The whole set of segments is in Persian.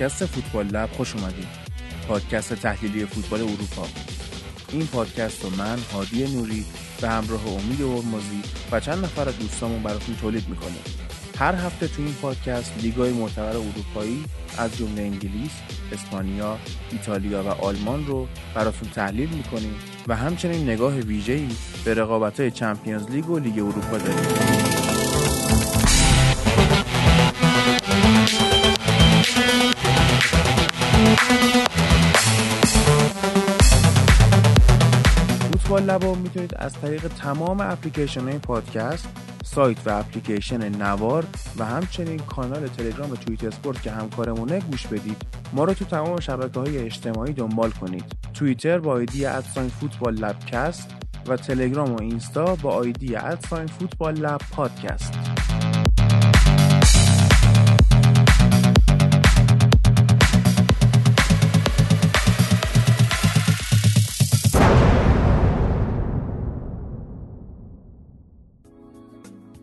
پادکست فوتبال لب خوش اومدید پادکست تحلیلی فوتبال اروپا. این پادکست رو من هادی نوری به همراه امید ارمزی و چند نفر از دوستامون براتون تولید می‌کنیم. هر هفته تو این پادکست لیگای معتبر اروپایی از جمله انگلیس، اسپانیا، ایتالیا و آلمان رو براتون تحلیل می‌کنیم و همچنین نگاه ویژه‌ای به رقابت‌های چمپیونز لیگ و لیگ اروپا داریم. لبا می‌تونید از طریق تمام اپلیکیشن های پادکست سایت و اپلیکیشن نوار و همچنین کانال تلگرام توییت اسپورت که همکارمونه گوش بدید. ما رو تو تمام شبکه های اجتماعی دنبال کنید. توییتر با آیدی ادساین فوتبال لبکست و تلگرام و اینستا با آیدی ادساین فوتبال لب پادکست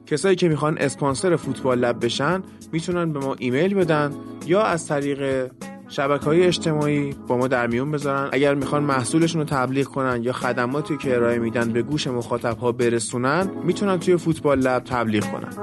کسایی که می‌خوان اسپانسر فوتبال لب بشن می‌تونن به ما ایمیل بدن یا از طریق شبکه های اجتماعی با ما در میون بذارن. اگر می‌خوان محصولشون رو تبلیغ کنن یا خدماتی که ارائه میدن به گوش مخاطب ها برسونن می‌تونن توی فوتبال لب تبلیغ کنن.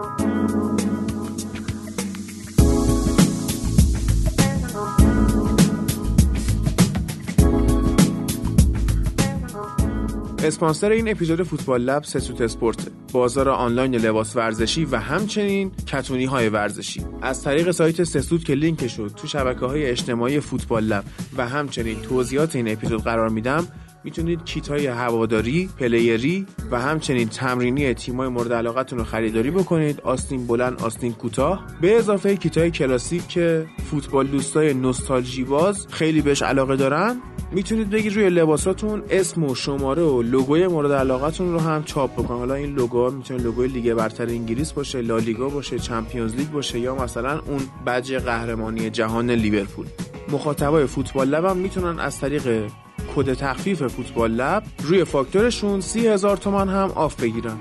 اسپانسر این اپیزود فوتبال لب سسوت اسپورت بازار آنلاین لباس ورزشی و همچنین کتونی های ورزشی. از طریق سایت سسوت که لینکشو تو شبکه های اجتماعی فوتبال لب و همچنین توضیحات این اپیزود قرار میدم می‌تونید کیت های هواداری، player ی و همچنین تمرینی تیمای مورد علاقتون رو خریداری بکنید. آستین بلند، آستین کوتاه. به اضافه کیت های کلاسیک که فوتبال دوستای نوستالژی باز خیلی بهش علاقه دارن می‌تونید بگید روی لباساتون اسم و شماره و لوگوی مورد علاقتون رو هم چاپ بکنید. حالا این لوگو می‌تونه لوگوی لیگ برتر انگلیس باشه لالیگا باشه Champions League باشه یا مثلا اون بج قهرمانی جهان لیورپول. مخاطبای فوتبال لب هم می‌تونن از طریق کد تخفیف فوتبال لب روی فاکتورشون سی هزار تومن هم off بگیرن.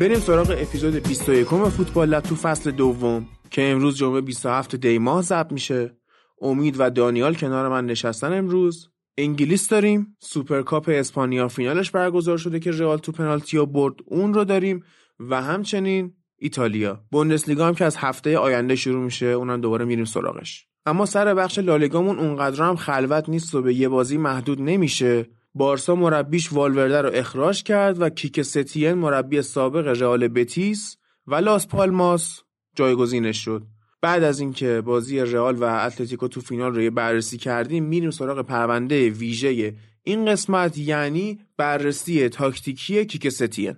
بریم سراغ اپیزود 21 فوتبال لب تو فصل دوم که امروز جمعه 27 دی ماه ضبط میشه. امید و دانیال کنار من نشستن امروز. انگلیس داریم سوپرکاپ اسپانیا فینالش برگزار شده که رئال تو پنالتی برد اون رو داریم و همچنین ایتالیا. بوندسلیگا هم که از هفته آینده شروع میشه اونم دوباره میریم سراغش. اما سر بخش لالیگامون اونقدر هم خلوت نیست و به یه بازی محدود نمیشه. بارسا مربیش والورده رو اخراج کرد و کیکه ستین مربی سابق رئال بتیس و لاس پالماس جایگزینش شد. بعد از اینکه بازی رئال و اتلتیکو تو فینال رو بررسی کردیم میریم سراغ پرونده ویژه این قسمت یعنی بررسی تاکتیکی کیکه ستین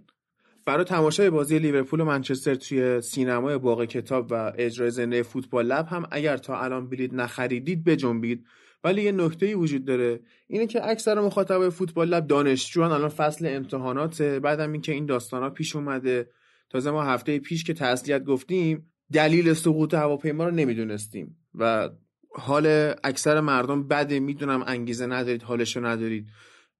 برای تماشای بازی لیورپول و منچستر توی سینمای باغ کتاب و اجرای زنده فوتبال لب هم اگر تا الان بلیت نخریدید بجنبید. ولی یه نکته وجود داره اینه که اکثر مخاطبای فوتبال لب دانشجوان الان فصل امتحانات بعدم اینکه این داستانا پیش اومده. تازه ما هفته پیش که تسلیت گفتیم دلیل سقوط هواپیما رو نمی‌دونستیم و حال اکثر مردم بده می‌دونم انگیزه ندارید حالشو ندارید.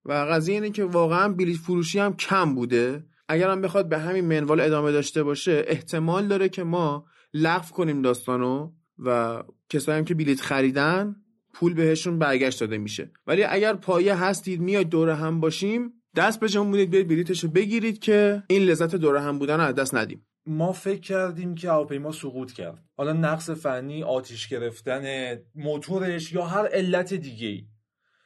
و قضیه اینه که واقعا بلیت فروشی هم کم بوده. اگرم بخواد به همین منوال ادامه داشته باشه احتمال داره که ما لغو کنیم داستانو و کسایی هم که بلیت خریدن پول بهشون برگشت داده میشه. ولی اگر پایه هستید میاید دور هم باشیم دست به جمع بودید بیاید بلیتشو بگیرید که این لذت دور هم بودن رو از دست ندیم. ما فکر کردیم که هواپیما سقوط کرد. حالا نقص فنی آتیش گرفتن موتورش یا هر علت دیگه ای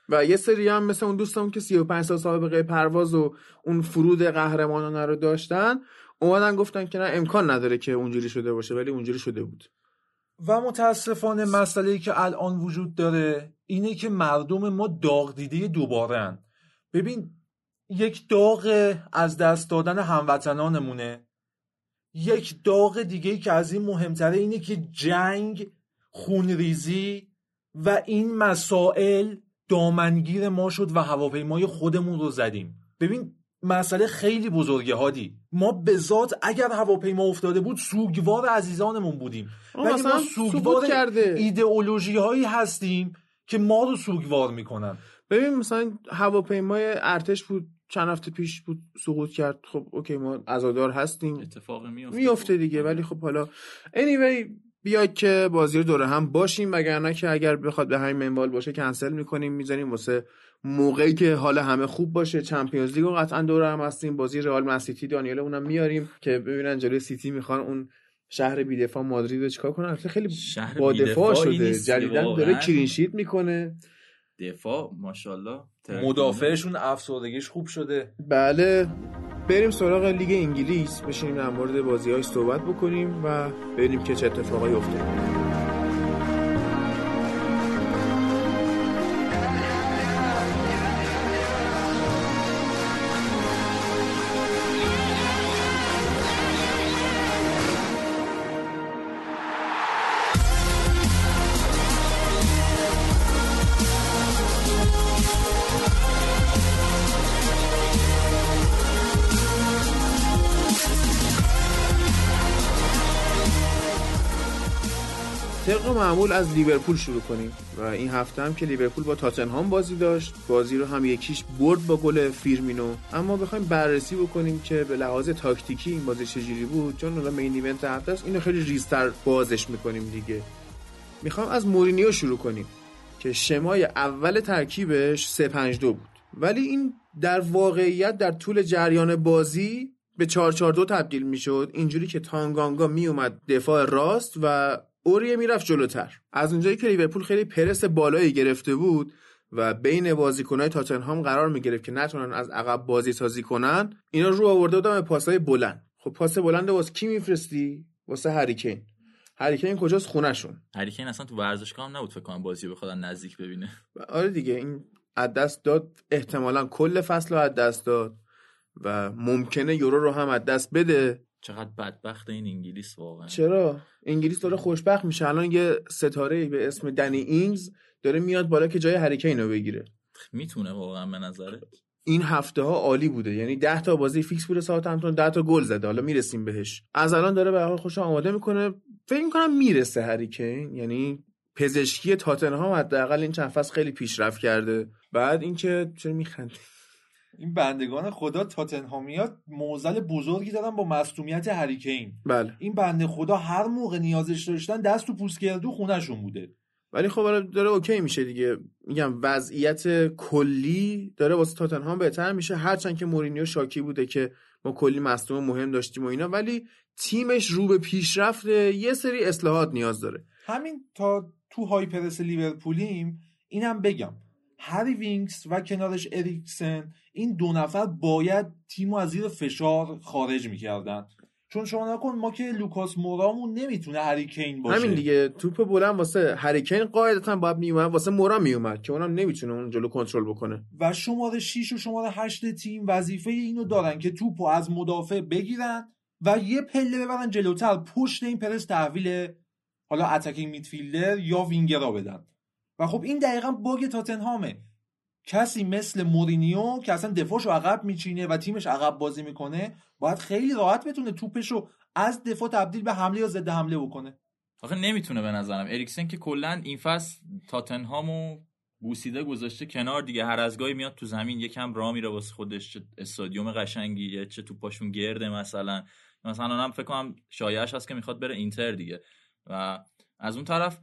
و یه سری هم مثل اون دوستم که 35 سال سابقه پرواز و اون فرود قهرمانانه رو داشتن اومدن گفتن که نه امکان نداره که اونجوری شده باشه ولی اونجوری شده بود. و متاسفانه مسئله که الان وجود داره اینه که مردم ما داغ دیده دوبارن ببین یک داغ از دست دادن هموطنانمونه. یک داغ دیگه که از این مهمتره اینه که جنگ خونریزی و این مسائل دامنگیر ما شد و هواپیمای خودمون رو زدیم. ببین مسئله خیلی بزرگه هادی. ما به ذات اگر هواپیما افتاده بود سوگوار عزیزانمون بودیم. ولی ما سوگوار ایدئولوژی هایی هستیم که ما رو سوگوار می‌کنن. ببین مثلا هواپیمای ارتش بود چند هفته پیش بود سقوط کرد. خب اوکی ما عزادار هستیم. اتفاق میفته میفته دیگه ولی خب حالا anyway بیاید که بازی رو دوره هم باشیم. وگرنه که اگر بخواد به همین منوال باشه کنسل می‌کنیم می‌ذاریم واسه موقعی که حال همه خوب باشه. Champions League رو قطعا دور هم هستیم. بازی رئال من سیتی دانیال اونم میاریم که ببینن جلوی سیتی می‌خوان اون شهر بیدفاع مادرید رو چیکار کنن. البته خیلی با دفاع شده. جدیداً واقعاً. داره clean sheet می‌کنه. دفاع ماشاءالله. مدافعشون افسردگیش خوب شده. بله. بریم سراغ لیگ انگلیس. بشینیم در مورد بازی صحبت بکنیم و ببینیم که چه اتفاقایی افتاد معمول از لیورپول شروع کنیم. و این هفته هم که لیورپول با تاتنهام بازی داشت بازی رو هم یکیش برد با گل فیرمینو. اما بخوایم بررسی بکنیم که به لحاظ تاکتیکی این بازی چجوری بود چون حالا main event هفته است اینو خیلی ریزتر بازش می‌کنیم دیگه. می‌خوام از مورینیو شروع کنیم که شمای اول ترکیبش 352 بود. ولی این در واقعیت در طول جریان بازی به 442 تبدیل می‌شد. اینجوری که تانگانگا میومد دفاع راست و اوریه می‌رفت جلوتر. از اونجایی که لیورپول خیلی پرس بالایی گرفته بود و بین بازیکنهای تاتنهام قرار می‌گرفت که نتونن از عقب بازی سازی کنن اینا رو آورده بودن به پاسهای بلند. خب پاس بلند واسه کی میفرستی؟ واسه هریکین. هریکین کجاست؟ خونشون هریکین اصلا تو ورزشگاه هم نبود فکر کنم بازی رو بخواد نزدیک ببینه. آره دیگه این از دست داد احتمالا کل فصل رو از دست داد و ممکنه یورو رو هم از دست بده. چقدر بدبخت این انگلیس واقعا. چرا؟ انگلیس داره خوشبخت میشه. الان یه ستاره به اسم دنی اینگز داره میاد بالا که جای هری کین رو بگیره. می‌تونه واقعا به نظرم این هفته ها عالی بوده. یعنی 10 تا بازی فیکس بوده ساوثهمپتون 10 تا گل زده. حالا می‌رسیم بهش. از الان داره به حال خوش آماده می‌کنه. فکر می‌کنم می‌رسه هری کین. یعنی پزشکی تاتنهام حداقل این چند فصل خیلی پیشرفت کرده. بعد اینکه چرا میخندی؟ این بندگان خدا تاتنهامیا معضل بزرگی دارن با مصدومیت هری کین. بله. این بنده خدا هر موقع نیازش داشتن دست تو پوست گردو خونشون بوده. ولی خب داره OK میشه دیگه. میگم وضعیت کلی داره واسه تاتنهام بهتر میشه. هرچند که مورینیو شاکی بوده که ما کلی مصدوم مهم داشتیم و اینا ولی تیمش رو به پیشرفت یه سری اصلاحات نیاز داره. همین تا تو high press لیورپولیم اینم بگم. هری وینکس و کنارش اریکسن این دو نفر باید تیمو از زیر فشار خارج می‌کردن. چون شما نکن ما که لوکاس مورامون نمی‌تونه هری کین باشه. همین دیگه. توپ بلند واسه هری کین قاعدتا باید میومد واسه مورا میومد که اونم نمی‌تونه اون جلو کنترل بکنه. و شماره 6 و شماره 8 تیم وظیفه اینو دارن که توپو از مدافع بگیرن و یه پله ببرن جلوتر پشت این پرس تحویل حالا attacking midfielder یا وینگرا بدن. و خب این دقیقا bug تاتنهامه. کسی مثل مورینیو که اصلا دفاعشو عقب میچینه و تیمش عقب بازی می‌کنه باید خیلی راحت بتونه توپشو از دفاع تبدیل به حمله یا ضد حمله بکنه. آخه نمی‌تونه به نظرم. اریکسن که کلا این فصل تاتنهامو بوسیده گذاشته کنار دیگه. هر از گاهی میاد تو زمین یکم راه میره واسه خودش. چه استادیوم قشنگیه چه توپاشون گرده مثلا. مثلا هم فکر کنم شایعش هست که می‌خواد بره اینتر دیگه. و از اون طرف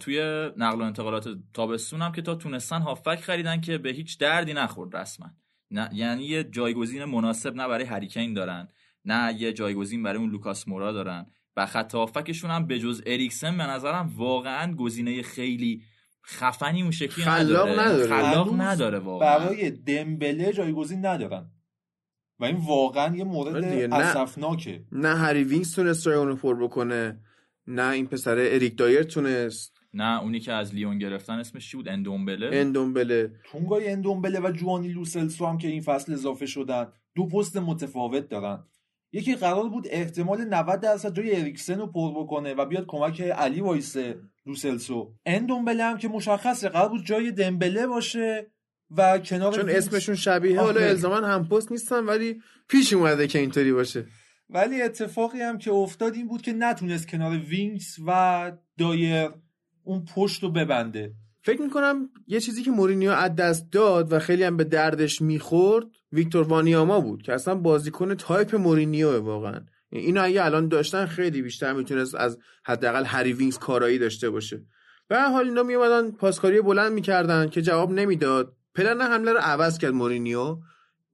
توی نقل و انتقالات تابستون هم که تا تونستن هافک خریدن که به هیچ دردی نخورد رسما. نه یعنی یه جایگزین مناسب نه برای هری کین دارن نه یه جایگزین برای اون لوکاس مورا دارن. و خط هافکشون هم به جز اریکسن به نظرم واقعا گزینه خیلی خفنی اون شکلی خلاق نداره. خلاق هنوز نداره واقعا. برای دمبله جایگزین ندارن. و این واقعا یه مورد آره نه. اسفناکه. نه هری وینکس تونست جای اونو پر بکنه. نه این پسر اریک دایر تونست. نه اونی که از لیون گرفتن اسمش چی بود؟ اندومبله؟ اندومبله. تونگای اندومبله و جوانی لوسلسو هم که این فصل اضافه شدن دو پست متفاوت دارن. یکی قرار بود احتمال 90 درصد جای اریکسن رو پر بکنه و بیاد کمک علی وایسه لوسلسو. اندومبله هم که مشخصه قرار بود جای دمبله باشه و کنار چون. اسمشون شبیه حالا. الزاما هم پست نیستن ولی پیش اومده که اینطوری باشه. ولی اتفاقی هم که افتاد این بود که نتونست کنار وینکس و دایر اون پشت رو ببنده. فکر می‌کنم یه چیزی که مورینیو از دست داد و خیلی هم به دردش می‌خورد ویکتور وانیاما بود که اصلا بازیکن تایپ مورینیو واقعا. اینو اگه الان داشتن خیلی بیشتر می‌تونست از حداقل هری وینکس کارایی داشته باشه. به حال اینا میومدن پاسکاری بلند می‌کردن که جواب نمی‌داد. پلن حمله رو عوض کرد مورینیو.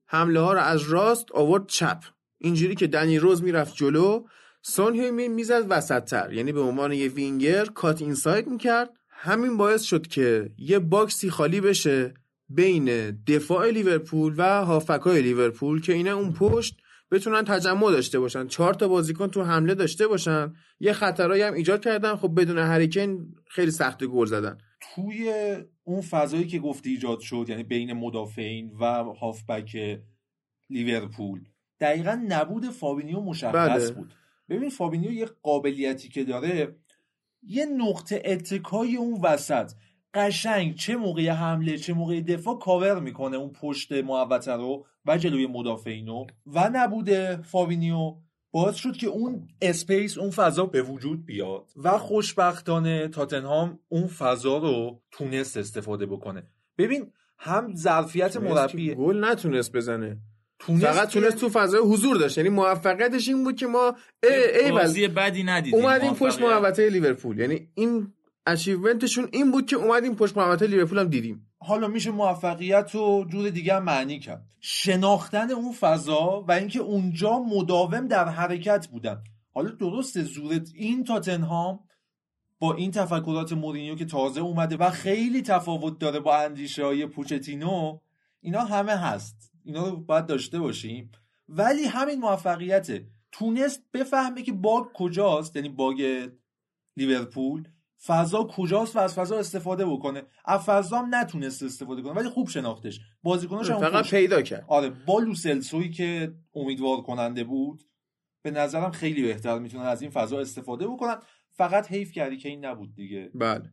حمله ها رو از راست آورد چپ. اینجوری که دنی روز می‌رفت جلو سون هیومین می‌زد وسط تر یعنی به عنوان یه winger cut inside می‌کرد. همین باعث شد که یه box ی خالی بشه بین دفاع لیورپول و هافبکای لیورپول که اینا اون پشت بتونن تجمع داشته باشن. چهار تا بازیکن تو حمله داشته باشن. یه خطرایی هم ایجاد کردن. خب بدون هری کین خیلی سخت گل زدن. توی اون فضایی که گفتی ایجاد شد یعنی بین مدافعین و هافبک لیورپول دقیقا نبود فابینیو مشخص بله. بود. ببین فابینیو یه قابلیتی که داره یه نقطه اتکای اون وسط. قشنگ چه موقع حمله چه موقع دفاع کاور می‌کنه اون پشت محوطه رو و جلوی مدافعینو. و نبوده فابینیو. باعث شد که اون space اون فضا به وجود بیاد. و خوشبختانه تاتنهام اون فضا رو تونست استفاده بکنه. ببین هم ظرفیت مربی گل نتونست بزنه. تونست فقط تونست تو فضای حضور داشت. یعنی موفقیتش این بود که ما ای ای بازی بدی ندیدیم اومدیم پشت محوطه لیورپول. یعنی این اچیومنتشون این بود که اومدیم پشت محوطه لیورپول هم دیدیم. حالا میشه موفقیت رو جور دیگه هم معنی کرد. شناختن اون فضا و اینکه اونجا مداوم در حرکت بودن. حالا درست زورت این تاتنهام با این تفکرات مورینیو که تازه اومده و خیلی تفاوت داره با اندیشه های پوچتینو اینا همه هست. اینا رو باید داشته باشیم. ولی همین موفقیته. تونست بفهمه که باگ کجاست یعنی باگ لیورپول. فضا کجاست و از فضا استفاده بکنه. از فضا هم نتونست استفاده کنه ولی خوب شناختش. بازیکناش هم فقط پیدا کرد. آره با لوسلسوی که امیدوار کننده بود به نظرم خیلی بهتر می‌تونن از این فضا استفاده بکنن. فقط حیف کردی که این نبود دیگه. بله.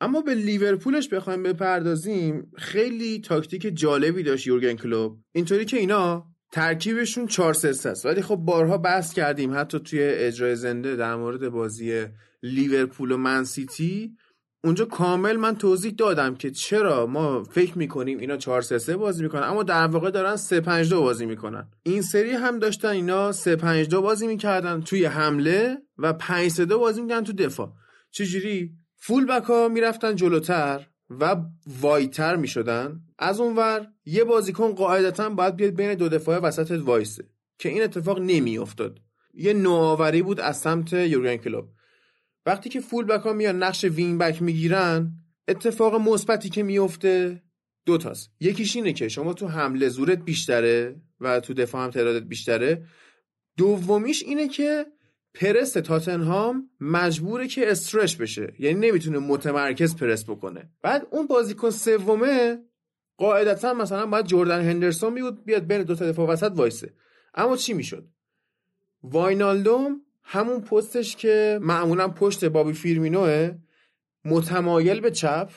اما به لیورپولش بخوایم بپردازیم خیلی تاکتیک جالبی داشت یورگن کلوب اینطوری که اینا ترکیبشون 4 3 است. ولی خب بارها بحث کردیم حتی توی اجرای زنده در مورد بازی لیورپول و منسیتی اونجا کامل من توضیح دادم که چرا ما فکر می‌کنیم اینا 4 3 3 بازی می‌کنن اما در واقع دارن 3 5 2 بازی می‌کنن. این سری هم داشتن اینا 3 5 2 بازی می‌کردن توی حمله و 5 3 2 بازی می‌کردن تو دفاع. چجوری؟ فول بک ها می‌رفتن جلوتر و وایتر می‌شدن. از اونور یه بازیکن قاعدتا باید بیاد بین دو دفاع وسط وایسه که این اتفاق نمیافتاد. یه نوآوری بود از سمت یورگن کلوب. وقتی که فول بک ها میان نقش وین بک می‌گیرن اتفاق مثبتی که میفته دو تاست. یکیش اینه که شما تو حمله زورت بیشتره و تو دفاع هم تعدادت بیشتره. دومیش اینه که پرس تاتنهام مجبوره که استرش بشه. یعنی نمی‌تونه متمرکز پرس بکنه. بعد اون بازیکن سومه قاعدتا مثلا باید جردن هندرسون بیاد بیاد بین دو تا دفاع وسط وایسه. اما چی می‌شد؟ واینالدوم همون پستش که معمولا پشت بابی فیرمینوه متمایل به چپ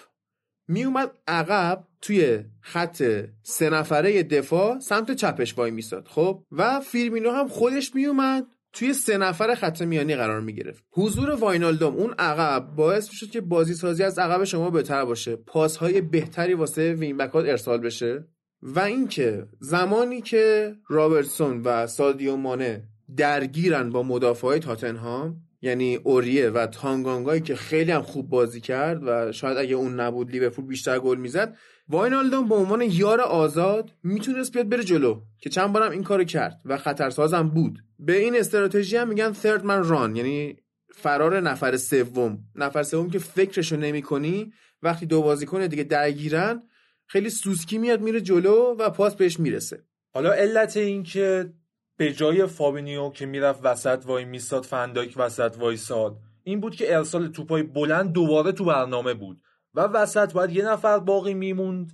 میومد عقب توی خط سه نفره دفاع سمت چپش وای میساد. خب؟ و فیرمینو هم خودش میومد توی سه نفر خط میانی قرار می‌گرفت. حضور واینالدوم اون عقب باعث می‌شد که بازی سازی از عقب شما بهتر باشه. پاسهای بهتری واسه wing-back ات ارسال بشه. و اینکه زمانی که رابرتسون و سادیو مانه درگیرن با مدافعای تاتنهام یعنی اوریه و تانگانگایی که خیلی هم خوب بازی کرد و شاید اگه اون نبود لیورپول بیشتر گل می‌زد واینالدوم به عنوان یار آزاد می‌تونست بیاد بره جلو که چند بارم این کارو کرد و خطرسازم بود. به این استراتژی هم میگن third man run یعنی فرار نفر سوم. نفر سوم که فکرشو نمی‌کنی وقتی دو بازیکن دیگه درگیرن خیلی سوسکی میاد میره جلو و پاس بهش می‌رسه. حالا علت این که به جای فابینیو که می‌رفت وسط وای میستاد فن‌دایک وسط وایساد این بود که ارسال توپای بلند دوباره تو برنامه بود. و وسط باید یه نفر باقی میموند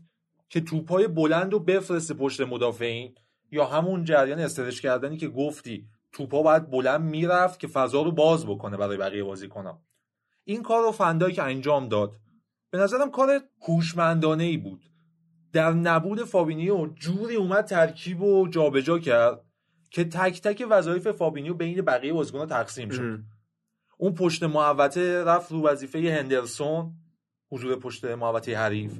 که توپای بلند رو بفرسته پشت مدافعین یا همون جریان stretch کردنی که گفتی توپا باید بلند می‌رفت که فضا رو باز بکنه برای بقیه بازیکنان این کار رو فن‌دایک انجام داد به نظرم کار هوشمندانه ای بود. در نبود فابینیو جوری اومد ترکیب و جابجا کرد که تک تک وظایف فابینیو بین بقیه بازیکن‌ها تقسیم شد. اون پشت محوطه رفت رو وظیفه هندرسون حضور پشت محوطه حریف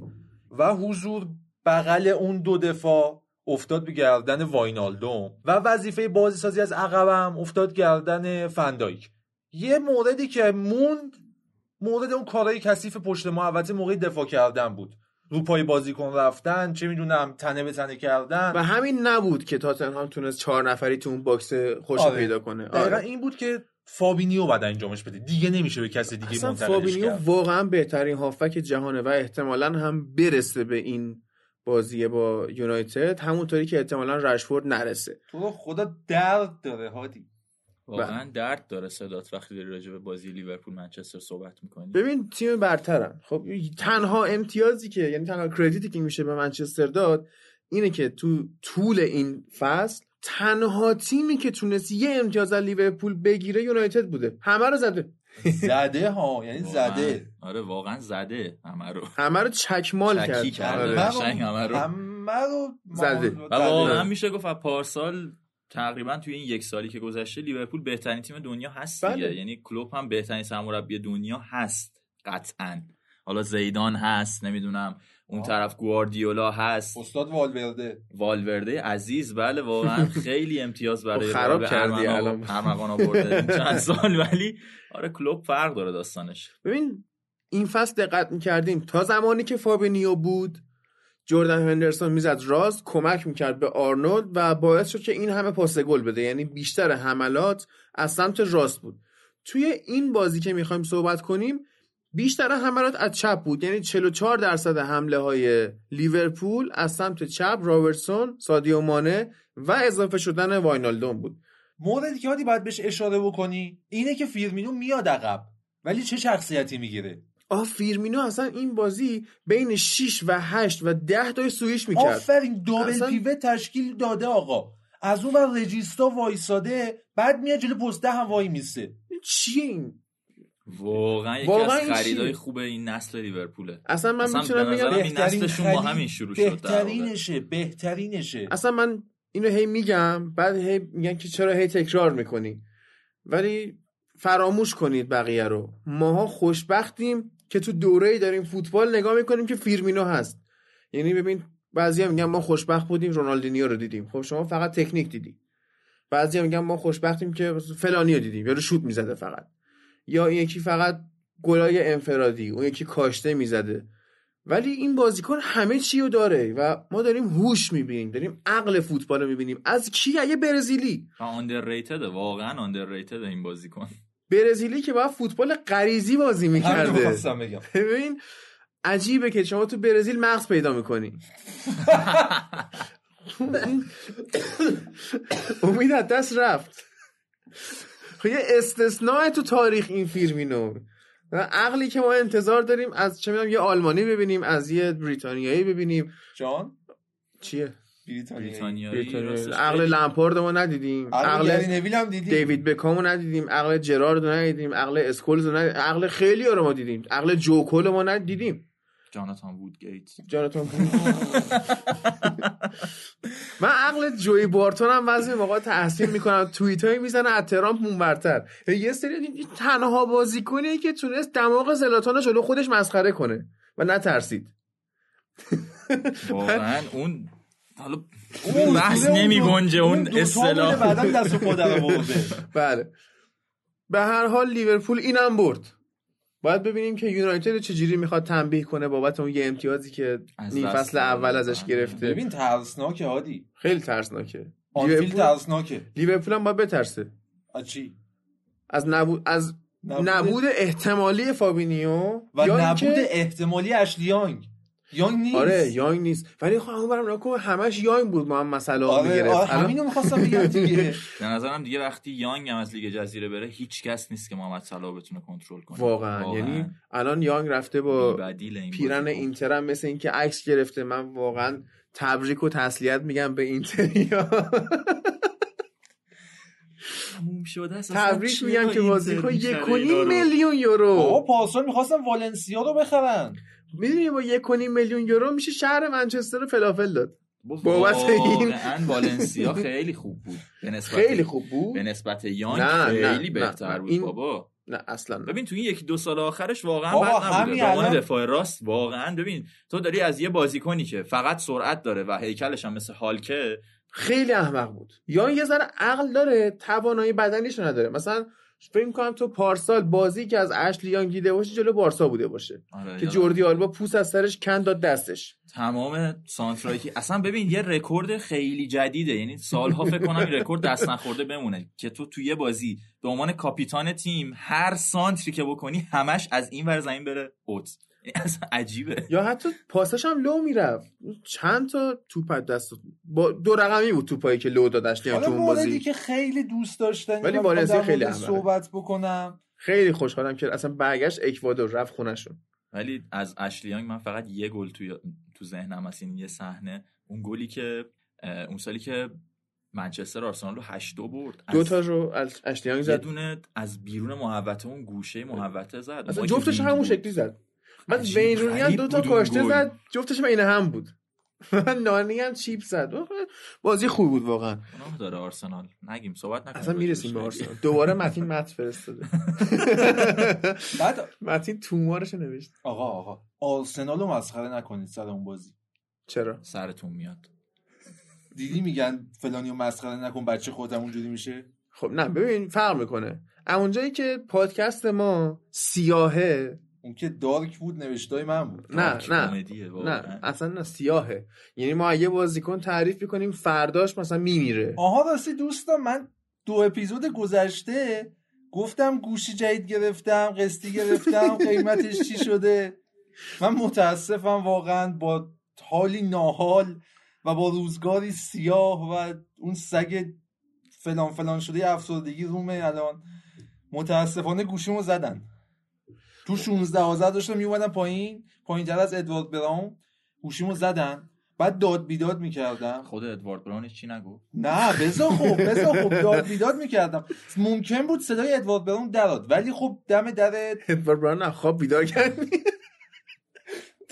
و حضور بغل اون دو دفاع افتاد به گردن واینالدوم و وظیفه بازی سازی از عقبم افتاد گردن فن‌دایک یه موردی که موند مورد اون کارهای کثیف پشت محوطه موقع دفاع کردن بود رو پای بازیکن رفتن چه می‌دونم تنه به تنه کردن و همین نبود که تاتنهام تونست چهار نفری تو اون box خوش آره. پیدا کنه دقیقا آره. این بود که فابینیو باید انجامش بده. دیگه نمیشه به کسی دیگه اصلا منتقلش فابینیو کرد. واقعا بهترین هافبک جهانه و احتمالا هم برسه به این بازی با یونایتد همونطوری که احتمالا رشفورد نرسه. تو خدا درد داره هادی. واقعا درد داره صدات وقتی داری راجع به بازی لیورپول منچستر صحبت می‌کنی. ببین تیم برترن. خب تنها امتیازی که یعنی تنها credit ی که میشه به منچستر داد اینه که تو طول این فصل تنها تیمی که تونست یه امتیاز از لیورپول بگیره یونایتد بوده. همه رو زده. زده ها یعنی زده. آره واقعا زده. همه رو. همه رو چکمال کرد. کرده. آره. همه رو. همه رو زده. و واقعا میشه گفت پارسال تقریبا توی این یک سالی که گذشته لیورپول بهترین تیم دنیا هست دیگه. بله. یعنی کلوب هم بهترین سرمربی دنیا هست قطعا. حالا زیدان هست نمی‌دونم. اون آه. طرف گواردیولا هست. استاد والورده. والورده عزیز بله واقعا خیلی امتیاز برای خب خراب کردی الان. ارمغان آورده این چند سال ولی آره کلوب فرق داره داستانش. ببین این فصل دقت می‌کردیم. تا زمانی که فابینیو بود جردن هندرسون می‌زد راست کمک می‌کرد به آرنولد و باعث شد که این همه پاس گل بده. یعنی بیشتر حملات از سمت راست بود. توی این بازی که می‌خوایم صحبت کنیم بیشتر حملات از چپ بود. یعنی 44 درصد حمله های لیورپول از سمت چپ رابرتسون سادیو مانه و اضافه شدن واینالدوم بود. موردی که هادی باید بهش اشاره بکنی اینه که فیرمینو میاد عقب ولی چه شخصیتی می‌گیره؟ آه فیرمینو اصلا این بازی بین 6 و 8 و 10 تا سویش می‌کرد. آفرین double اصلا- pivot تشکیل داده آقا. از اون بر رجیستا وایساده بعد میاد جلو پسته هم وای میسه. چیه این؟ واقعا یکی واقعا از خریدای چیه؟ خوب این نسل لیورپوله. اصلا من می‌تونم بگم این نسلشون با همین شروع شد. بهترینشه بهترینشه. اصلا من اینو هی میگم بعد هی میگن که چرا هی تکرار می‌کنی؟ ولی فراموش کنید بقیه رو. ماها خوشبختیم که تو دوره داریم فوتبال نگاه می‌کنیم که فیرمینو هست. یعنی ببین بعضی میگن ما خوشبخت بودیم رونالدینیو رو دیدیم. خب شما فقط تکنیک دیدی. بعضی میگن ما خوشبختیم که فلانی رو دیدیم یا رو شوت می‌زده فقط. یا این یکی فقط گلای انفرادی اون یکی کاشته می‌زده. ولی این بازیکن همه چی رو داره و ما داریم هوش می‌بینیم داریم عقل فوتبال رو می‌بینیم. از کی؟ یه برزیلی. آندرریتد واقعا آندرریتد این بازیکن. برزیلی که باید فوتبال غریزی بازی همین می‌کرده. ببین عجیبه که شما تو برزیل مغز پیدا می‌کنی. امید از دست رفت. یه استثناء تو تاریخ این فیلمینو و عقلی که ما انتظار داریم از چه می‌دونم یه آلمانی ببینیم از یه بریتانیایی ببینیم. جان؟ چیه؟ بریتانیا بریتانیایی. عقل لمپارد ما ندیدیم. عقل نویل هم دیدی دیوید بکامو ندیدیم. عقل جرارد رو ندیدیم. عقل اسکولز رو ندیدیم. عقل خیلی رو ما دیدیم. عقل جوکول رو ما ندیدیم. جاناتان وودگیت. جاناتان من عقل جوی بارتون هم بعضی موقع تحسین می‌کنم. توییت هایی می‌زنه از ترامپ اونورتر یه سری تنها بازیکنیه که تونست دماغ زلاتان رو جلو خودش مسخره کنه و نترسید. واقعا اون حالا اون بحث نمی گنجه اون اصطلاح. بعدا دست آورده. بله. به هر حال لیورپول اینم برد. باید ببینیم که یونایتد چجوری می‌خواد تنبیه کنه بابت اون یه امتیازی که نیم فصل. اول ازش گرفته. ببین ترسناکه هادی. خیلی ترسناکه. آنفیلد لیورپول ترسناکه. لیورپول هم باید بترسه. از چی؟ از نبود از نبود احتمالی فابینیو و یا نبود احتمالی اشلی یانگ نیست. آره یانگ نیست. ولی خب اون برم نکن همش یانگ بود ما هم مسئله ها آره, می‌گرفت. آره همینو می‌خواستم بگم دیگه. به نظرم دیگه وقتی یانگ هم از لیگ جزیره بره هیچ کس نیست که محمد صلاح بتونه کنترل کنه. واقعا. یعنی الان یانگ رفته با این پیرن. اینتر هم مثل اینکه عکس گرفته. من واقعا تبریک و تسلیت میگم به اینتریا. تموم شده. تبریک میگم که بازیکن یک؟ میلیون یورو. پارسال می‌خواستم والنسیا رو بخرن. می‌دونی با یک و نیم میلیون یورو میشه شهر منچستر رو فلافل داد. بابت این- والنسیا خیلی خوب بود. به نسبت خیلی خوب بود؟ به نسبت یانگ نه، نه، خیلی بهتر. بود این- بابا. نه اصلا نه. ببین تو این یکی دو سال آخرش واقعا بد نبوده. عنوان الان- دفاع راست واقعا. ببین تو داری از یه بازیکنی که فقط سرعت داره و هیکلش هم مثل هالکه خیلی احمق بود. یا یه ذره عقل داره توانایی بدنیش رو نداره. مثلا فکر می‌کنم تو پارسال بازی که از اشلی یانگ دیده باشی جلو بارسا بوده باشه. آره، که. جوردی آلبا پوست از سرش کند داد دستش. تمام سانترایی که اصلا ببین یه رکورد خیلی جدیده. یعنی سالها فکر کنم این رکورد دست نخورده بمونه. که تو توی یه بازی به عنوان کاپیتان تیم هر سانتری که بکنی همش از این ور زمین بره اوت. اصلا عجیبه. یا حتی پاسش هم لو می‌رفت. چند تا توپ از دست با دو رقمی بود توپایی که لو دادش تو حالا اون بازی. که خیلی دوست داشتن ولی و والنسیا می‌خوام در خیلی. صحبت بکنم. خیلی خوشحالم که اصلا برگشت اکوادور رفت خونشون ولی از اشلیانگ من فقط یه گل توی تو ذهنم هست. این یه صحنه. اون گلی که اون سالی که منچستر آرسنال رو 8 دو برد. دو تا رو از اشتیانگ یه زد. دونه از بیرون محوطه اون گوشه محوطه زد. اصلا جفتش همون. شکلی زد. بعد عجیب وین رونی هم غریب دو تا کاشته. زد جفتش این هم بود. نانی هم چیپ زد. بازی خوب بود واقعا. گناه داره آرسنال. نگیم صحبت نکنیم. اصلا می‌رسیم به. آرسنال. دوباره متین مت فرستاده. بعد متین تومارش نوشت. آقا آقا آرسنال رو مسخره نکنید سر اون بازی. چرا؟ سرتون میاد. دیدی میگن فلانی رو مسخره نکن بچه خودم اونجوری میشه؟ خب نه ببین فرق می‌کنه. اونجایی که پادکست ما سیاهه اون که دارک بود نوشتای من بود. نه نه. نه اصلا نه سیاهه. یعنی ما یه بازیکن تعریف می‌کنیم فرداش مثلا میمیره. آها راستی دوستان من دو اپیزود گذشته گفتم گوشی جدید گرفتم قسطی گرفتم قیمتش چی شده؟ من متاسفم واقعا با حالی ناحال و با روزگاری سیاه و اون سگ فلان فلان شده افسردگی رومه الان. متاسفانه گوشیمو زدن. تو 16 آذر داشتم میومدم پایین. پایین تر از ادوارد براون گوشیمو زدن. بعد داد بیداد می‌کردم. خود ادوارد براونش چی نگو؟ نه بذار خب بذار خب داد بیداد می‌کردم. ممکن بود صدای ادوارد براون دراد ولی خب دم در ادوارد براون خواب بیدار کردی.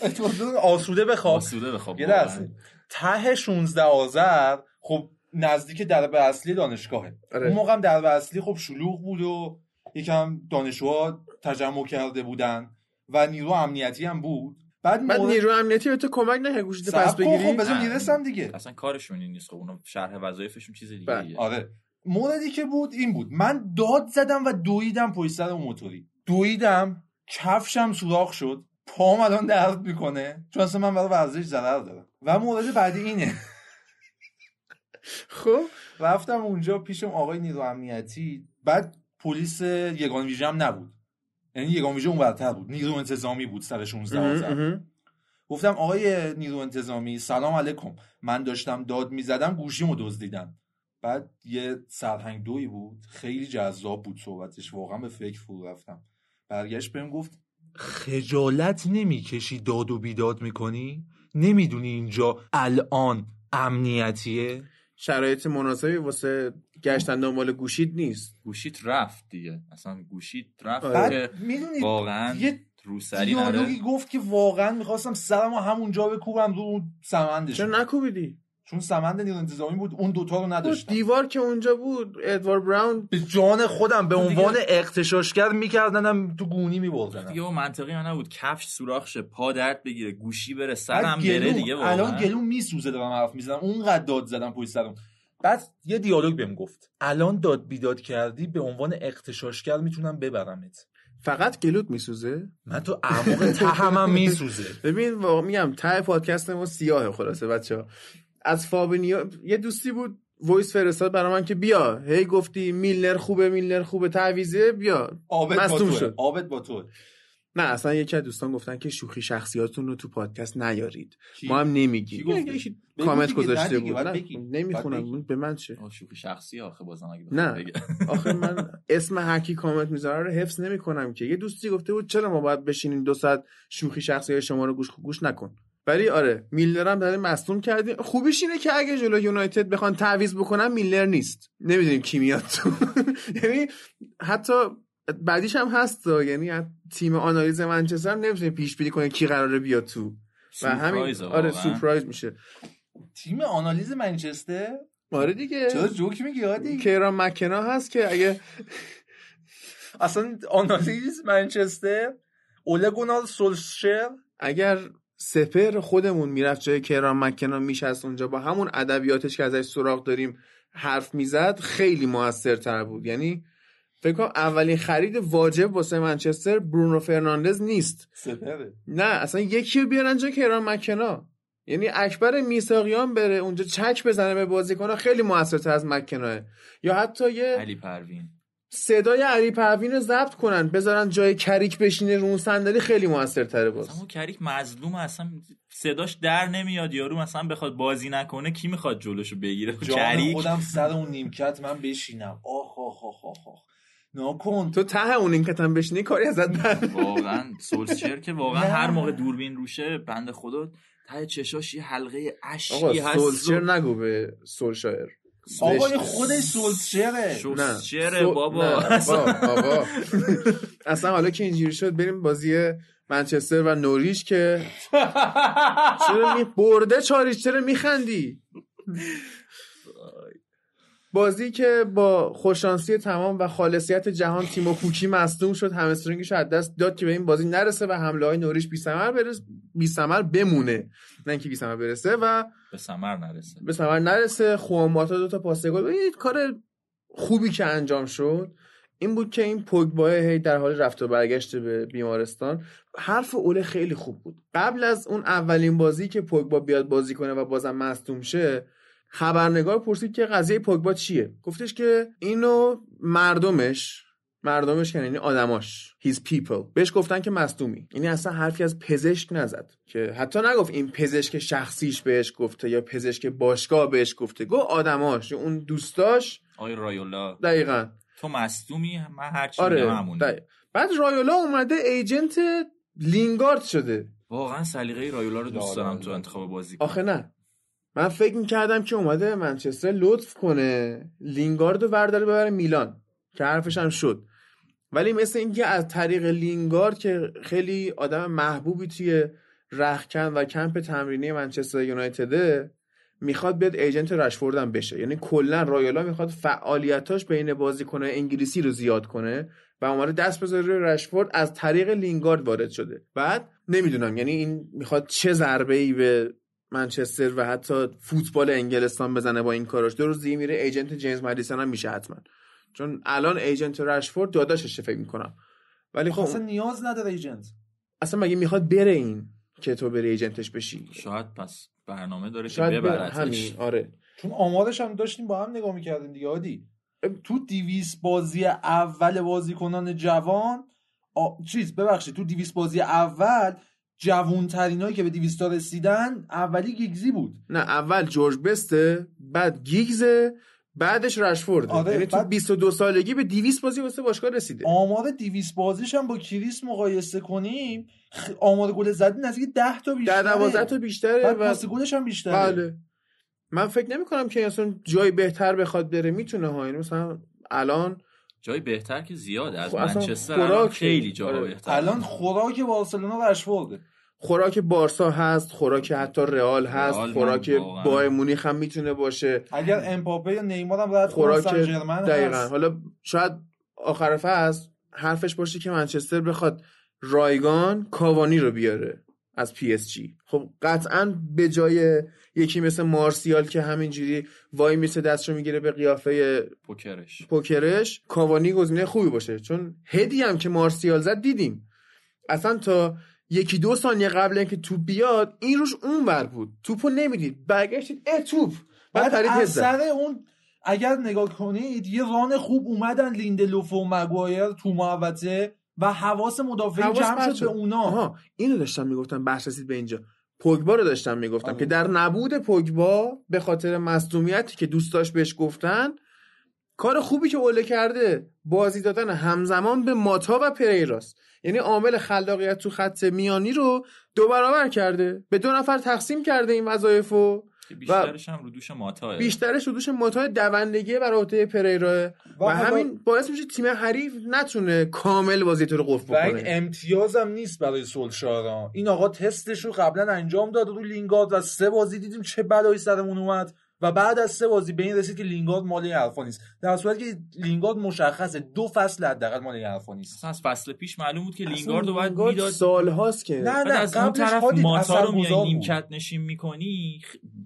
ادوارد براون آسوده بخواب آسوده بخواب یه. لحظه. ته 16 آذر خب نزدیک درب اصلی دانشگاهه. آره. اون موقع هم درب اصلی خب شلوغ بود و یکم دانشجوها تجمع کرده بودن و نیرو امنیتی هم بود. بعد, بعد مورد- نیرو امنیتی به تو کمک گوشیتو صبر پس بگیری؟ خب بذار نه. می‌رسم دیگه. اصلا کارشون این نیست خب اونا شرح وظایفشون چیز دیگه بله. ایه. آره. موردی که بود این بود. من داد زدم و دویدم پشت سر اون موتوری. دویدم کفشم سوراخ شد. پام الان درد می‌کنه. چون اصلا من برای ورزش ضرر دارم. و مورد بعدی اینه. خب؟ رفتم اونجا پیش اون آقای نیرو امنیتی. بعد پلیس یگان ویژه هم نبود. یعنی یگان ویژه اون برتر بود. نیرو انتظامی بود سر 16 اها، آذر اها. گفتم آقای نیرو انتظامی سلام علیکم. من داشتم داد می‌زدم گوشیمو دزدیدن بعد یه سرهنگ دوی بود. خیلی جذاب بود صحبتش. واقعا به فکر فرو رفتم. برگشت بهم گفت خجالت نمی‌کشی داد و بیداد می‌کنی؟ نمی‌دونی اینجا الان امنیتیه؟ شرایط مناسبی واسه گشتن دنبال گوشید نیست. گوشیت رفت دیگه. اصلا گوشیت رفت آره. که واقعا یه روسری دیالوگی نره گفت که واقعا می‌خواستم سرمو همونجا بکوبم رو سمندش. چرا نکوبیدی؟ چون سمند نیرو انتظامی بود اون دوتا رو نداشتم دیوار که اونجا بود ادوارد براون به جان خودم به دیگه- عنوان اقتشاشگر میکردنم تو گونی میبردنم. دیگه منطقی هم نبود. کفش سوراخ شه پا درد بگیره گوشی بره سرم بره دیگه الان واقعا گلوم میسوزه دارم حرف می‌زنم. اونقدر داد زدم پشت سرم. بعد یه دیالوگ بهم گفت. الان داد بیداد کردی به عنوان اغتشاشگر می‌تونم ببرمت. فقط گلوت میسوزه؟ من تو اعماق تهمم میسوزه. ببین واقعا میگم ته پادکست ما سیاهه خلاصه بچه از فابینیو یه دوستی بود voice فرستاد برای من که بیا. هی گفتی میلنر خوبه میلنر خوبه تعویضه بیا. آبت با شد. آبت با تو نه اصلا یکی از دوستان گفتن که شوخی شخصیاتتون رو تو پادکست نیارید. کی؟ ما هم نمیگیم. کامنت گذاشته بود. نمی‌خونم. به من چه؟ آه، شوخی شخصی آخه بازم اگه نه. آخه من اسم هر کی کامنت می‌ذاره رو حفظ نمی‌کنم که. یه دوستی گفته بود چرا ما باید بشینیم دو ساعت شوخی شخصی های شما رو گوش گوش نکن؟ ولی آره میلر هم داره مصدوم کردیم. خوبیش اینه که اگه جلو یونایتد بخوان تعویض بکنن میلر نیست. نمی‌دونیم کی میاد تو. یعنی حتی بعدیش هم هست یعنی تیم آنالیز منچستر نمی‌تونه پیش بینی کنه کی قراره بیاد تو. و همین آره. سورپرایز میشه. تیم آنالیز منچستر؟ آره دیگه. چرا جوک میگی عادی کیران مکنا هست که اگه اصلا آنالیز منچستر اوله گونار سولشر. اگر سپر خودمون می‌رفت جای کرام مکنان میشست اونجا. با همون ادبیاتش که ازش سراغ داریم حرف می‌زد خیلی موثرتر بود. یعنی فکر کنم اولین خرید واجب واسه منچستر برونو فرناندز نیست. سپره نه اصلا یکی رو بیارن جا کرام مکنا یعنی اکبر میثاقیان بره اونجا چک بزنه به بازیکنها خیلی موثرتر از مکنا یا حتی یه علی پروین. صدای علی پروین رو ضبط کنن بذارن جای کریک بشینه رو اون صندلی خیلی موثرتره باز. اصلا اون کریک مظلوم اصلا صداش در نمیاد یارو مثلا بخواد بازی نکنه کی می‌خواد جلوشو بگیره؟ کریک؟ خودم سر اون نیمکت من بشینم. آخ آخ آخ آخ آخ. ناکن. تو ته اون این کتم بشینی کاری ازت بر واقعا سولشر که واقعا. هر موقع دوربین روشه بنده خدا ته چشاش یه حلقه اشکی هست. سولشر نگو به سولشایر. آقا این خودش سولشره نه، بابا. بابا. اصلا حالا که اینجوری شد بریم بازی منچستر و نوریش که چرا می برده چاریش چرا میخندی؟ بازی که با خوششانسی تمام و خالصیت جهان تیم و پوکی مصدوم شد همسترینگش از دست داد که به این بازی نرسه و حمله های نوریش بی ثمر برس بی ثمر بمونه. نه اینکه بی ثمر برسه و به ثمر نرسه. به ثمر نرسه. خواماتا دو تا پاس گل. کار خوبی که انجام شد این بود که این پوگبا هی در حال رفت و برگشت به بیمارستان. حرف اوله خیلی خوب بود. قبل از اون اولین بازی که پوگبا بیاد بازی کنه و بازم مصدوم شه خبرنگار پرسید که قضیه پوگبا چیه؟ گفتش که اینو مردمش مردمش که یعنی آدماش his people بهش گفتن که مصدومی. یعنی اصلا حرفی از پزشک نزد. که حتی نگفت این پزشک شخصیش بهش گفته یا پزشک باشگاه بهش گفته. گفت آدماش یا اون دوستاش. آقای رایولا. دقیقا. تو مصدومی من هرچی آره میگم همونه دقیق. بعد رایولا اومده ایجنت لینگارد شده. واقعا سلیقه رایولا رو دوست دارم تو. انتخاب بازی آخه نه. من فکر می‌کردم که اومده منچستر لطف کنه. لینگارد رو برداره ببره میلان. که حرفش هم شد. ولی مثل اینکه از طریق لینگارد که خیلی آدم محبوبی توی رخکن و کمپ تمرینی منچستر یونایتده می‌خواد بیاد ایجنت رشفورد هم بشه. یعنی کلا رایالا می‌خواد فعالیتاش بین بازیکن‌های انگلیسی رو زیاد کنه و اومده دست بذاره روی رشفورد از طریق لینگارد وارد شده. بعد نمی‌دونم یعنی این می‌خواد چه ضربه ای به منچستر و حتی فوتبال انگلستان بزنه با این کاراش. دو روز دیگه میره ایجنت جیمز مدیسون هم میشه حتما. چون الان ایجنت رشفورد داداششه فکر می‌کنم. ولی خب اصلا نیاز نداره ایجنت. اصلا مگه می‌خواد بره این که تو بری ایجنتش بشی؟ شاید پس برنامه داره که شاید بره. ببرتش. همین آره. چون آمارش هم داشتیم با هم نگاه می‌کردیم دیگه عادی. تو دیویس بازی اول بازیکنان جوان آ... چیز ببخشید تو دیویس بازی اول جوون ترینایی که به دیویس تا رسیدن اولی گیگزی بود. نه اول جورج بسته بعد گیگزه بعدش رشفورد. آره، یعنی تو بعد- 22 سالگی به 200 بازی واسه باشگاه رسیده. آمار دیویس بازیش هم با کریس مقایسه کنیم. آمار گل زدی نزدیک 10 تا بیشتره. در 12 تا بیشتره بعد و پاس گلش هم بیشتره. بله. من فکر نمی کنم که اصلا جای بهتر بخواد بره می‌تونه ها. یعنی مثلا الان جای بهتر که زیاده. از خب منچستر خیلی جا آره. بهتر الان خوراک بارسلونا رشفورده خوراک بارسا هست خوراک حتی رئال هست رئال خوراک بایر مونیخ هم می‌تونه باشه. اگر امپاپه یا نیمار هم رد خوراک دقیقا هست. حالا شاید آخر فصل حرفش باشه که منچستر بخواد رایگان کاوانی رو بیاره از پی اس جی. خب قطعا به جای یکی مثل مارسیال که همینجوری وایمیسه دستشو می‌گیره به قیافه poker ش. poker ش کاوانی گزینه خوبی باشه. چون هدی هم که مارسیال زد دیدیم. اصلا تا یکی دو ثانیه قبل اینکه توپ بیاد این روش اون ور بود. توپو نمی‌دید. برگشت دید اه توپ. بعد از. سر اون اگر نگاه کنید یه ران خوب اومدن لیندلوف و مگوایر تو محوطه و حواس مدافعین جمع شد به اونا. آها اینو داشتم می‌گفتم بحث رسید به اینجا. پوگبا رو داشتم می‌گفتم آره. که در نبود پوگبا به خاطر مصدومیتی که دوست داشت بهش گفتن کار خوبی که اوله کرده بازی دادن همزمان به ماتا و پریراست. یعنی عامل خلاقیت تو خط میانی رو دو برابر کرده. به دو نفر تقسیم کرده این وظایفو که بیشترش هم رو دوش ماتاه بیشترش رو دوش ماتا دوندگی بر عهده پریرا و, و همین باعث میشه تیم حریف نتونه کامل بازی تو رو قفل و این بکنه. امتیازم نیست برای سولشارا. این آقا تستش رو قبلا انجام داد رو لینگارد و سه بازی دیدیم چه بلایی سرمون اومد. و بعد از سه بازی به این رسید که لینگارد مال این حرفا نیست. در صورتی که لینگارد مشخصه. دو فصل حداقل مال این حرفا نیست. اصلا از فصل پیش معلوم بود که لینگارد رو باید می‌داد. سالهاست که نه نه از اون طرف ماتا رو میای. نیمکت نشین می‌کنی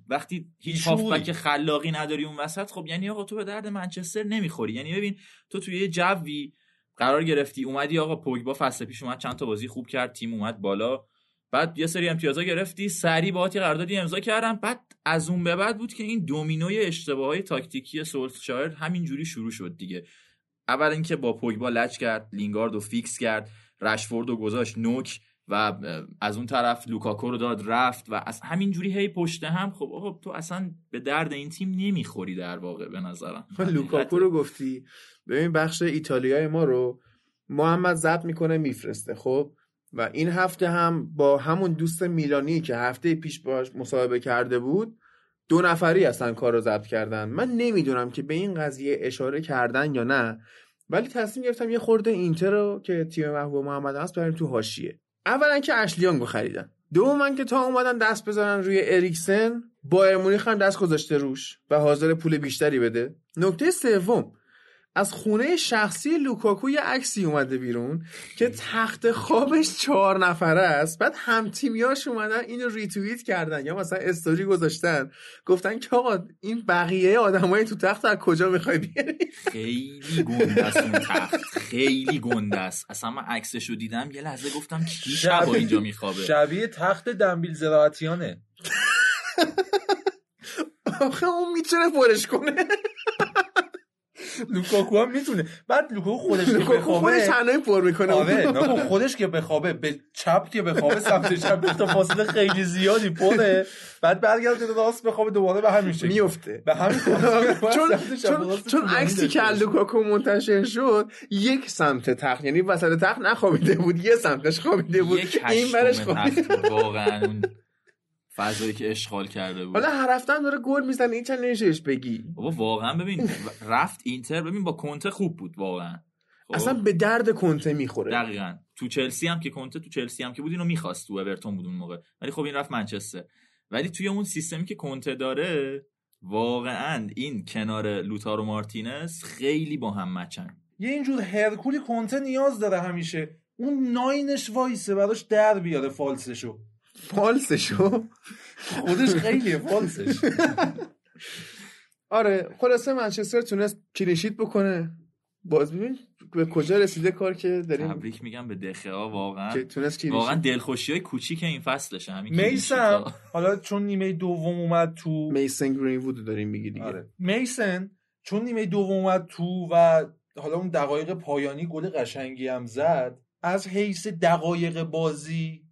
وقتی هیچ. هافبک خلاقی نداری اون وسط خب یعنی آقا تو به درد منچستر نمی‌خوری. یعنی ببین تو توی یه جوی قرار گرفتی اومدی آقا پوگبا فصل پیش اومد چند تا بازی خوب کرد تیم اومد بالا. بعد یه سری امتیازا گرفتی سری باهات قراردادی امضا کردم. بعد از اون به بعد بود که این دومینوی اشتباههای تاکتیکی سولشایر همینجوری شروع شد دیگه. اول اینکه با پوگبا لج کرد لینگارد رو fix کرد رشفورد رو گذاشت نوک و از اون طرف لوکاکو رو داد رفت و از همینجوری هی پشت هم. خب آقا تو اصلا به درد این تیم نمی‌خوری در واقع به نظرم. لوکاکو رو گفتی. ببین بخش ایتالیای ما رو محمد ضبط می‌کنه میفرسته. خب و این هفته هم با همون دوست میلانی که هفته پیش باش مصاحبه کرده بود دو نفری اصلا کار رو ضبط کردن. من نمی‌دونم که به این قضیه اشاره کردن یا نه ولی تصمیم گرفتم یه خورده اینتر رو که تیم محبوب محمد هست بریم تو حاشیه. اولا که اشلی یانگو خریدن. دوما که تا اومدن دست بزنن روی اریکسن بایرن مونیخ هم دست گذاشته روش و حاضر پول بیشتری بده. نکته سوم از خونه شخصی لوکاکو یه عکسی اومده بیرون که تخت خوابش چهار نفره است. بعد هم تیمیاش اومدن اینو ریتوییت کردن یا مثلا استوری گذاشتن. گفتن که آقا این بقیه آدمای تو تخت از کجا می‌خوای بیاری؟ خیلی گنده است اون تخت. خیلی گنده است. اصلا من عکسش رو دیدم یه لحظه گفتم کی شبا اینجا میخوابه؟ شبیه تخت دن بیلزریانه. آخه اون می‌تونه پرش کنه. لوکاکو هم می‌تونه. بعد لوکاکو خودش که لوکاکو بخوابه خودش تنهایی پر می‌کنه. آره خودش که بخوابه به چپ که بخوابه سمت چپ تا فاصله خیلی زیادی پره. بعد برگرده به راست بخوابه دوباره به همین شکل. میفته به همین چون چون عکسی که. لوکاکو منتشر شد یک سمت تخت. یعنی وسط تخت نخوابیده بود یه سمتش خوابیده بود. این برش خوابیده واقعا. فضایی که اشغال کرده بود. حالا هر هفته داره گل می‌زنه این چند نمیشهش بگی. بابا واقعا ببین رفت اینتر ببین با کنته خوب بود واقعا. خب؟ اصلا به درد کنته می‌خوره. دقیقا. تو چلسی هم که کنته تو چلسی هم که بود اینو می‌خواست تو اورتون بود اون موقع. ولی خب این رفت منچستر. ولی توی اون سیستمی که کنته داره واقعا این کنار لوتارو مارتینز خیلی با هم match ن. یه اینجور هرکولی کنته نیاز داره همیشه. اون nine ش وایسه براش در بیاره false شو. false شو خودش خیلیه false ش. آره خلاصه منچستر تونست clean sheet بکنه. باز ببین به کجا رسیده کار که داریم تبریک میگم به دخیا واقعا. که تونست واقعا دلخوشی های کوچیک این فصلشه همین clean sheet ا. حالا چون نیمه دوم اومد تو میسن گرین وود داریم میگی دیگه. آره. میسن چون نیمه دوم اومد تو و حالا اون دقایق پایانی گل قشنگی هم زد از حیث دقایق بازی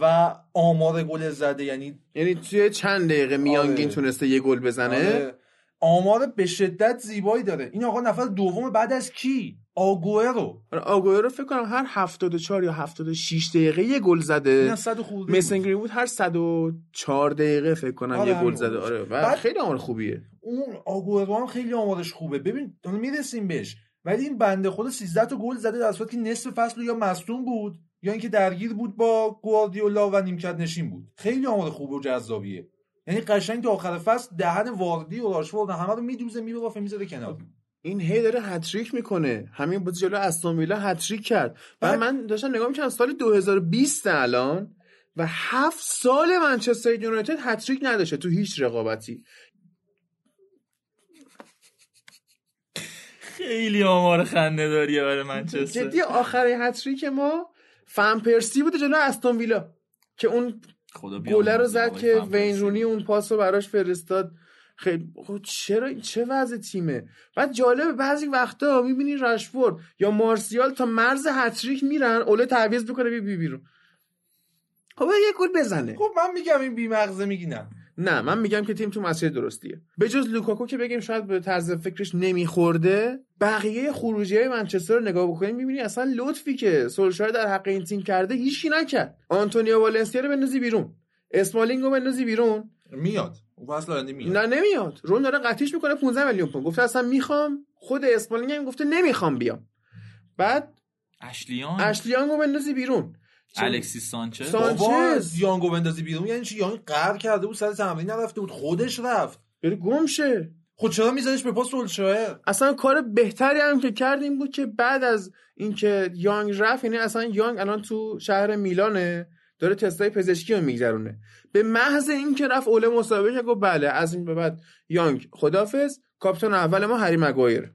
و آمار گل زده یعنی یعنی توی چند دقیقه میانگین آره. تونسته یه گل بزنه؟ آره، آمار به شدت زیبایی داره. این آقا نفر دوم بعد از کی؟ آگوئرو. آره آگوئرو فکر کنم هر 74 یا 76 دقیقه یه گل زده. از صد و خورده میسن بود. گرین وود هر 104 دقیقه فکر کنم آره، یه گل زده. آره و بعد- خیلی آمار خوبیه. اون آگوئرو هم خیلی آمارش خوبه. ببین می‌رسیم بهش. ولی این بنده خدا 13 تا گل زده در صورتی که نصف فصل یا مصدوم بود. یا اینکه درگیر بود با گواردیولا و نیمکت نشین بود. خیلی آمار خوبه و جذابیه. یعنی قشنگ تا آخر فصل دهن واردی و راشفورد همه رو میدوزه میبافه می‌ذاره کنار. این هی داره هتریک می‌کنه. همین بازی جلو استون ویلا هتریک کرد. و بعد- من داشتم نگاه می‌کنم سال 2020 الان و هفت سال منچستر یونایتد هتریک نداشته تو هیچ رقابتی. خیلی آمار خنده داریه برای منچستر. جدی آخرین هتریک مال فن پرسی بوده جلو استون ویلا که اون خدا گله رو زد که وین. رونی اون پاس رو براش فرستاد. خیلی خب چرا چه وضع تیمه؟ بعد جالبه بعضی وقتا می‌بینی راشفورد یا مارسیال تا مرز هتریک میرن اوله تعویض بکنه بی بی بیرون. خب یه گل بزنه. خب من میگم این بیمغزه میگی نه من میگم که تیم تو مسیر درستیه. به جز لوکاکو که بگیم شاید به طرز فکرش نمیخورده بقیه خروجی های منچستر رو نگاه بکنیم می‌بینی اصلا لطفی که سولشایر در حق این تیم کرده هیچی نکرد. آنتونیو والنسیا رو بندازی بیرون. اسمالینگ رو بندازی بیرون. میاد. آینده میاد. نه نمیاد. رون داره قطیش می‌کنه 15 میلیون پوند. گفته اصلا می‌خوام. خود اسمالینگ هم گفته نمی‌خوام بیام. بعد اشلیان. اشلیانگ رو بندازی بیرون. الکسیس سانچز. سانچز. یانگو بندازی بیرون. یعنی چی؟ یعنی قهر کرده بود سر تمرین نرفته بود. خودش رفت. بره گم شه. خب چرا میذارش به پاس سولشایر اصلا کار بهتری هم که کرد این بود که بعد از اینکه یانگ رفت یعنی اصلا یانگ الان تو شهر میلانه داره تستای پزشکی رو میگذرونه. به محض اینکه رفت اوله مسابقه که گفت بله از این به بعد یانگ خدافظ کاپیتان اول ما هری مگایر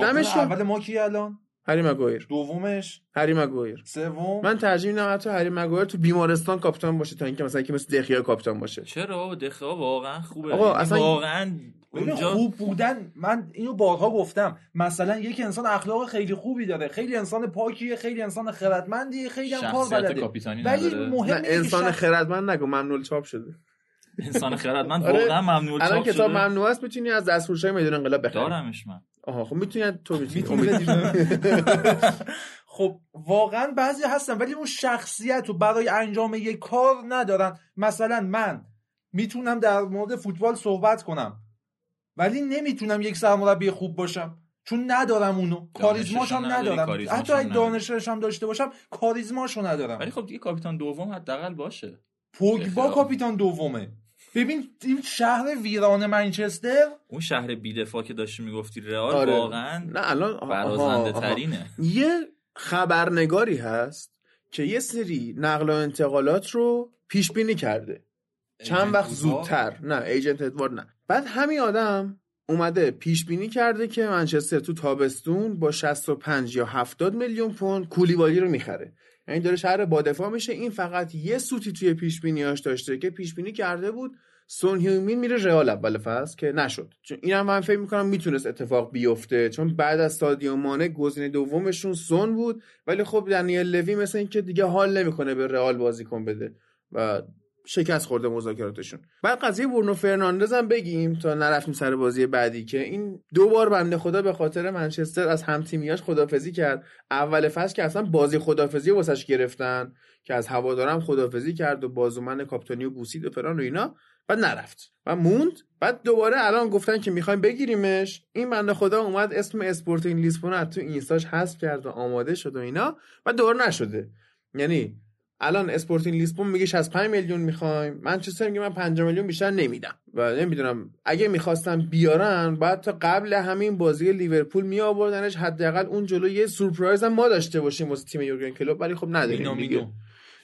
دمش. اول ما کی الان؟ هری مگایر دومش؟ هری مگایر سوم؟ من ترجیح میدم حتی هری مگایر تو بیمارستان کاپیتان باشه تا اینکه مثلا که مثل دخیا کاپیتان باشه. چرا دخیا واقعا خوبه. آقا، اصلا- واقعا اونجا خوب بودن من اینو بارها گفتم. مثلا یک انسان اخلاق خیلی خوبی داره. خیلی انسان پاکیه خیلی انسان خردمندیه خیلی هم کار بلده. ولی مهم انسان شخص- خردمند نگو ممنوع چاپ شده. انسان خردمند آره. واقعا ممنوع الان چاپ کتاب شده. ممنوع است می‌تونی از دستفروشای میدون انقلاب بخری. دارمش من. آها خب می‌تونی تو. خب واقعا بعضی هستن ولی اون شخصیت رو برای انجام یک کار ندارن. مثلا من می‌تونم در مورد فوتبال صحبت کنم ولی نمی‌تونم یک سرمربی خوب باشم چون ندارم اونو. کاریزماش هم ندارم. حتی اگه. دانشش هم داشته باشم کاریزماشو ندارم. ولی خب دیگه کاپیتان دوم حداقل باشه. پوگبا. کاپیتان دومه. ببین این شهر ویران منچستر؟ اون شهر بیدفاع که داشتی می‌گفتی رئال آره. واقعا نه الان برازنده. ترینه یه خبرنگاری هست که یه سری نقل و انتقالات رو پیش بینی کرده. چند وقت زودتر. نه ایجنت ادوارد نه. بعد همین آدم اومده پیش بینی کرده که منچستر تو تابستون با 65 یا 70 میلیون پوند کولیبالی رو می‌خره. یعنی داره شهر با دفاع میشه. این فقط یه سوتی توی پیش بینیاش داشته که پیش بینی کرده بود. سون هیونگ مین میره رئال اول فصل که نشد. چون اینم من فکر می‌کنم می‌تونست اتفاق بیفته. چون بعد از سادیو مانه گزینه دومشون سون بود. ولی خب دنیل لوی مثل اینکه دیگه حال نمی‌کنه به رئال بازیکن بده. و شکست خورده مذاکراتشون. بعد قضیه برونو فرناندز هم بگیم تا نرفتیم سر بازی بعدی که این دو بار بنده خدا به خاطر منچستر از هم تیمیاش خدافظی کرد. اول فصل که اصلا بازی خدافظی واسش گرفتن که از هوادارم خدافظی کرد و بازوبند کاپیتانی و بوسید و فلان و اینا. بعد نرفت. و موند. بعد دوباره الان گفتن که می‌خوایم بگیریمش. این بنده خدا اومد اسم اسپورتینگ لیسبون تو اینستاش حذف کرد و آماده شد و اینا. و دوباره نشده. یعنی الان اسپورتینگ لیسبون میگه 65 میلیون می‌خوایم. منچستر میگه من 5 میلیون بیشتر نمیدم. و نمی‌دونم اگه می‌خواستم بیارن بعد تا قبل همین بازی لیورپول می آوردنش حداقل اون جلو یه سورپرایز هم ما داشته باشیم واسه تیم یورگن کلوپ ولی خب نداریم مینامینو.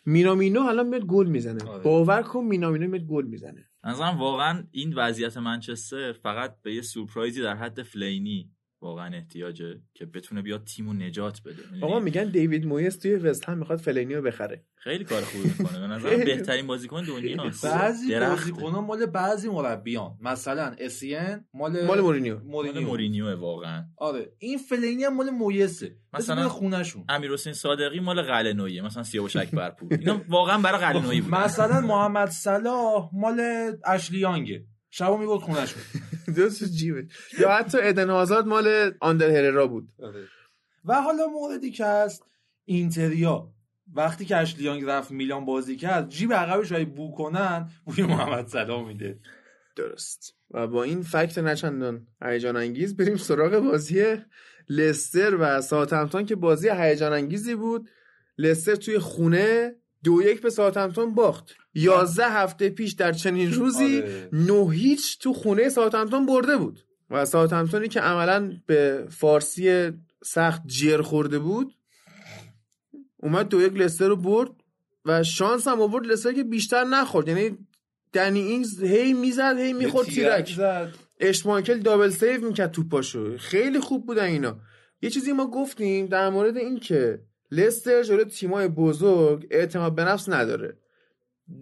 مینامینو الان میاد گل می‌زنه. آره. باور کن مینامینو میاد گل می‌زنه. نظرم واقعا این وضعیت منچستر فقط به یه سورپرایزی در حد فلینی واقعا احتیاجه که بتونه بیاد تیمو نجات بده. می‌دونی؟ آقا میگن دیوید مویس توی وست هم می‌خواد فلینی رو بخره. خیلی کار خوبی می‌کنه. به خیلی. بهترین بازیکن دنیاست بعضی. بازیکن‌ها مال بعضی مربیان. مثلا اسین مال مال مورینیو. مال مورینیو واقعا. آره. این فلینی هم مال مویسه. مثلا- خونهشون. امیر حسین صادقی مال قلنویه. مثلا سیاوش اکبرپور. اینا واقعا برای قلنویی بود مثلا محمد صلاح مال اشلیانگه. شبا می‌برد خونهشون دوست جیبه یا حتی ادن هازارد مال آندر هررا بود. و حالا موردی که هست اینتریا. وقتی که اشلیانگ رفت میلان بازی کرد جیب عقبش رو بو کنن بوی محمد صلاح میده. درست. و با این فکت نچندان هیجان انگیز بریم سراغ بازی لستر و ساوثهمپتون که بازی هیجان انگیزی بود. لستر توی خونه دو یک به ساوثهمپتون باخت. یازده هفته پیش در چنین روزی آره. نه هیچ تو خونه ساوثهمپتون برده بود. و ساوثهمپتونی که عملا به فارسی سخت جر خورده بود اومد دو یک لستر رو برد و شانس هم آورد لستر که بیشتر نخورد. یعنی دنی اینگز هی می‌زد هی می‌خورد تیرک زد. اشمایکل دابل سیو می‌کرد توپاشو. خیلی خوب بودن اینا. یه چیزی ما گفتیم در مورد این که لستر جلو تیمای بزرگ اعتماد به نفس نداره.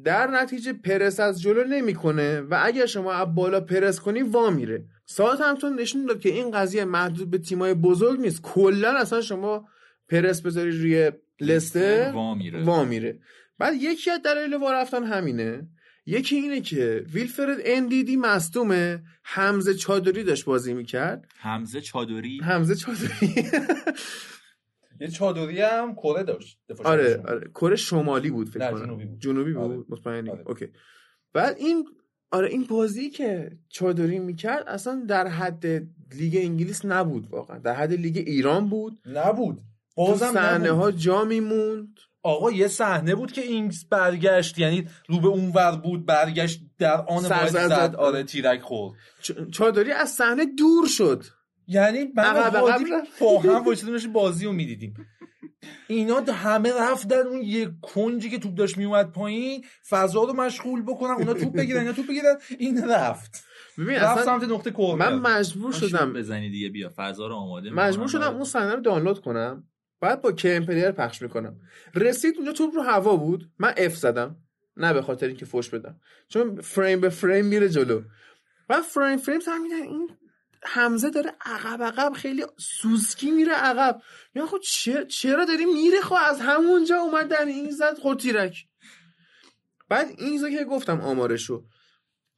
در نتیجه پرس از جلو نمی‌کنه و اگر شما از بالا پرس کنی وا میره. ساعت همتون نشون داد که این قضیه محدود به تیمای بزرگ نیست. کلا اصلا شما پرس بذاری روی لستر وا میره. وا میره. بعد یکی از دلایل وا رفتن همینه. یکی اینه که ویلفرد اندیدی مصدومه. حمزه چادری داشت بازی می‌کرد. حمزه چادری. حمزه چادری. یه چادری هم کره داشت آره. آره کره شمالی بود فکر کنم جنوبی بود. جنوبی بود آره. مطمئنی آره. OK بعد این آره این بازی که چادری می‌کرد اصلا در حد لیگ انگلیس نبود واقعا در حد لیگ ایران بود نبود بازم صحنه. ها جا میموند آقا یه صحنه بود که اینگز برگشت یعنی رو به اون ور بود برگشت در آن واحد زد. آره تیرک خورد چادری از صحنه دور شد یعنی من. با هم داشتیم بازی رو می‌دیدیم. اینا همه رفتن اون یه کنجی که توپ داشت میومد پایین فضا رو مشغول بکنن اونا توپ بگیرن اینا توپ بگیرن. این رفت. ببین رفت اصلا سمت نقطه کرنر من مجبور شدم بزنی دیگه بیا فضا رو آماده مجبور شدم. اون صحنه رو دانلود کنم. بعد با KMPlayer پخش می‌کنم. رسید اونجا توپ رو هوا بود. من F زدم. نه به خاطر اینکه فوش بدم. چون فریم به فریم میره جلو. بعد فریم فریم فهمیدم این حمزه داره عقب عقب خیلی سوسکی میره عقب. یا خود چرا داری میره خب از همونجا اومد در این زد خود تیرک. بعد این که گفتم آمارشو.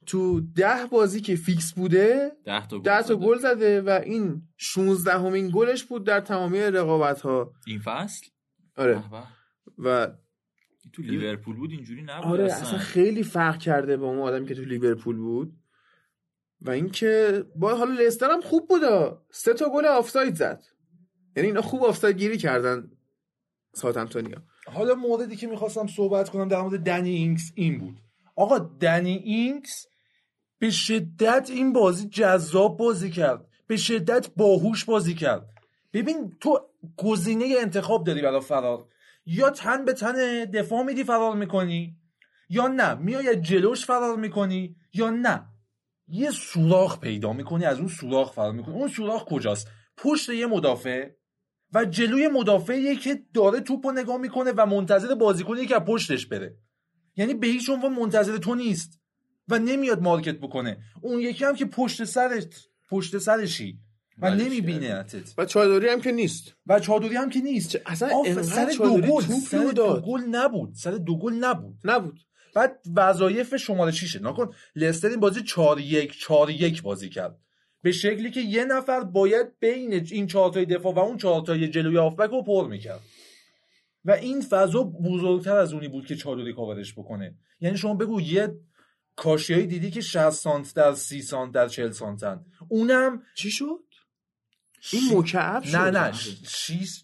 تو ده بازی که فیکس بوده ده تا گل ده تا زده. گل زده و این 16 همین گلش بود در تمامی رقابت ها این فصل؟ آره. و تو لیورپول بود اینجوری نبود آره اصلا. اصلا خیلی فرق کرده با اون آدمی که تو لیورپول بود. و اینکه با حالا لستر هم خوب بود سه تا گل آفساید زد. یعنی اینا خوب آفساید گیری کردن ساوثهمپتونیا. حالا موردی که می‌خواستم صحبت کنم در مورد دنی اینگز این بود. آقا دنی اینکس به شدت این بازی جذاب بازی کرد. به شدت باهوش بازی کرد. ببین تو گزینه انتخاب داری برای فرار. یا تن به تن دفاع میدی فرار می‌کنی یا نه. میای جلوش فرار می‌کنی یا نه. یه سوراخ پیدا می‌کنی از اون سوراخ فرار می‌کنی. اون سوراخ کجاست؟ پشت یه مدافع و جلوی مدافعی که داره توپ رو نگاه می‌کنه و منتظر بازیکنی که از پشتش بره. یعنی به هیچ عنوان منتظر تو نیست و نمیاد مارکت بکنه. اون یکی هم که پشت سرت پشت سرشی و ولش نمی‌بینه. اتت و چادری هم که نیست. و چادری هم که نیست. اصلا سر دو گل. سر دو. گل نبود. سر دو گل نبود. نبود. بعد وظایف شماره 6 نکن لستر این بازی 4 1 4 1 بازی کرد. به شکلی که یه نفر باید بین این چهار تای دفاع و اون چهار تای جلوی هافبک رو پر می‌کرد. و این فضا بزرگتر از اونی بود که چادری کاورش بکنه. یعنی شما بگو یه کاشیایی دیدی که 60 سانت در 30 سانت در 40 سانتن اونم چی شد؟ این مکعب شد. نه نه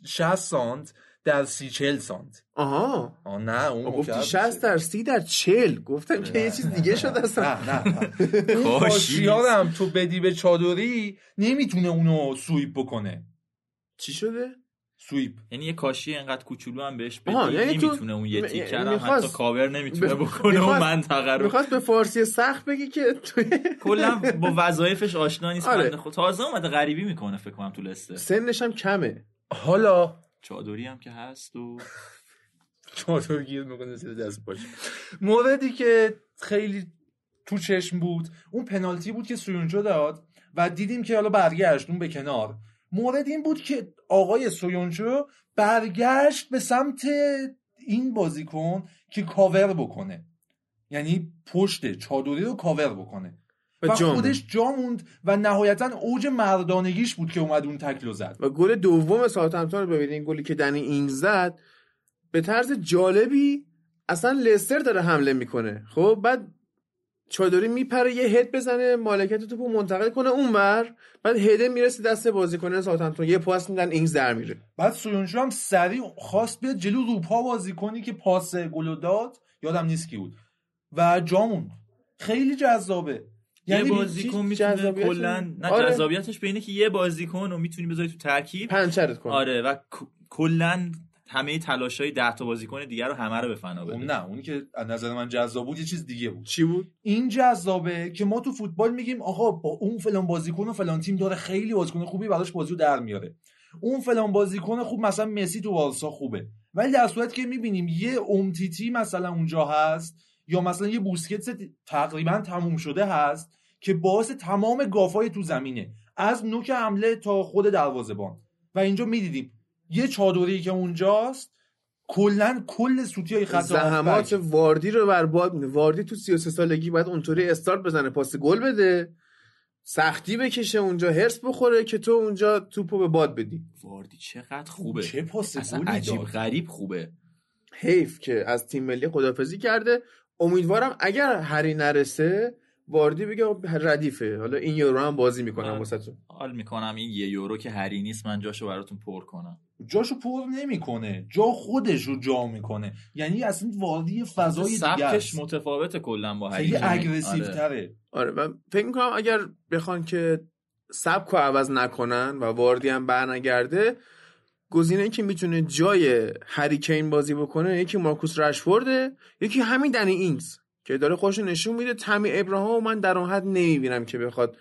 60 سانت در 30 40 سانت. آها. آه نه اون گفتی مکعب 60 در 30 در 40 گفتم که یه چیز دیگه شد اصلا. نه نه هم تو بدی به چادری نمی‌تونه اونو سویپ بکنه. چی شده؟ سویپ. یعنی یه کاشی اینقدر کوچولو هم بهش بدی یعنی تو- نمی‌تونه اون یه تیکر هم میخواست- حتی کاور نمی‌تونه بکنه اون منطقه رو. می‌خواست به فارسی سخت بگی که توی کلا با وظایفش آشنا نیست آره. تازه اومده غریبی می‌کنه فکر کنم تو لسته. سنش هم کمه. حالا چادری هم که هست و چادر گیر می‌کنه زیر دست باشه. موردی که خیلی تو چشم بود اون پنالتی بود که سویونچو داد و دیدیم که حالا برگشت اون به کنار. مورد این بود که آقای سویونچو برگشت به سمت این بازیکن که کاور بکنه. یعنی پشت چادری رو کاور بکنه. و و, جا. خودش جا موند و نهایتا اوج مردانگیش بود که اومد اون تکلو زد. و گل دوم ساوثهمپتون رو ببینید گلی که دنی اینگز زد به طرز جالبی اصلا لستر داره حمله می‌کنه. خب بعد چادری میپره یه هد بزنه مالکیت توپو منتقل کنه اونور بعد هده می‌رسه دست بازیکن ساوثهمپتون. یه پاس میدن اینگز در میره. بعد سویونچو هم سریع خواست بیاد جلو روپا بازی کنی که پاس گلو داد یادم نیست کی بود. و جامون خیلی جذابه. یه یعنی بازیکن چیز می‌تونه کلا نه آره. جذابیتش به اینه که یه بازیکن رو می‌تونی بذاری تو ترکیب. پنچرت کن. آره و کلا همه تلاشای 10 تا بازیکن دیگه رو همه رو به فنا اون بده نه اونی که از نظر من جذاب بود یه چیز دیگه بود. چی بود؟ این جذابه که ما تو فوتبال میگیم آقا با اون فلان بازیکن و فلان تیم داره خیلی بازیکن خوبی براش بازی رو در میاره. اون فلان بازیکن خوب مثلا مسی تو بارسا خوبه. ولی در صورت که می‌بینیم یه امتیتی مثلا اونجا هست یا مثلا یه بوسکتس تقریبا تموم شده هست که باعث تمام گافای تو زمینه. از نوک حمله تا خود دروازه‌بان. و اینجا می‌دیدیم. یه چادری که اونجاست کلا کل سوتی های خط زحمات. واردی رو برباد میده. واردی تو 33 سالگی باید اونطوری استارت بزنه پاس گل بده. سختی بکشه اونجا هرس بخوره که تو اونجا توپو به باد بدی. واردی چقدر خوبه. چه پاس اصلا گلی عجیب. غریب خوبه. حیف که از تیم ملی خدافزی کرده. امیدوارم اگر هری نرسه واردی بگه ردیفه حالا این یورو هم بازی می‌کنم آره. واسهتون حال می‌کنم این یه یورو که هری نیست من جاشو براتون پر کنم جاشو پر نمی‌کنه جا خودش رو جا می‌کنه یعنی اصلا واردی فضای دیگه سبکش. متفاوته کلا با خیلی هری کین. اگریسیو آره. تره آره من فکر می‌کنم اگر بخوان که سبک رو عوض نکنن و واردی هم برنگرده گزینه که می‌تونه جای هری کین بازی بکنه یکی مارکوس رشفورده یکی همین دنی اینگز که داره خودش رو نشون میده. تمی ابراهام من در اون حد نمی‌بینم که بخواد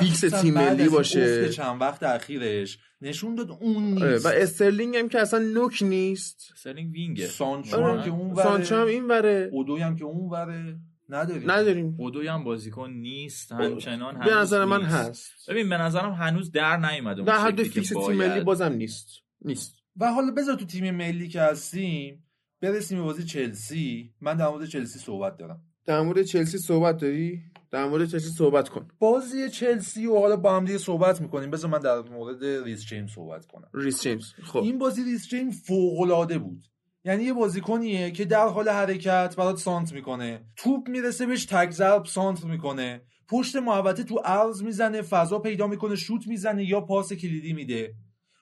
فیکس تیم ملی باشه. چند وقت اخیرش نشون داد اون آره، نیست. و استرلینگ هم که اصلا نوک نیست. استرلینگ wing ه. سانچو آره. هم که اون وره. سانچو هم این وره. اودوی هم که اون وره. نداریم. نداریم. اودوی هم بازیکن نیست همچنان به نظر من نیست. هست. ببین به نظرم هنوز در نیومده اون در حد فیکس تیم. ملی بازم نیست. نیست. و حالا بذار تو تیم ملی که هستیم برسیم به بازی چلسی. من در مورد چلسی صحبت دارم. در مورد چلسی صحبت داری؟ در مورد چلسی صحبت کن. بازی چلسی و حالا با هم دیگه صحبت می‌کنیم. بذار من در مورد ریس جیمز صحبت کنم. ریس جیمز. خب. این بازی ریس جیمز فوق العاده بود. یعنی یه بازیکنیه که در حال حرکت برات سانتر می‌کنه. توپ می‌رسه بهش تک ضرب سانتر می‌کنه. پشت محوطه تو عرض می‌زنه فضا پیدا می‌کنه شوت می‌زنه یا پاس کلیدی میده.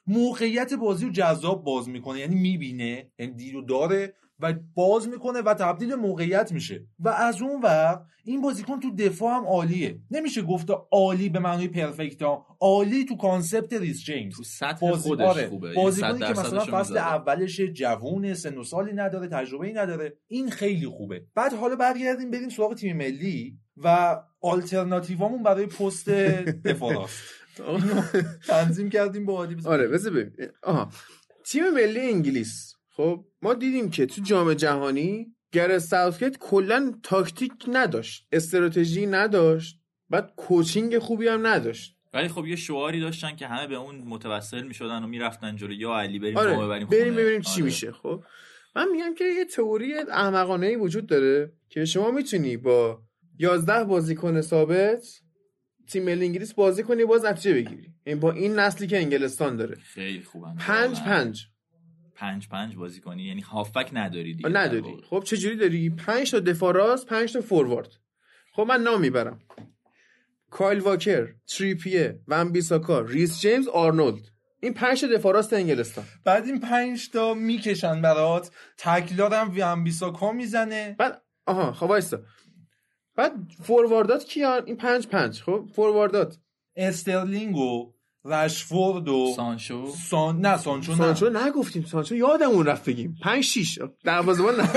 موقعیت بازی رو جذاب باز می‌کنه. یعنی می‌بینه. یعنی دید رو داره. و باز می‌کنه و تبدیل موقعیت میشه. و از اون ور این بازیکن تو دفاع هم عالیه. نمیشه گفت عالی به معنای perfect ها عالی تو concept ریس جیمز تو سطح بازی خودش آره. خوبه. بازیکنی یعنی که صد مثلا فصل. اولش جوونه سن و سالی نداره تجربه ای نداره. این خیلی خوبه. بعد حالا برگردیم بریم سراغ تیم ملی و آلترناتیوامون برای پست دفاع تنظیم کردیم با عادی بزن. آره بذار ببین آها. تیم ملی انگلیس. خب ما دیدیم که تو جام جهانی گرت ساوثگیت کلا تاکتیک نداشت استراتژی نداشت بعد کوچینگ خوبی هم نداشت ولی خب یه شعاری داشتن که همه به اون متوسل می‌شدن و می‌رفتن جلو یا علی بریم آره ببریم بریم خونه. ببینیم چی آره. میشه خب من میگم که یه تئوری احمقانه ای وجود داره که شما می‌تونی با 11 بازیکن ثابت تیم ملی انگلیس بازی کنی باز نتیجه بگیری این با این نسلی که انگلستان داره خیلی خوبن پنج واقعا. پنج پنج پنج بازی کنی یعنی هافبک نداری دیگه نداری. خب چجوری داری؟ پنج تا دفاع راست پنج تا فوروارد خب من نام می‌برم. کایل واکر تریپیه ون بیساکا ریس جیمز آرنولد. این پنج تا دفاع راست انگلستان. بعد این پنج تا می‌کشن برات. تکلارم ون بیساکا می‌زنه. بعد آها خب وایسا بعد فورواردات کیان؟ این پنج پنج. خب فورواردات استرلینگ و رشفورد و سانشو. سان... نه سانچو نه. سانچو نگفتیم سانچو یادمون رفت بگیم. پنج شیش. دروازه‌بان نه.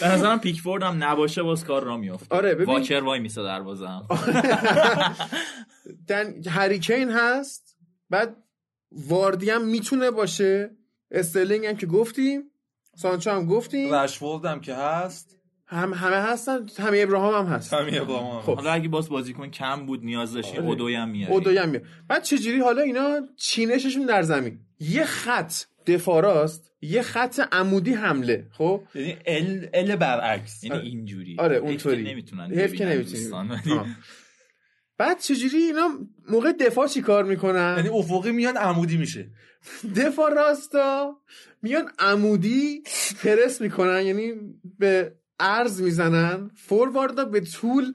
به نظرم پیکفورد هم نباشه باز کار را میافت آره ببین. واکر وایمیسه دروازه هم دن... هری کین هست بعد واردی هم می‌تونه باشه. استرلینگ هم که گفتیم. سانچو هم گفتیم. رشفورد هم که هست. هم همه هستن همه ابراهام هم هست. همین ابراهام خب. حالا اگه باز بازیکن کم بود نیاز داشتی آره. اودوی هم میاری. اودوی هم میاد بعد چجوری؟ حالا اینا چینششون در زمین. یه خط دفاع راست یه خط عمودی حمله خب؟ یعنی ال ال برعکس یعنی آره. اینجوری. آره حیف که اونطوری نمی‌تونن حیف که آه. بعد چجوری اینا موقع دفاع چی کار می‌کنن؟ یعنی افقی میان عمودی میشه. دفاع راستا میان عمودی پرس می‌کنن یعنی به عرض می‌زنن فورواردا به طول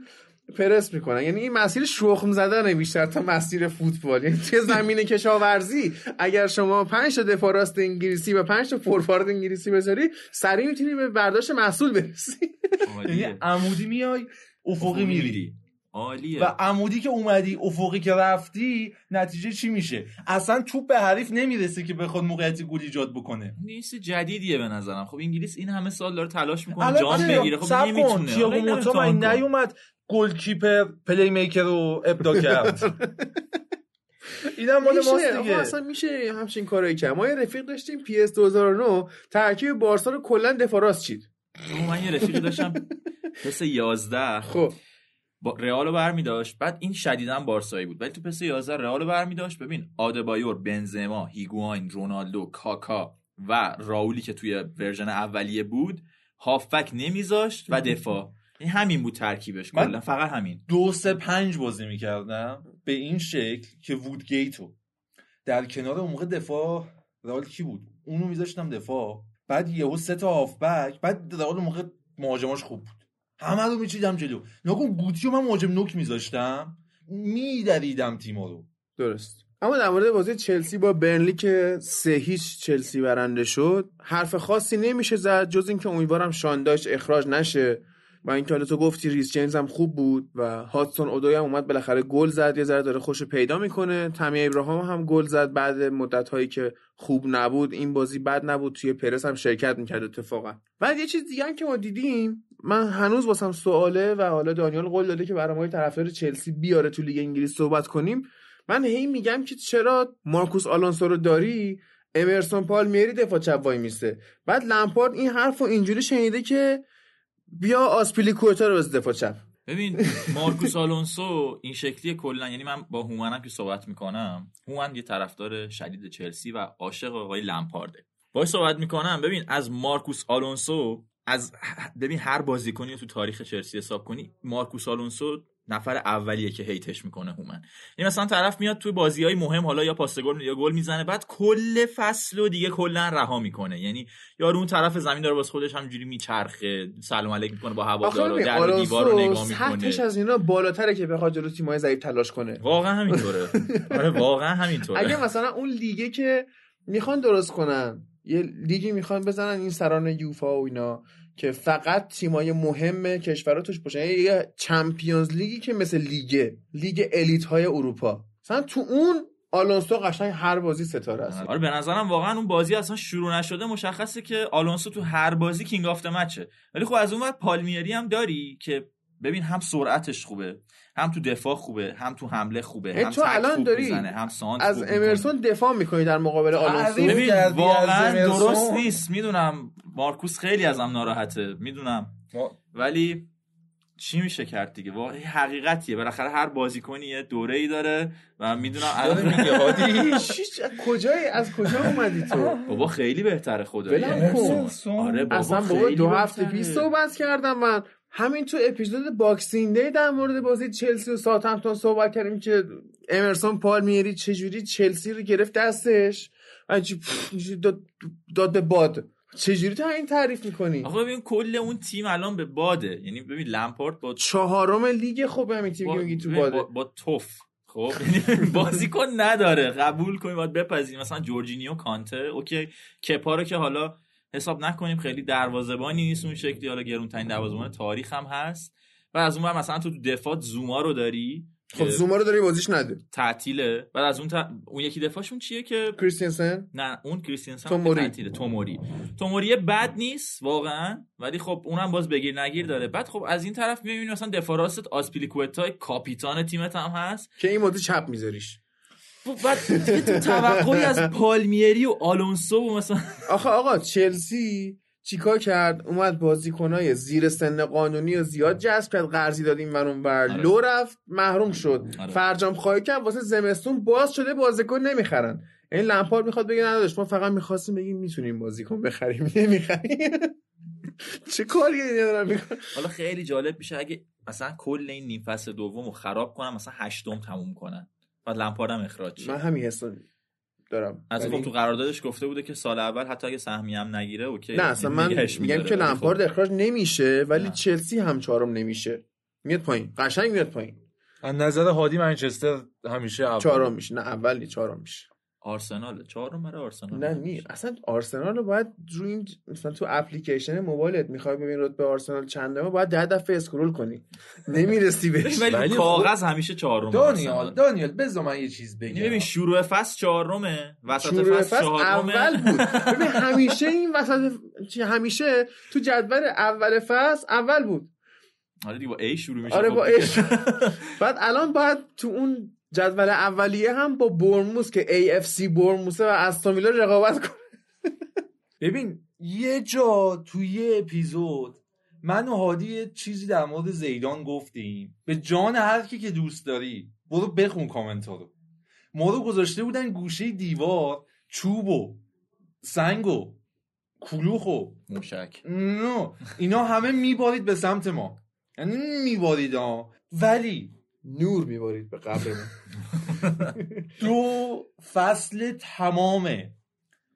پرس می‌کنن. یعنی این مسیر شخم زدن بیشتر تا مسیر فوتبال. یعنی توی زمین کشاورزی؟ اگر شما پنج تا دفاع راست انگلیسی و پنج تا فوروارد انگلیسی بذاری سریع می‌تونی به برداشت محصول برسی. یعنی عمودی میای افقی میری عالیه. و عمودی که اومدی افقی که رفتی نتیجه چی میشه؟ اصلا توپ به حریف نمی‌رسه که بخواد موقعیت گل ایجاد بکنه. نیست جدیدیه به نظرم. خب انگلیس این همه سال داره تلاش می‌کنه جام؟ بگیره. خب. نمی‌تونه. تییاگو موتا. نیومد goalkeeper playmaker رو ابداع کرد؟ اینم مال ماست دیگه. اصلا میشه همچین کارایی کرد. ما یه رفیق داشتیم PES 2009 ترکیب بارسا رو کلا دفاع راست چید. من یه رفیقی داشتم PES 11 خب. با رئال رو برمی داشت بعد این شدیدا بارسایی بود. ولی تو PES 11 رئال رو برمی داشت ببین آدبایور بنزما هیگواین رونالدو کاکا و راولی که توی ورژن اولیه بود هافک نمیذاشت و دفاع. این همین بود ترکیبش. کلا فقط همین. دو سه پنج بازی می‌کردم به این شکل که وودگیتو. در کنار اون موقع دفاع رئال کی بود؟ اونو میذاشتم دفاع. بعد یهو سه تا هافبک. بعد رئال موقع مهاجماش خوب بود. همه رو میچیدم جلو. نکن گوتیو من مهاجم نوک میذاشتم. میدریدم تیما رو. درست. اما در مورد بازی چلسی با برنلی که سه هیچ چلسی برنده شد حرف خاصی نمیشه زد جز اینکه امیدوارم شانداش اخراج نشه. و اینکه حالا تو گفتی ریس جیمز هم خوب بود و هاتسون اودوی هم اومد بالاخره گل زد یه ذره داره خوش پیدا می‌کنه. تمی ابراهام هم گل زد بعد مدت هایی که خوب نبود. این بازی بد نبود توی پرس هم شرکت می‌کرد اتفاقا. بعد یه چیز دیگه هم که ما دیدیم من هنوز واسم سواله و حالا دانیال قول داده که برای ما طرفدار چلسی بیاره تو لیگ انگلیس صحبت کنیم. من هی میگم که چرا مارکوس آلونسو رو داری؟ امرسون پالمیری دفاع چپ وایمیسه بعد لمپارد این حرف رو اینجوری شنیده که بیا آسپیلیکوئتا رو از دفاع چپ. ببین مارکوس آلونسو این شکلی کلا یعنی من با هومنم که صحبت می‌کنم هومن یه طرفدار شدید چلسی و عاشق آقای لمپارده باید صحبت می‌کنم. ببین از مارکوس آلونسو از ببین هر بازیکنی تو تاریخ چلسی حساب کنی مارکوس آلونسو نفر اولیه که hate ش می‌کنه هومن. این مثلا طرف میاد توی بازی های مهم حالا یا پاس گل یا گل می‌زنه بعد کل فصل و دیگه کلا رها می‌کنه. یعنی یارو اون طرف زمین داره واسه خودش همینجوری میچرخه سلام علیک می‌کنه با هوادارا در و دیوار رو نگاه می‌کنه. از اینا بالاتره که بخواد جلو تیمای ضعیف تلاش کنه. واقعا همینطوره. آره واقعا همینطوره. اگه مثلا اون لیگه که می‌خوان درست کنن یه لیگی می‌خوان بزنن این سران یوفا و اینا که فقط تیمای مهم کشورها توش باشن. یه چمپیونز لیگی که مثل لیگ لیگ الیت های اروپا. مثلا تو اون آلونسو قشنگ هر بازی ستاره است. آره به نظرم واقعا اون بازی اصلا شروع نشده مشخصه که آلونسو تو هر بازی king of match ه. ولی خب از اون پالمیری هم داری که ببین هم سرعتش خوبه. هم تو دفاع خوبه هم تو حمله خوبه هم تو الان داری هم از امرسون دفاع می‌کنی در مقابل آلونسو؟ ببین واقعا درست نیست. می‌دونم مارکوس خیلی ازم ناراحته. می‌دونم. ولی چی میشه کرد دیگه؟ واقعا حقیقتیه. بالاخره هر بازیکنی یه دوره ای داره و می‌دونم الان میگه هادی؟ کجای از کجا اومدی تو؟ بابا خیلی بهتره خدا آره بابا اصلا بابا دو هفته پیش صحبت کردم من. همین تو اپیزود Boxing Day در مورد بازی چلسی و ساوثهمپتون صحبت کردیم که امرسون پالمیری چجوری چلسی رو گرفت دستش؟ داد, داد به باد. چجوری تو این تعریف می‌کنی؟ آقا ببین کل اون تیم الان به باده. یعنی ببین لمپارد با چهارم لیگ خوب همین تیم میگی تو باده. با, با تف. خب؟ بازیکن نداره. قبول کنیم باید بپذیریم مثلا جورجینیو کانته. okay کپا رو که حالا حساب نکنیم خیلی دروازه‌بانی نیست اون شکلی. حالا گرونترین دروازه‌بان تاریخ هم هست. و از اون مثلا تو دفاع زوما رو داری خب زوما رو داری بازیش نده. تعطیله. بعد از اون اون یکی دفاعشون چیه که کریستینسن؟ نه اون کریستینسن توموری تعطیله. توموری توموری بد نیست واقعا. ولی خب اونم باز بگیر نگیر داره. بعد خب از این طرف می‌بینی مثلا دفاع راست آسپیلیکوتا کاپیتان تیمت هم هست. که این مدت چپ میذاریش. بعد تو توقعی از پالمیری و آلونسو و مثلا آخه آقا چلسی چیکار کرد؟ اومد بازیکنای زیر سن قانونی و زیاد جذب کرد قرضی دادیم من اون بر آره. لو رفت محروم شد. آره. فرجام خواهی کرد واسه زمستون باز شده بازیکن نمی‌خرن. این لمپارد می‌خواد بگه نداشت ما فقط می‌خواستیم بگیم می‌تونیم بازیکن بخریم. نمی‌خریم. چه کاری دارم حالا خیلی جالب میشه اگه مثلا کل این نیم فصل دومو خراب کنم مثلا هشتم تموم کنن. بعد لمپارد هم اخراج من همین حسو دارم. از خب تو قراردادش گفته بوده که سال اول حتی اگه سهمی هم نگیره اوکی. نه اصلا من میگم که لمپارد خب. اخراج نمیشه ولی نه. چلسی هم چهارم نمیشه. میاد پایین. قشنگ میاد پایین. از نظر هادی منچستر همیشه اول. چهارم میشه. نه اولی چهارم میشه. آرسنال چهارم برای آرسنال نه نی اصلا آرسنال رو باید رو این مثلا تو اپلیکیشن موبایلت می‌خوای ببین رتبه آرسنال چنده باید ده دفعه اسکرول کنی. نمی‌رسی بهش. ولی کاغذ خب همیشه چهارم دانیال دانیال بذار من یه چیز بگم. ببین شروع فصل چهارمه وسط فصل چهارمه. اول بود. ببین همیشه این وسط همیشه تو جدول اول فصل اول بود. آره با ای شروع میشه آره با ای بعد الان باید تو اون جدول اولیه هم با برموس که AFC برموسه و استامیلا رقابت کنه. ببین یه جا توی یه اپیزود من و هادی چیزی در مورد زیدان گفتیم. به جان هر کی که دوست داری برو بخون کامنت ها رو. ما رو گذاشته بودن گوشه دیوار چوب و سنگ و کلوخ و موشک. نه اینا همه میبارید به سمت ما. یعنی میبارید ولی نور میبارید به قبرمون. دو فصل تمامه.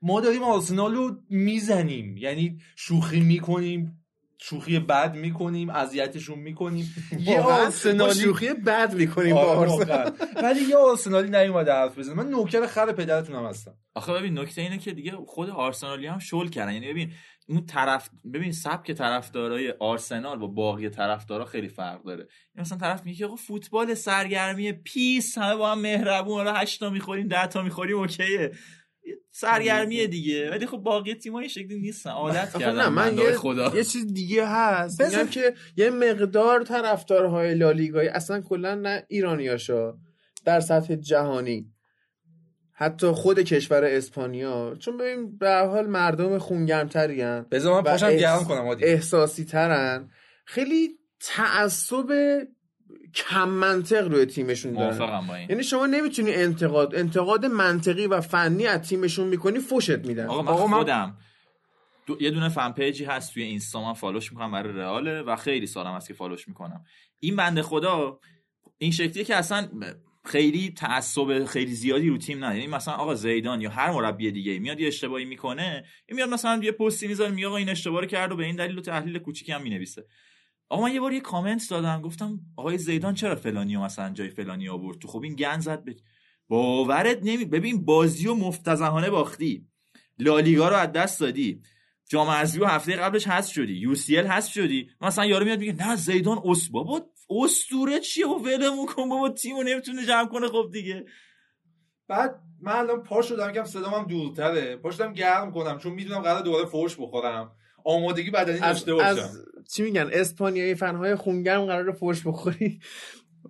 ما داریم آرسنال رو می‌زنیم. یعنی شوخی می‌کنیم. شوخی بد می‌کنیم اذیتشون می‌کنیم. یه آرسنالی شوخی بد می‌کنیم با آره، آرسنال. ولی یه آرسنالی نیومده حرف بزنه. من نوکر خر پدرتونم هستم. آخه ببین نکته اینه که دیگه خود آرسنالی هم شل کردن. یعنی ببین اون طرف ببین سبک طرفدارای آرسنال با باقی طرفدارا خیلی فرق داره. یعنی مثلا طرف میگه که آقا فوتبال سرگرمی پیس همه با هم مهربون حالا 8 تا می‌خوریم 10 تا می‌خوریم اوکیه. سرگرمیه دیگه. ولی خب باقی تیم‌ها این شکلی نیستن. عادت کردن نه من یه, خدا. یه چیز دیگه هست. بذار- میگم که یه مقدار طرفدارهای لالیگایی اصلا کلا نه ایرانیاشا در سطح جهانی. حتی خود کشور اسپانیا. چون ببین به هر حال مردم خونگرمتری هن بذار من پاشم احس- گرم کنم عادی. احساسی ترن خیلی تعصب کم منطق روی تیمشون دارن. یعنی شما نمی‌تونی انتقاد انتقاد منطقی و فنی از تیمشون می‌کنی فوشت میدن. آقا من آقا من- خودم. دو... یه دونه fan page ی هست توی اینستا من follow ش می‌کنم برای رئاله و خیلی ساله هم هست که follow ش می‌کنم. این بنده خدا این شکلیه که اصلا خیلی تعصب خیلی زیادی رو تیم نداره یعنی مثلا آقا زیدان یا هر مربی دیگه میاد یه اشتباهی می‌کنه این میاد مثلا یه پستی می‌ذاره میگه آقا این اشتباه رو کرد و به این دلیل و تحلیل کوچیکی هم می‌نویسه. آقا من یه بار یه کامنت دادم گفتم آقای زیدان چرا فلانی مثلا جای فلانی آورد تو؟ خب این گن زد به باورت نمی ببین بازی و مفتزهانه باختی. لالیگا رو از دست دادی. جام حذفی و هفته قبلش حذف شدی. یو سی ال حذف شدی. مثلا یارو میاد میگه نه زیدان اس بابا اسطوره چیه؟ و ولمون کن بابا تیمو نمی‌تونه جمع کنه خب دیگه. بعد من الان پا شدم که صدام هم دورتره. پا شدم گرم کنم چون می‌دونم قرار دوباره فوش بخورم. آمادگی بدنی از, داشته باشم. از چی میگن؟ اسپانیایی فنهای خونگرم قرار فوش بخوری.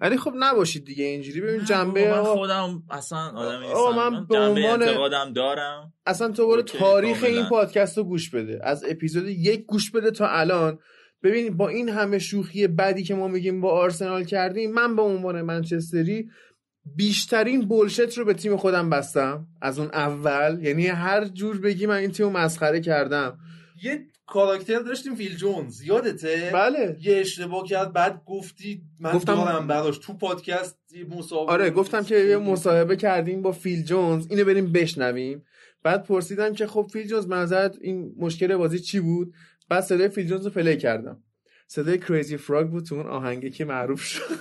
ولی خب نباشید دیگه اینجوری. ببین جنبه من خودم اصلا آدمی آقا نیستم. من به عنوان- انتقادم دارم. اصلا تو برو تاریخ. این پادکست رو گوش بده. از اپیزود یک گوش بده تا الان. ببین با این همه شوخی بدی که ما میگیم با آرسنال کردیم من به عنوان منچستری بیشترین بولشت رو به تیم خودم بستم. از اون اول. یعنی هر جور بگی من این تیم مسخره کردم. یه کاراکتر داشتیم فیل جونز یادته؟ بله. یه اشتباه کرد بعد گفتی من گفتم- دارم براش تو پادکست مصاحبه آره گفتم که یه مصاحبه کردیم با فیل جونز اینو بریم بشنویم. بعد پرسیدم که خب فیل جونز به نظرت این مشکل بازی چی بود؟ بعد صدای فیل جونز رو play کردم. صدای Crazy Frog بود تو اون آهنگه که معروف شد.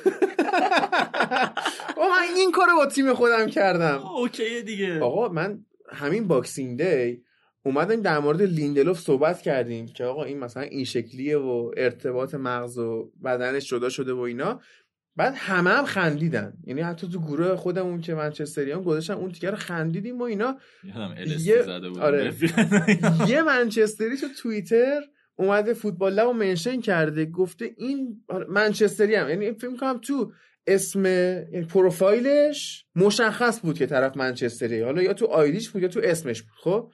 من این کارو با تیم خودم کردم. آه، okay ه دیگه. آقا من همین Boxing Day اومدیم در مورد لیندلوف صحبت کردیم که آقا این مثلا این شکلیه و ارتباط مغز و بدنش جدا شده و اینا. بعد همه هم خندیدن. یعنی حتی تو گروه خودمون که منچستریان گذاشتن اون تیکه رو خندیدیم و اینا. یه- زده بود. آره. یه منچستری تو توییتر اومده فوتبال لب و منشن کرده گفته این آره، منچستری هم. یعنی فکر می‌کنم تو اسم یعنی پروفایلش مشخص بود که طرف منچستری حالا یا تو آیدیش بود یا تو اسمش بود خب؟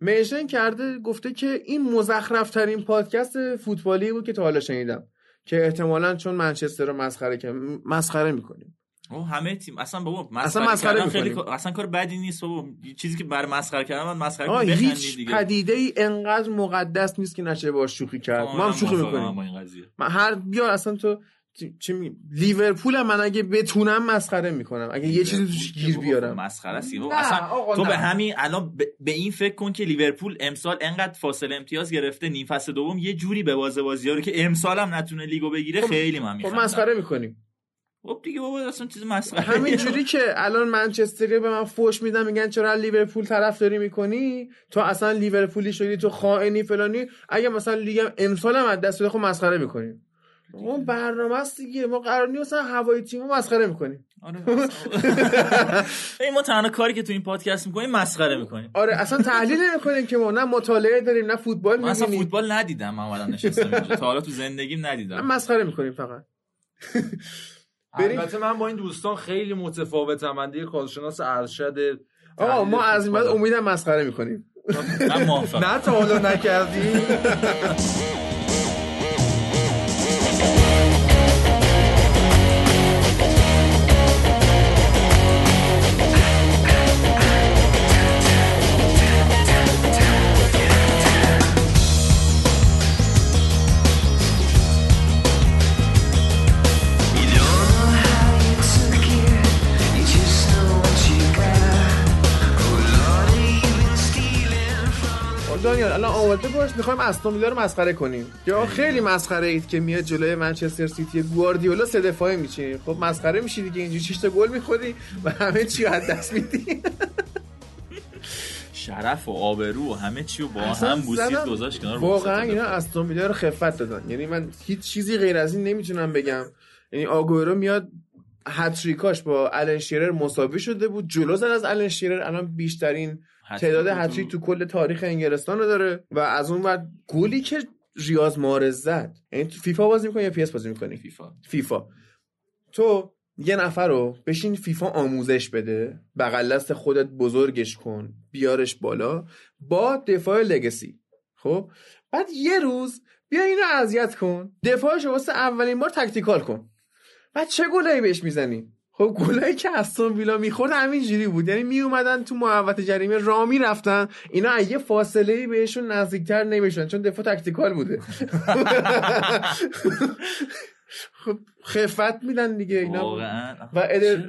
منشن کرده گفته که این مزخرف ترین پادکست فوتبالی بود که تا حالا شنیدم. که احتمالا چون منچستر رو مسخره که مسخره می‌کنیم. او همه تیم اصلا بابا اصلا مسخره مسخره کردن خیلی اصلا کار بدی نیست بابا. چیزی که برای مسخره کردن من مسخره بخندی هیچ دیگه. پدیده ای انقدر مقدس نیست که نشه باش شوخی کرد. ما هم کاملا شوخی می‌کنیم. با من هر بیا اصلا تو چی- می لیورپول هم من اگه بتونم مسخره می‌کنم. اگه یه چیزی توش گیر بیارم. مسخره. نه، اصلا تو نه. به همین الان به- به این فکر کن که لیورپول امسال انقدر فاصله امتیاز گرفته نیم فصل دوم یه جوری به بازه بازی رو که امسال هم نتونه لیگو بگیره خب- خیلی من خب میخندم مسخره می‌کنیم. خب دیگه بابا اصلا چیز مسخره. همین جوری که الان منچستری به من فوش میدن میگن چرا از لیورپول طرفداری می‌کنی؟ تو اصلا لیورپولی شدی تو خائنی فلانی. اگه مثلا لیگم امسال هم از دست بده خب مسخره می‌کنیم. اون برنامه است دیگه. ما قرار نیست هوای تیم رو مسخره می‌کنیم. آره این ما تنها کاری که تو این پادکست می‌کنیم مسخره می‌کنیم. آره اصلا تحلیل نمی‌کنیم که ما. نه مطالعه داریم نه فوتبال من اصلا می‌بینیم. فوتبال ندیدم من اومدم نشستم اینجا. تا حالا تو زندگیم ندیدم. مسخره می‌کنیم فقط. البته من با این دوستان خیلی متفاوتم. من دیگه کارشناس ارشد آقا ما از این بعد. امیدم مسخره می‌کنیم. نه تا حالا نکردی. دانیال الان آماده باش می‌خوایم استون ویلا رو مسخره کنیم. یا خیلی مسخره اید که میاد جلوی منچستر سیتی. گواردیولا سه دفاعه میچینی خب مسخره میشی دیگه. اینجوری 6 تا گل می‌خوری و همه چی رو از دست میدی. شرف و آبرو و همه چی رو با هم بوسید. گذاشت کنار واقعا. اینا استون ویلا رو خفت دادن. یعنی من هیچ چیزی غیر از این نمی‌تونم بگم. یعنی آگورو میاد هتریکاش با الن شیرر مساوی شده بود. جلو زد از الن شیرر الان بیشترین تعداد هتریک تو کل تاریخ انگلستان رو داره و از اون بعد گلی که ریاض محرز زد. یعنی تو فیفا بازی می‌کنی یا PES بازی می‌کنی؟ فیفا. فیفا. تو یه نفر رو بشین فیفا آموزش بده بغل دست خودت بزرگش کن بیارش بالا با دفاع legacy. خب؟ بعد یه روز بیا اینو اذیت کن. دفاعش واسه اولین بار tactical کن. بعد چه گلایی بهش می‌زنی؟ خب گلایی که استون ویلا می‌خورد همینجوری بود. یعنی می اومدن تو محوطه جریمه رامی رفتن. اینا از یه فاصله ای بهشون نزدیکتر نمیشن چون دفاع تکتیکال بوده. خب خفت میدن دیگه اینا. واقعا. و ادر-؟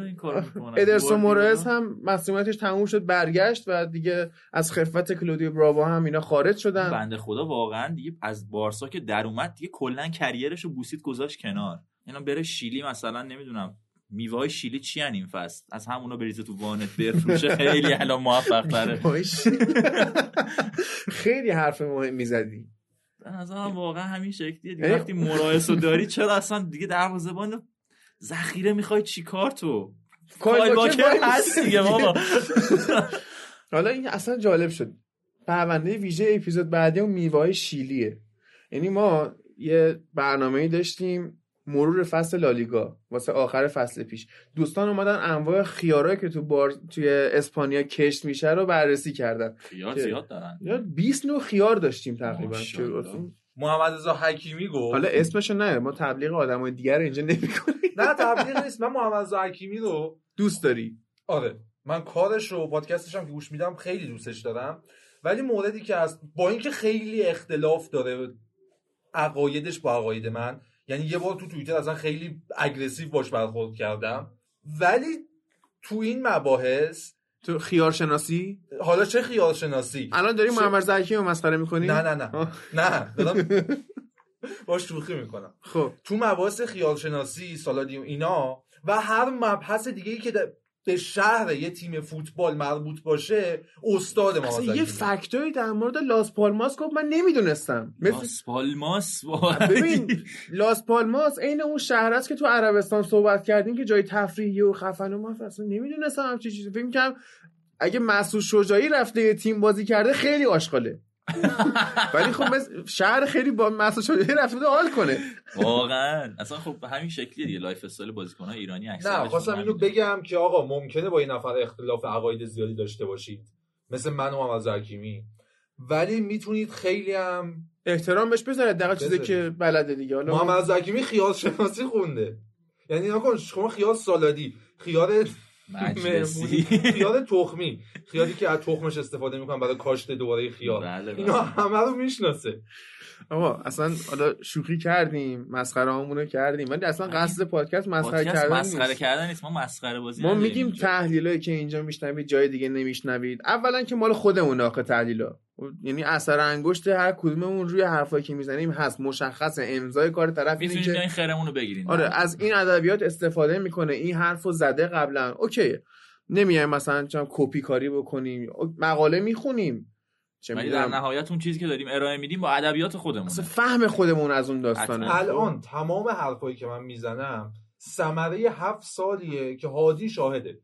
ادرسون؟ مورز هم مسئولیتش تموم شد برگشت و دیگه از خفت کلودیو براوا هم اینا خارج شدن. بنده خدا واقعا دیگه از بارسا که در اومد دیگه کلا کریرش رو بوسید گذاشت کنار. اینا بره شیلی مثلا نمی‌دونم میوه های شیلی چی این فصل؟ از همونا بریزه تو وانت بفروشه. خیلی الان موفق تره. خیلی حرف مهمی زدی به نظرم واقعا همین شکلیه دیگه. یعنی- وقتی مراعس رو داری چرا اصلا دیگه دروازه‌بان ذخیره می‌خوای چیکار تو؟ واکر وای هست دیگه بابا. حالا این اصلا جالب شد. پرونده ویژه اپیزود بعدی اون میوه های شیلیه. یعنی ما یه برنامه داشتیم مرور فصل لالیگا واسه آخر فصل پیش. دوستان اومدن انواع خیارایی که تو بار توی اسپانیا کشت میشه رو بررسی کردن. خیار که- زیاد دارن. یا 20 نوع خیار داشتیم تقریبا. محمد رضا حکیمی گفت. حالا اسمشو نه ما تبلیغ آدمای دیگر رو اینجا نمی‌کنیم. نه تبلیغ نیست. من محمد رضا حکیمی رو دوست داری؟ آره. من کارش رو پادکستش هم که گوش میدم خیلی دوستش دارم. ولی موردی که هست با اینکه خیلی اختلاف داره عقایدش با عقاید من یعنی یه بار تو توییتر اصلا خیلی اگریسیو باش برخورد کردم. ولی تو این مباحث تو خیار شناسی حالا چه خیال شناسی الان داری چه- محمد زکی رو مسخره می‌کنی؟ نه نه نه. نه دارم باش شوخی می‌کنم. خب. تو مباحث خیال شناسی سالادی و اینا و هر مبحث دیگه ای که به شهر یه تیم فوتبال مربوط باشه استاد ما اصلا یه fact ی در مورد لاس پالماس گفت من نمی‌دونستم. مثل لاس پالماس. ببین لاس پالماس عین اون شهر است که تو عربستان صحبت کردیم که جای تفریحی و خفن و من اصلا نمی‌دونستم همچین چیزی. فکر کنم اگه مسعود شجاعی رفته یه تیم بازی کرده خیلی آشغاله. ولی خب شهر خیلی با مسعود شجاعی رفته بوده حال کنه. واقعا. اصلا خب همین شکلیه دیگه lifestyle بازیکن‌ها ایرانی اکثر نه خواستم اینو بگم که آقا ممکنه با این نفر اختلاف عقاید زیادی داشته باشید. مثل من و محمد حکیمی ولی می‌تونید خیلی هم احترام بهش بذارید دقیقا چیزی. که بلده دیگه. حالا ما- محمد حکیمی خیال شناسی خونده. یعنی نکن شما خیال سالادی. خیال مجلسی. خیال تخمی. خیالی که از تخمش استفاده می‌کنن برای کاشت دوباره خیال. بله، بله. اینا همه رو می‌شناسه. آقا اصلا حالا شوخی کردیم مسخره همونو کردیم. ولی اصلا قصد پادکست مسخره پادکست کردن مسخره نیست. کردن نیست. ما مسخره بازی ما میگیم. تحلیلایی که اینجا میشنوید جای دیگه نمیشنوید. اولا که مال خودمون آخه تحلیلا یعنی اثر انگشت هر کدوممون روی حرفایی که می‌زنیم هست. مشخص امضای کار طرف اینه می‌تونید که این خیرمون رو بگیرین. آره از این ادبیات استفاده می‌کنه. این حرفو زده قبلا. اوکی. نمیایم مثلا چم کپی کاری بکنیم. مقاله می‌خونیم. چه ولی در نهایت اون چیزی که داریم ارائه میدیم با ادبیات خودمون اصلا فهم خودمون از اون داستانه. الان تمام حرفایی که من می‌زنم ثمره هفت سالیه که هادی شاهده.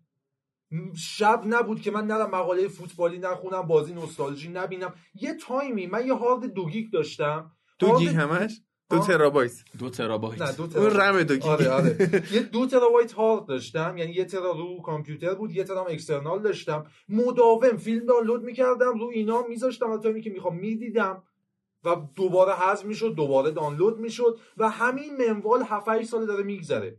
شب نبود که من نرم مقاله فوتبالی نخونم بازی نوستالژی نبینم یه تایمی من یه هارد دو گیگ داشتم. دو هارد- گیگ همش؟ دو. ترابایت. دو ترابایت. نه دو اون ترا رم دو گیگ. آره آره. یه دو ترابایت هارد داشتم یعنی یه ترا رو کامپیوتر بود یه ترا هم external داشتم. مداوم فیلم دانلود می‌کردم رو اینا میذاشتم تا تایمی که می‌خوام می‌دیدم. و دوباره حذف می‌شد دوباره دانلود می‌شد. و همین منوال 7 8 سال داره میگذره.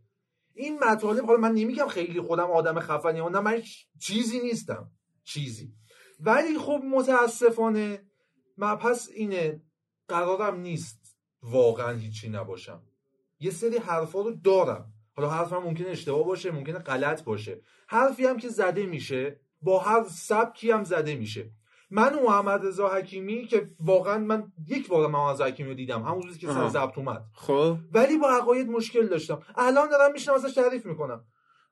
این مطالب حالا من نمیگم خیلی خودم آدم خفنی نه من چیزی نیستم چیزی. ولی خب متاسفانه مبحث اینه قرارم نیست واقعا هیچی نباشم. یه سری حرفا رو دارم. حالا حرفم ممکنه اشتباه باشه ممکنه غلط باشه. حرفی هم که زده میشه با هر سبکی هم زده میشه. من و محمد رضا حکیمی که واقعا من یک بار محمد رضا حکیمی رو دیدم همون روزی که سر. ضبط اومد. خب. ولی با عقاید مشکل داشتم. الان دارم میشنم ازش تعریف می‌کنم.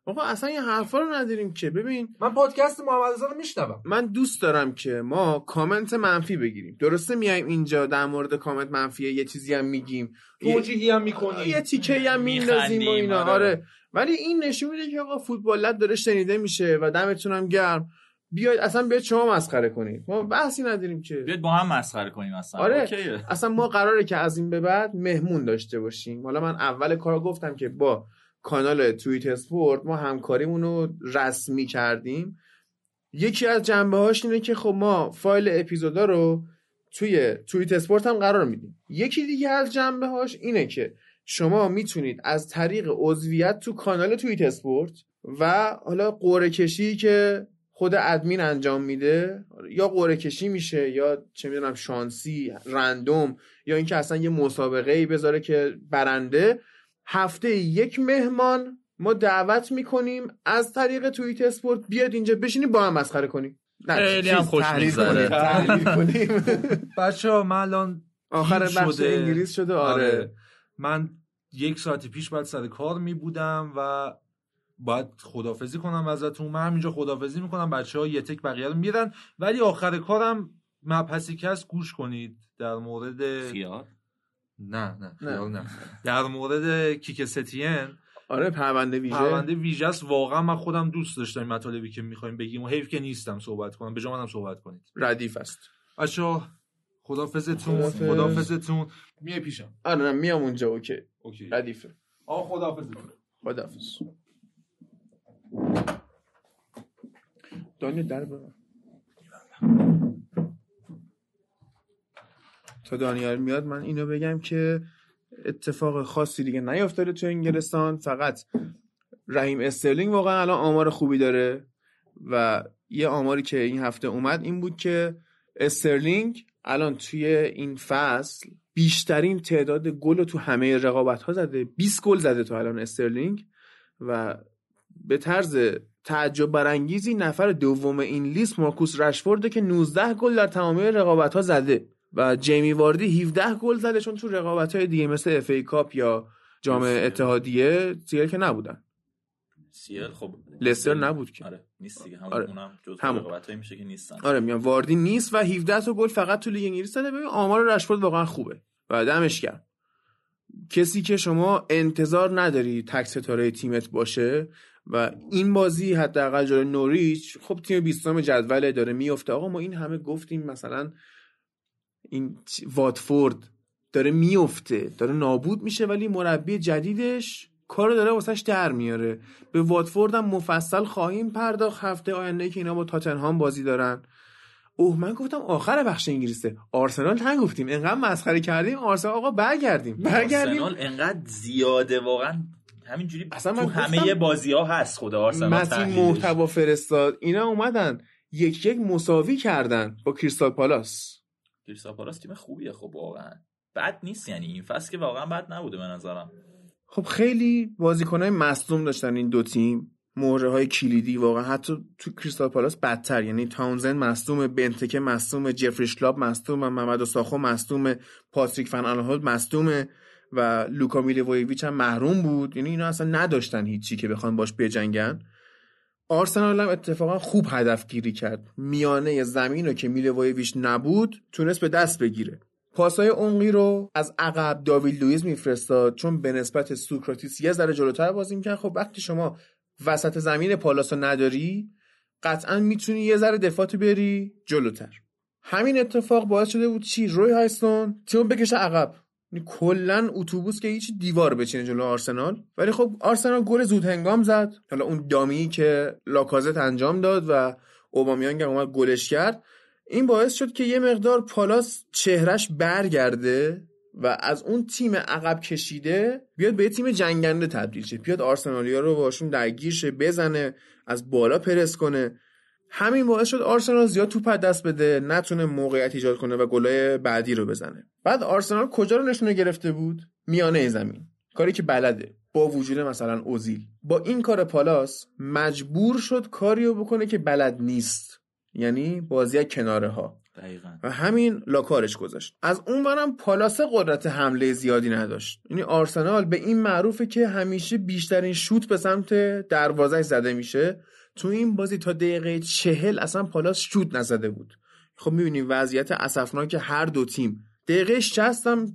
آقا اصلا این حرفا رو نداریم که. ببین. من پادکست محمد رضا رو میشنوم. من دوست دارم که ما کامنت منفی بگیریم. درسته میایم اینجا در مورد کامنت منفی یه چیزی هم میگیم. یه, توجیهی هم می‌کنی یه تیکه هم میندازیم و اینا. آره. آره. ولی این نشون میده که آقا فوتبال لب داره شنیده میشه و دمتون هم گرم. بیاید اصلا بیاید شما مسخره کنید ما بحثی نداریم که. بیاد با هم مسخره کنیم اصلا. آره. اوکیه. اصلا ما قراره که از این به بعد مهمون داشته باشیم. حالا من اول کار گفتم که با کانال توییت اسپورت ما همکاریمون رو رسمی کردیم. یکی از جنبه هاش اینه که خب ما فایل اپیزودا رو توی توییت اسپورت هم قرار میدیم. یکی دیگه از جنبه هاش اینه که شما می‌تونید از طریق عضویت تو کانال توییت اسپورت و حالا قرعه کشی که خود ادمین انجام میده؟ یا قرعه کشی میشه یا چه می‌دونم شانسی رندوم یا اینکه اصلا یه مسابقه ای بذاره که برنده. هفته یک مهمان ما دعوت می‌کنیم از طریق توییت اسپورت بیاد اینجا بشینیم با هم مسخره کنیم. نه، خیلی چیز هم خوش می‌گذره. بچه ها من الان آخر بخش شده. انگلیس شده آره. من یک ساعت پیش باید سر کار می بودم و باید خدافزی کنم ازتون. من همینجا خدافزی می‌کنم. بچه ها یه تک بقیه رو میرن ولی آخر کارم مبحثی که هست گوش کنید. در مورد خیال؟ نه نه نه. خیال نه. در مورد کیک ستین. آره پرونده ویژه. پرونده ویژه است. واقعا من خودم دوست داشتم این مطالبی که می‌خوایم بگیم و حیف که نیستم صحبت کنم. به جا منم صحبت کنید. ردیف است. بچه خدافزتون. خدافزتون میه پیشم. آره نه میام اونجا. okay. okay. ردیفه. آقا خدافزتون خدافز دانیال در ببند تا دانیال میاد من اینو بگم که اتفاق خاصی دیگه نیافتاده تو انگلستان. فقط رحیم استرلینگ واقعا الان آمار خوبی داره و یه آماری که این هفته اومد این بود که استرلینگ الان توی این فصل بیشترین تعداد گل رو تو همه رقابت ها زده. 20 گل زده تا الان استرلینگ و به طرز تعجب برانگیزی نفر دوم این لیست مارکوس رشفورده که 19 گل در تمامی رقابت ها زده و جیمی واردی 17 گل زده چون تو رقابت های دیگه مثل FA Cup یا جام. اتحادیه سیل که نبودن سیل خب لستر نبود که. آره نیست دیگه همون آره. اونم جزو. رقابتایی میشه که نیستن آره میگم واردی نیست و 17 تا گل فقط تو لیگ انگلیس زده ببین آمار رشفورد واقعا خوبه و دمش گرم کسی که شما انتظار نداری تک ستاره تیمت باشه و این بازی حداقل جلوی نوریچ خب تیم 20 جدول داره میفته. آقا ما این همه گفتیم مثلا این واتفورد داره میفته داره نابود میشه ولی مربی جدیدش کارو داره واسش در میاره. به واتفورد هم مفصل خواهیم پرداخت. هفته آینده که اینا با تاتنهام بازی دارن. اوه من گفتم آخر بخش انگلیسه. آرسنال نگفتیم انقدر مسخره کردیم آرسنال آقا برگردیم. برگردیم. آرسنال انقدر زیاده واقعا همینجوری اصلا تو همه بازی ها هست خود آرسنال تحلیلش. محتوا فرستاد. اینا اومدن یک یک مساوی کردن با کریستال پالاس. کریستال پالاس تیم خوبیه خب واقعا. بد نیست یعنی این فصل که واقعا بد نبوده به نظرم. خب خیلی بازیکنهای مصدوم داشتن این دو تیم. مهره های کلیدی واقعا. حتی تو کریستال پالاس بدتر یعنی تاونزند مصدوم بنتکه مصدوم جفری شلاپ مصدوم محمد ساخو مصدوم پاتریک فن آنهولت مصدوم و لوکا میلیوویچ هم محروم بود. یعنی اینا اصلا نداشتن هیچی که بخوان باش بجنگن. آرسنال هم اتفاقا خوب هدف گیری کرد. میانه زمین رو که میلیوویچ نبود تونست به دست بگیره. پاسای اونقی رو از عقب داوید لوئیس میفرستاد چون به نسبت سوکراتیس یه ذره جلوتر بازی می‌کرد. خب وقتی شما وسط زمین پالاس رو نداری قطعا می‌تونی یه ذره دفاعتو بری جلوتر. همین اتفاق باعث شده بود چی؟ روی هایستون تیمو بکشه عقب. کلا اتوبوس که هیچ دیوار بچینه جلو آرسنال. ولی خب آرسنال گل زود هنگام زد. حالا اون دامی که لاکازت انجام داد و اوبامیانگ هم اومد گلش کرد. این باعث شد که یه مقدار پالاس چهرش برگرده و از اون تیم عقب کشیده بیاد به تیم جنگنده تبدیل شه. بیاد آرسنالیا رو باشون درگیر شه بزنه از بالا پرس کنه. همین باعث شد آرسنال زیاد توپ از دست بده نتونه موقعیت ایجاد کنه و گلای بعدی رو بزنه. بعد آرسنال کجا رو نشونه گرفته بود؟ میانه زمین. کاری که بلده. با وجود مثلا اوزیل. با این کار پالاس مجبور شد کاریو بکنه که بلد نیست. یعنی بازی از کناره ها دقیقا. و همین لاکارش گذاشت. از اون برم پالاس قدرت حمله زیادی نداشت. یعنی آرسنال به این معروفه که همیشه بیشترین شوت به سمت دروازه زده میشه. تو این بازی تا دقیقه چهل اصلا پالاس شوت نزده بود. خب می‌بینیم وضعیت اسفناک هر دو تیم. دقیقه 60 هم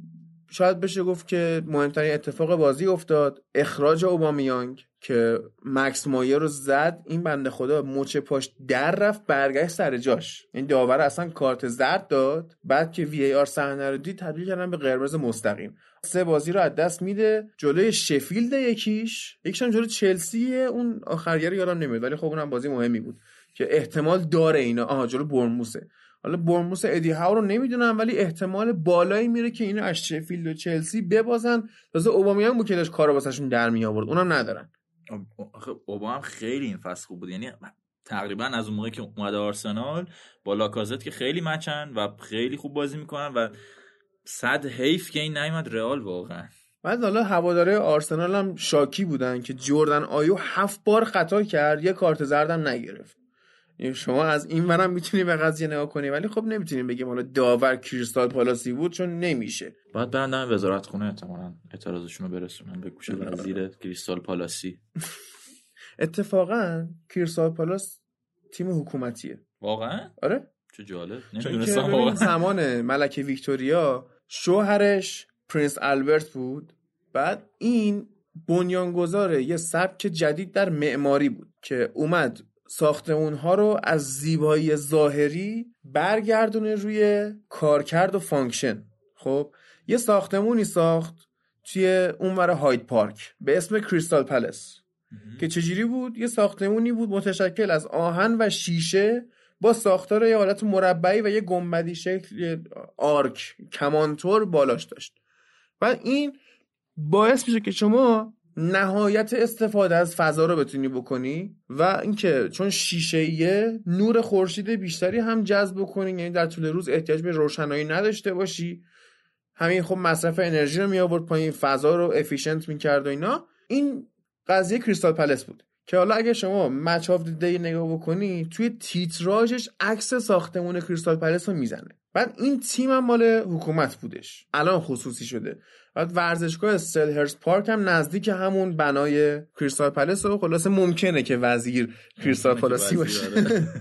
شاید بشه گفت که مهمترین اتفاق بازی افتاد. اخراج اوبامیانگ که مکس مایر رو زد این بنده خدا مچ پاش در رفت برگشت سر جاش. این داور اصلا کارت زرد داد. بعد که وی ای آر صحنه رو دید تبدیل کردن به قرمز مستقیم. سه بازی رو از دست میده. جلوی شفیلد یکیش. یکیش هم جلوی چلسی اون آخرگری یادم نمیاد ولی خب اونم بازی مهمی بود که احتمال داره اینا. آها جلو برموسه حالا برموس ادی هاو رو نمی‌دونم ولی احتمال بالایی میره که اینا از شفیلد و چلسی ببازن. تازه اوبامیان بود که داشت کارو واسهشون در می آورد اونم ندارن. آخه اوبا هم خیلی این فصل خوب بود. یعنی تقریبا از اون موقع که اومده آرسنال با لاکازت که خیلی مچن و خیلی خوب بازی می‌کنن و صد حیف که این نیومد رئال واقعا. بعد حالا هواداره آرسنال هم شاکی بودن که جردن آیو هفت بار خطا کرد یه کارت زردم نگرفت. شما از این ورم می‌تونی به قضیه نگاه کنی ولی خب نمی‌تونیم بگیم حالا داور کریستال پالاسی بود چون نمیشه. باید برن دم وزارت خونه احتمالاً اعتراضشون رو برسونن به گوش وزیر کریستال پالاسی. اتفاقا کریستال پالاس تیم حکومتیه. واقعا؟ آره. چه جالب. نمی‌دونستم زمان ملکه ویکتوریا شوهرش پرنس البرت بود. بعد این بنیانگذار یه سبک جدید در معماری بود که اومد ساختمون ها رو از زیبایی ظاهری برگردونه روی کارکرد و function. خب یه ساختمونی ساخت توی اونور هاید پارک به اسم کریستال پلس. که چجوری بود؟ یه ساختمونی بود متشکل از آهن و شیشه با ساختار یه حالت مربعی و یه گنبدی شکل آرک کمانتور بالاش داشت. و این باعث میشه که شما نهایت استفاده از فضا رو بتونی بکنی و اینکه چون شیشه نور خورشید بیشتری هم جذب بکنی یعنی در طول روز احتیاج به روشنایی نداشته باشی. همین خب مصرف انرژی رو می آورد پایین فضا رو efficient می‌کرد و اینا. این قضیه کریستال پلس بود. که حالا اگه شما Match of the Day نگاه بکنی توی تیتراژش عکس ساختمون کریستال پلس رو می‌زنه. بعد این تیم هم مال حکومت بودش. الان خصوصی شده. بعد ورزشگاه سلهرست پارک هم نزدیک همون بنای کریستال پلس و خلاصه ممکنه که وزیر کریستال پلاسی باشه. آره.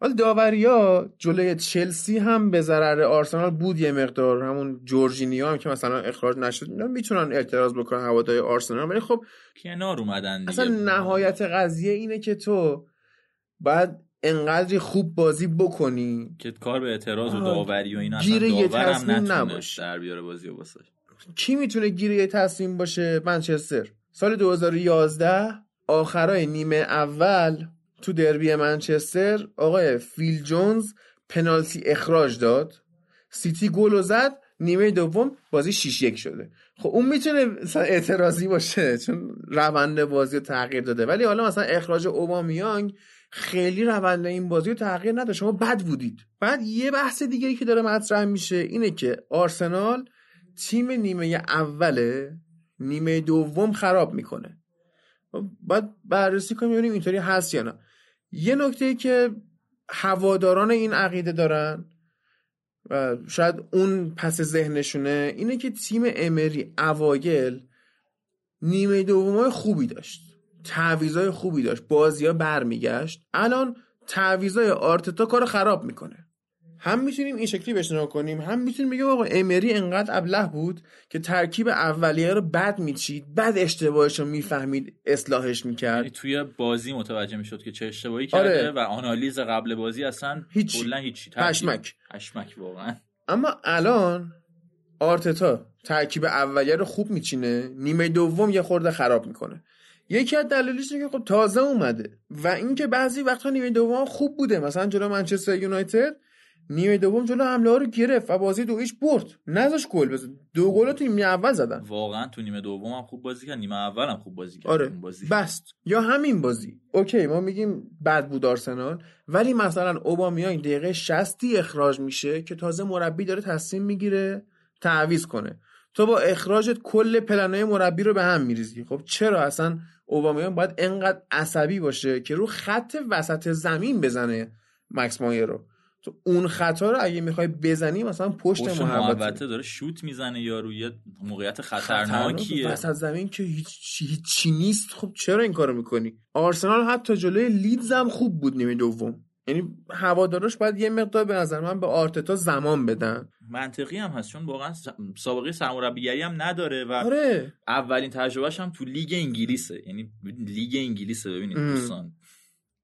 ولی داوریا جلوی چلسی هم به ضرر آرسنال بود یه مقدار. همون جورجینیو هم که مثلا اخراج نشد. اینا می‌تونن اعتراض بکنن هوادای آرسنال. ولی خب کنار اومدن دیگه. اصلا نهایت قضیه اینه که تو باید انقدری خوب بازی بکنی که کار به اعتراض و داوری و اینا گیر اصلا یه تصمیم نتونه نباش. در بیاره بازی و واسه کی می‌تونه گیره یه تصمیم باشه؟ منچستر. سال 2011 آخرای نیمه اول تو دربی منچستر آقای فیل جونز پنالتی اخراج داد. سیتی گل زد نیمه دوم بازی 6 یک شده. خب اون می‌تونه مثلا اعتراضی باشه چون روند بازی رو تغییر داده. ولی حالا مثلا اخراج اوبامیانگ خیلی روند این بازی رو تغییر نداد. شما بد بودید. بعد یه بحث دیگه که داره مطرح میشه اینه که آرسنال تیم نیمه اوله نیمه دوم خراب می‌کنه. باید بررسی کنیم ببینیم اینطوری هست یا نه. یه نکته که هواداران این عقیده دارن و شاید اون پس ذهنشونه اینه که تیم امری اوایل نیمه دومای خوبی داشت. تعویضای خوبی داشت. بازی ها برمیگشت. الان تعویضای آرتتا کار خراب می‌کنه. هم می‌تونیم این شکلی بهش نگاه کنیم هم می‌تونیم بگیم آقا امری انقدر ابله بود که ترکیب اولیه رو بد میچید بعد اشتباهش رو می‌فهمید اصلاحش می‌کرد یعنی توی بازی متوجه می‌شد که چه اشتباهی آره. کرده و آنالیز قبل بازی اصلا هیچ. کلا هیچی پشمک. پشمک واقعا اما الان آرتتا ترکیب اولیه رو خوب میچینه نیمه دوم یه خورده خراب می‌کنه یکی از دلایلش اینه که خب تازه اومده و اینکه بعضی وقتا نیمه دوم خوب بوده مثلا جلو منچستر یونایتد نیمه دوم جلو حمله ها رو گرفت و بازی دو هیچ برد. نذاش گل بزن. دو گل تو نیمه اول زدن. واقعا تو نیمه دوم هم خوب بازی کرد. نیمه اول هم خوب بازی کرد. آره. بازی. بست. یا همین بازی. اوکی ما میگیم بد بود آرسنال. ولی مثلا اوبامیانگ دقیقه 60 اخراج میشه که تازه مربی داره تصمیم می‌گیره تعویض کنه. تو با اخراجت کل پلنای مربی رو به هم میریزی. خب چرا اصلا اوبامیان باید انقدر عصبی باشه که رو خط وسط زمین بزنه مکس مایر رو؟ تو اون خطا رو اگه می‌خوای بزنی مثلا پشت, پشت محوطه. داره شوت می‌زنه یا روی موقعیت خطرناکیه. وسط زمین که هیچ هیچی نیست. خب چرا این کارو می‌کنی؟ آرسنال حتی جلوی لیدز هم خوب بود نیمه دوم. یعنی هواداراش باید یه مقدار به نظر من به آرتتا زمان بدن. منطقی هم هست چون واقعا سابقه سرمربیگری هم نداره و آره. اولین تجربهش هم تو لیگ انگلیسه. یعنی لیگ انگلیسه ببینید. دوستان.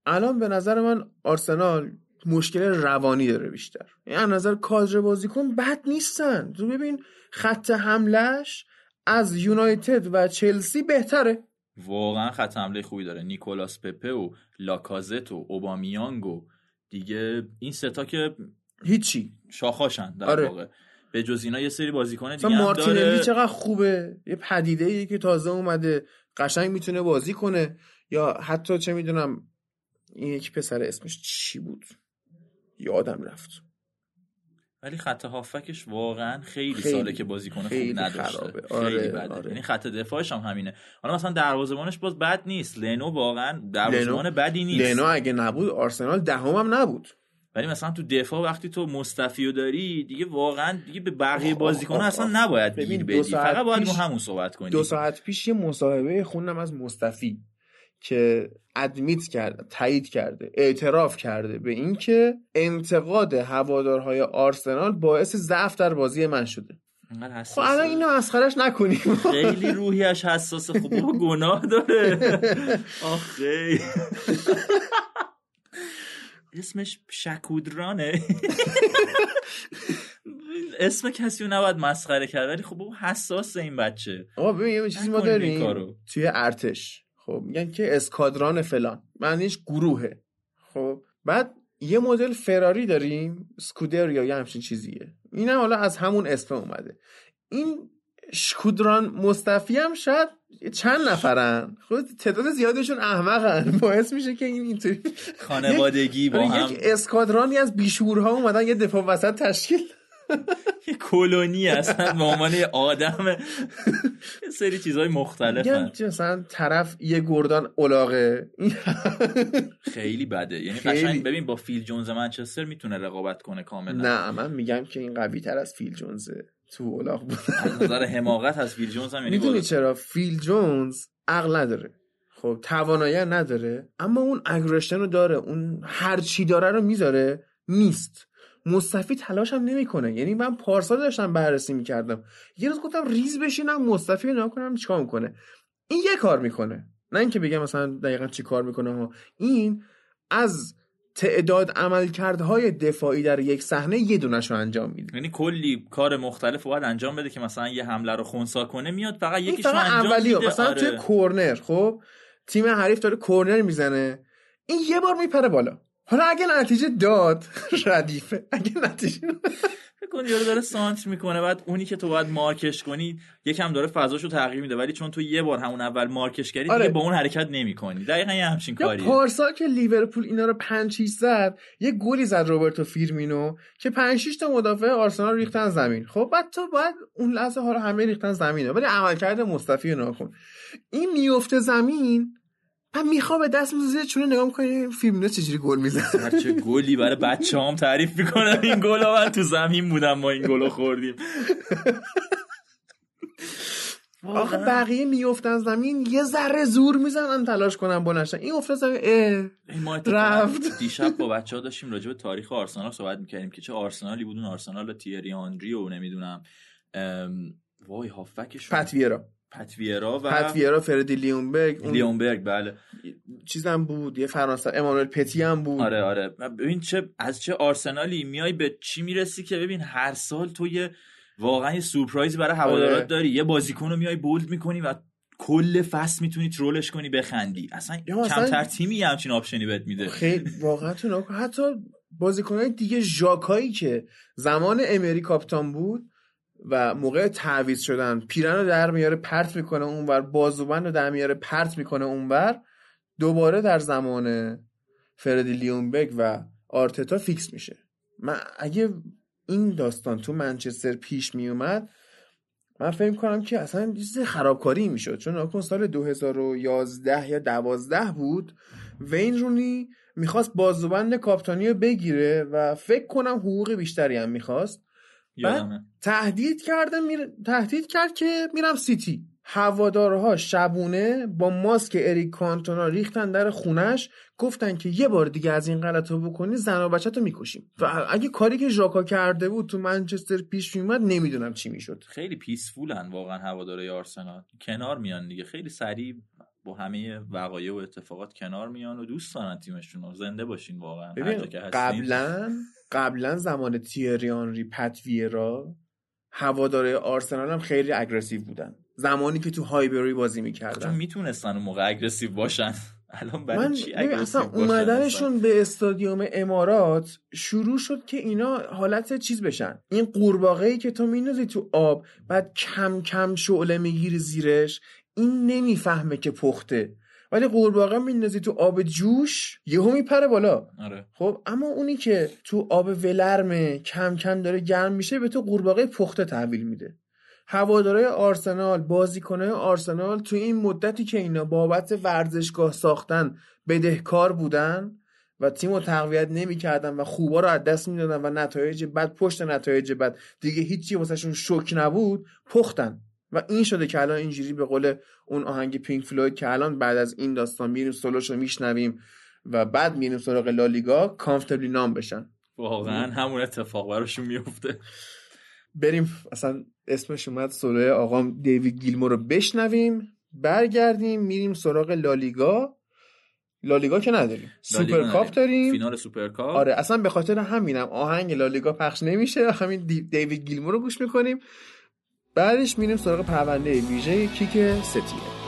الان به نظر من آرسنال مشکل روانی داره بیشتر. یعنی از نظر کادر بازیکن بد نیستن. تو ببین خط حملش از یونایتد و چلسی بهتره. واقعا خط حمله خوبی داره. نیکولاس پپه و لاکازت و اوبامیانگ و دیگه این ستا که هیچی. شاخاشن در آره. واقع. به جز اینا یه سری بازیکن دیگه مارتینلی داره. چقدر خوبه. یه پدیده ای که تازه اومده. قشنگ می‌تونه بازی کنه. یا حتی چه می‌دونم این یک پسر اسمش چی بود؟ یادم رفت. ولی خط هافکش واقعا خیلی, خیلی- ساله که بازیکن خوب خیلی نداشته. خرابه. خیلی آره، بده. آره. یعنی خط دفاعش هم همینه. حالا مثلا دروازه‌بانش باز بد نیست. لنو واقعا دروازه‌بان بدی نیست. لنو اگه نبود آرسنال دهم هم نبود. ولی مثلا تو دفاع وقتی تو مصطفی رو داری دیگه واقعا دیگه به بقیه بازیکن اصلا. نباید ببین، بدی. فقط باید پیش- همون صحبت کنی. دو ساعت پیش یه مصاحبه خوندم از مصطفی. که ادمیت کرده تایید کرده اعتراف کرده به اینکه انتقاد هوادارهای آرسنال باعث ضعف در بازی من شده. خب. الان اینو مسخرش نکنیم. خیلی روحیش حساسه. خب بابا گناه داره. آخه اسمش شکودرانه. اسم کسی رو نباید مسخره کرد ولی خب بابا حساسه این بچه. آقا ببین یه چیزی ما داریم. توی ارتش. خب میگن که اسکادران فلان. معنیش گروهه. خب بعد یه مدل فراری داریم سکودر یا یه همچین چیزیه. این هم حالا از همون اسم اومده. این شکودران مصطفی هم شاید چند نفرن. خود تعداد زیادشون احمقن. باعث میشه که این اینطوری خانوادگی با آره، هم. یک اسکادرانی از بیشورها اومدن یه دفاع وسط تشکیل یه کلونی هستن به عنوان یه آدم. سری چیزهای که مثلا طرف یه گردان اولاغه. خیلی بده. یعنی. قشنگ ببین با فیل جونز منچستر می‌تونه رقابت کنه کاملا. نه من میگم که این قوی تر از فیل جونزه. تو اولاغ بود. از نظر حماقت از فیل جونز هم یعنی می‌دونی. چرا؟ فیل جونز عقل نداره. خب توانایی نداره. اما اون اگرشن رو داره. اون هر چی داره رو می‌ذاره نیست. مصطفی تلاش هم نمی‌کنه. یعنی من پارسال داشتم بررسی می‌کردم. یه روز گفتم ریز بشینم مصطفی نگاه کنم چیکار می‌کنه. این یه کار می‌کنه. نه اینکه بگم مثلا دقیقا چی کار می‌کنه ها. این از تعداد عملکردهای دفاعی در یک صحنه یه دونش رو انجام میده. یعنی کلی کار مختلف رو باید انجام بده که مثلا یه حمله رو خونسا کنه میاد فقط یکیش رو انجام اولی میده. مثلا توی آره. کورنر خب؟ تیم حریف داره کورنر می‌زنه. این یه بار میپره بالا. حالا اگه نتیجه داد ردیفه. اگه نتیجه فکر کن یارو داره سانتر می‌کنه بعد اونی که تو باید مارکش کنی یکم داره فضاشو تغییر میده. ولی چون تو یه بار همون اول مارکش کردی آره. دیگه با اون حرکت نمی‌کنی. دقیقا یه همچین یا کاریه. پارسال که لیورپول اینا رو 5 6 زد یه گلی زد روبرتو فیرمینو که 5 6 تا مدافع آرسنال ریختن زمین. خب بعد تو باید اون لحظه ها رو همه ریختن زمینه. ولی عملکرد مصطفی رو نکن این میفته زمین من می‌خوام به دست میزه چونه نگاه می‌کنی فیرمینو چجوری گل می‌زنه؟ هر چه گلی برای بچه هم تعریف می‌کنم این گل من تو زمین بودم ما این گل خوردیم. آخه بقیه میفتن زمین یه ذره زور می‌زنن تلاش کنن بلنشن این افتاد زمین اه. ما رفت. دیشب با بچه ها داشتیم راجع به تاریخ آرسنال صحبت می‌کردیم که چه آرسنالی بود اون آرسنال تیری آنری و نمی‌دونم وای هافبکش پت ویرا پت ویرا و پت ویرا فردی لیونبرگ اون لیونبرگ بله. چیزم بود یه فرانسه امانوئل پتی هم بود. آره آره. ببین چه از چه آرسنالی میای به چی می‌رسی که ببین هر سال تو یه واقعا یه سورپرایز برای هوادارات آره. داری. یه بازیکن رو میای bold می‌کنی و کل فصل می‌تونی troll ش کنی بخندی. اصلا کمتر تیمی همچین option ی بهت میده. خیلی واقعا تو. حتی بازیکنهای دیگه ژاکایی که زمان امری کاپیتان بود و موقع تعویض شدن پیرهن رو در میاره پرت می‌کنه اونور بازوبند رو در میاره پرت می‌کنه اونور دوباره در زمان فردی لیونبرگ و آرتتا فیکس میشه. من اگه این داستان تو منچستر پیش میومد من فکر کنم که اصلا چیز خرابکاری می‌شد. چون نکن سال 2011 یا 12 بود وین رونی می‌خواست بازوبند کاپتانی رو بگیره و فکر کنم حقوق بیشتری هم می‌خواست. یادمه. تهدید کرده میر... تهدید کرد که میرم سیتی. هوادارها شبونه با ماسک اریک کانتونا ریختن در خونش. گفتن که یه بار دیگه از این غلط رو بکنی زن و بچه رو می‌کشیم. و اگه کاری که ژاکا کرده بود تو منچستر پیش میومد نمی‌دونم چی می‌شد. خیلی پیسفولن واقعا هوادارهای آرسنال. کنار میان دیگه. خیلی سریع با همه وقایع و اتفاقات کنار میان و دوست دارن تیمشون رو زنده باشین واقعا. قبلا قبلا زمان تیری آنری پت ویرا هوادارای آرسنال هم خیلی aggressive بودن. زمانی که تو هایبری بازی‌شون می‌کردن می‌تونستن اون موقع aggressive باشن. الان برای من چی اصلا اومدنشون به استادیوم امارات شروع شد که اینا حالت چیز بشن. این قورباغه ای که تو میندازی تو آب بعد کم کم شعله می‌گیری زیرش این نمی‌فهمه که پخته. ولی قورباغه میندازی تو آب جوش یهو میپره بالا. آره. خب اما اونی که تو آب ولرمه کم کم داره گرم میشه به تو قورباغه پخته تحویل میده. هوادارای آرسنال بازیکنای آرسنال تو این مدتی که اینا بابت ورزشگاه ساختن بدهکار بودن و تیم رو تقویت نمی‌کردن و خوبا رو از دست می‌دادن و نتایج بد پشت نتایج بد دیگه هیچی واسهشون شوک نبود پختن. و این شده که الان اینجوری به قول اون آهنگ پینک فلوید که الان بعد از این داستان میریم سولوش رو میشنویم و بعد میریم سراغ لالیگا comfortably numb بشن. واقعا همون اتفاق براشون میفته بریم اصلا اسمش اومد سولوی آقام دیوید گیلمور رو بشنویم برگردیم میریم سراغ لالیگا. لالیگا که نداریم. سوپر کاپ داریم. فینال سوپر کاپ. آره اصلا به خاطر همینم آهنگ لالیگا پخش نمیشه. همین دی- دیوید گیلمور رو گوش می‌کنیم. بعدش میریم سراغ پرونده ویژه کیک ستیه.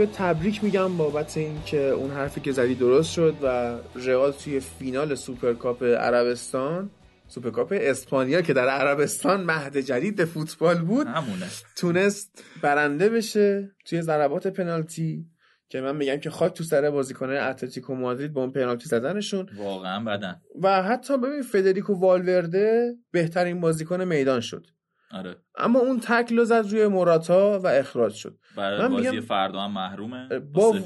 به تبریک میگم بابت این که اون حرفی که زدی درست شد و رئال توی فینال سوپرکاپ عربستان سوپرکاپ اسپانیا که در عربستان مهد جدید فوتبال بود همونه. تونست برنده بشه توی ضربات پنالتی که من میگم که خاک تو سر بازیکنان اتلتیکو مادرید با اون پنالتی زدنشون. واقعا بدن. و حتی ببین فدریکو والورده بهترین بازیکن میدان شد. آره. اما اون تکل رو زد روی موراتا و اخراج شد. برای من بازی فردا هم محرومه. با,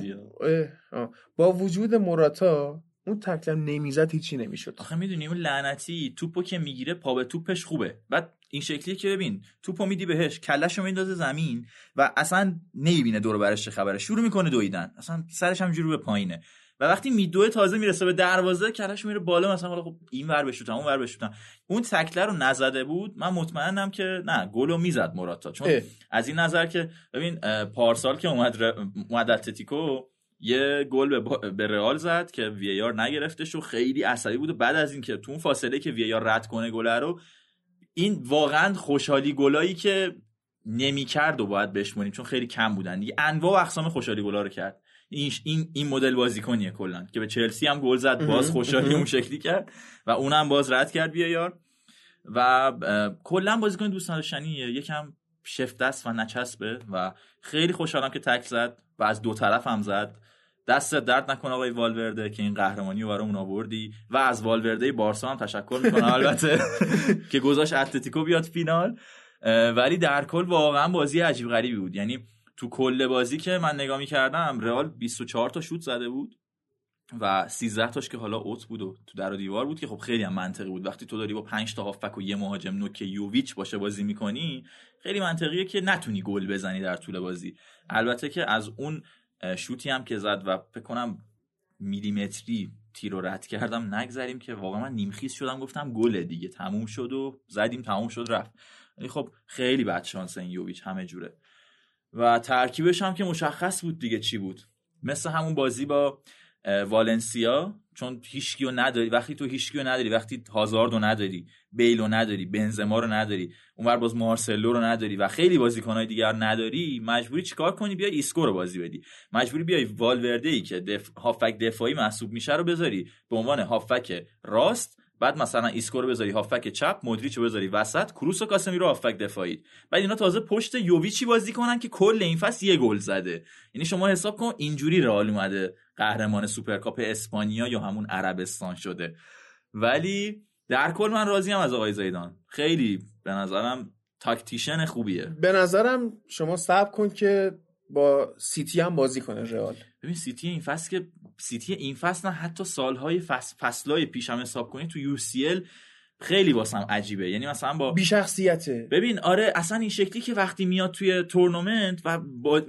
آه. با وجود موراتا اون تکلم نمی‌زد هیچی نمی‌شد. آخه می‌دونی اون لعنتی توپو که می‌گیره پا به توپش خوبه. بعد این شکلی که ببین توپو میدی بهش کلشو میندازه زمین و اصلا نمی‌بینه دور و برش چه خبره. شروع می‌کنه دویدن. اصلا سرش هم جوری به پایینه. و وقتی میدوه تازه می‌رسه به دروازه کلش میره بالا مثلا حالا خب این ور بشوتم اون ور بشوتم اون تکله رو نزده بود من مطمئنم که نه گلو می‌زد موراتا. چون اه. از این نظر که ببین پارسال که اومد ر... اومد اتلتیکو یه گل به, با- به رئال زد که وی آر نگرفتش و خیلی عصبی بود. و بعد از اینکه تو اون فاصله که وی آر رد کنه گل رو این واقعا خوشحالی گلایی که نمی‌کرد و باید بشمونیم چون خیلی کم بودن. دیگه انواع و اقسام خوشحالی گلا رو کرد. این این این مدل بازیکنیه کلا که به چلسی هم گل زد باز خوشحالی اون شکلی کرد و اونم باز رد کرد بیایار و اه، کلا بازیکن دوست نداشتنیه. یکم شفت دست و نچسبه و خیلی خوشحالم که تک زد و از دو طرف هم زد. دست درد نکن آقای والورده که این قهرمانی رو برامون آوردی و از والورده بارسا هم تشکر می‌کنم البته که گذاشت اتلتیکو بیاد فینال. ولی در کل واقعا بازی عجیب غریبی بود. یعنی تو کل بازی که من نگاه می‌کردم رئال 24 تا شوت زده بود و 13 تاش که حالا اوت بود و تو در و دیوار بود که خب خیلی هم منطقی بود. وقتی تو داری با 5 تا هافک و یه مهاجم نوک یوویچ باشه بازی می‌کنی خیلی منطقیه که نتونی گل بزنی در طول بازی. البته که از اون شوتی هم که زد و فکر کنم میلیمتری تیر رو رد کردم نگذریم که واقعا من نیمخیز شدم گفتم گله دیگه تموم شد و زدیم تموم شد رفت. خب خیلی بد شانس این یوویچ همه جوره. و ترکیبش هم که مشخص بود دیگه چی بود. مثل همون بازی با والنسیا چون هیچکیو نداری. وقتی تو هیچکیو نداری وقتی هازاردو نداری بیلو نداری بنزما رو نداری اونور باز مارسلو رو نداری و خیلی بازیکنهای دیگر نداری مجبوری چیکار کنی؟ بیای ایسکو رو بازی بدی. مجبوری بیای والورده ای که دف... هافبک دفاعی محسوب میشه رو بذاری. به عنوان هافبک راست بعد مثلا ایسکو رو بذاری هافبک چپ مودریچ رو بذاری وسط کروس و کاسمیرو هافبک دفاعی. بعد اینا تازه پشت یوویچی بازی کنن که کل این فصل یه گل زده. یعنی شما حساب کن اینجوری رئال اومده قهرمان سوپرکاپ اسپانیا یا همون عربستان شده. ولی در کل من راضیم از آقای زیدان. خیلی به نظرم tactician خوبیه. به نظرم شما صبر کن که با سیتی هم بازی کنه رئال. ببین سیتی این فصل که سیتی این فصل نه حتی سالهای فصل فصلهای پیش هم حساب کنی تو UCL خیلی واسم عجیبه. یعنی مثلا با بی شخصیته ببین آره اصلا این شکلی که وقتی میاد توی تورنمنت و با-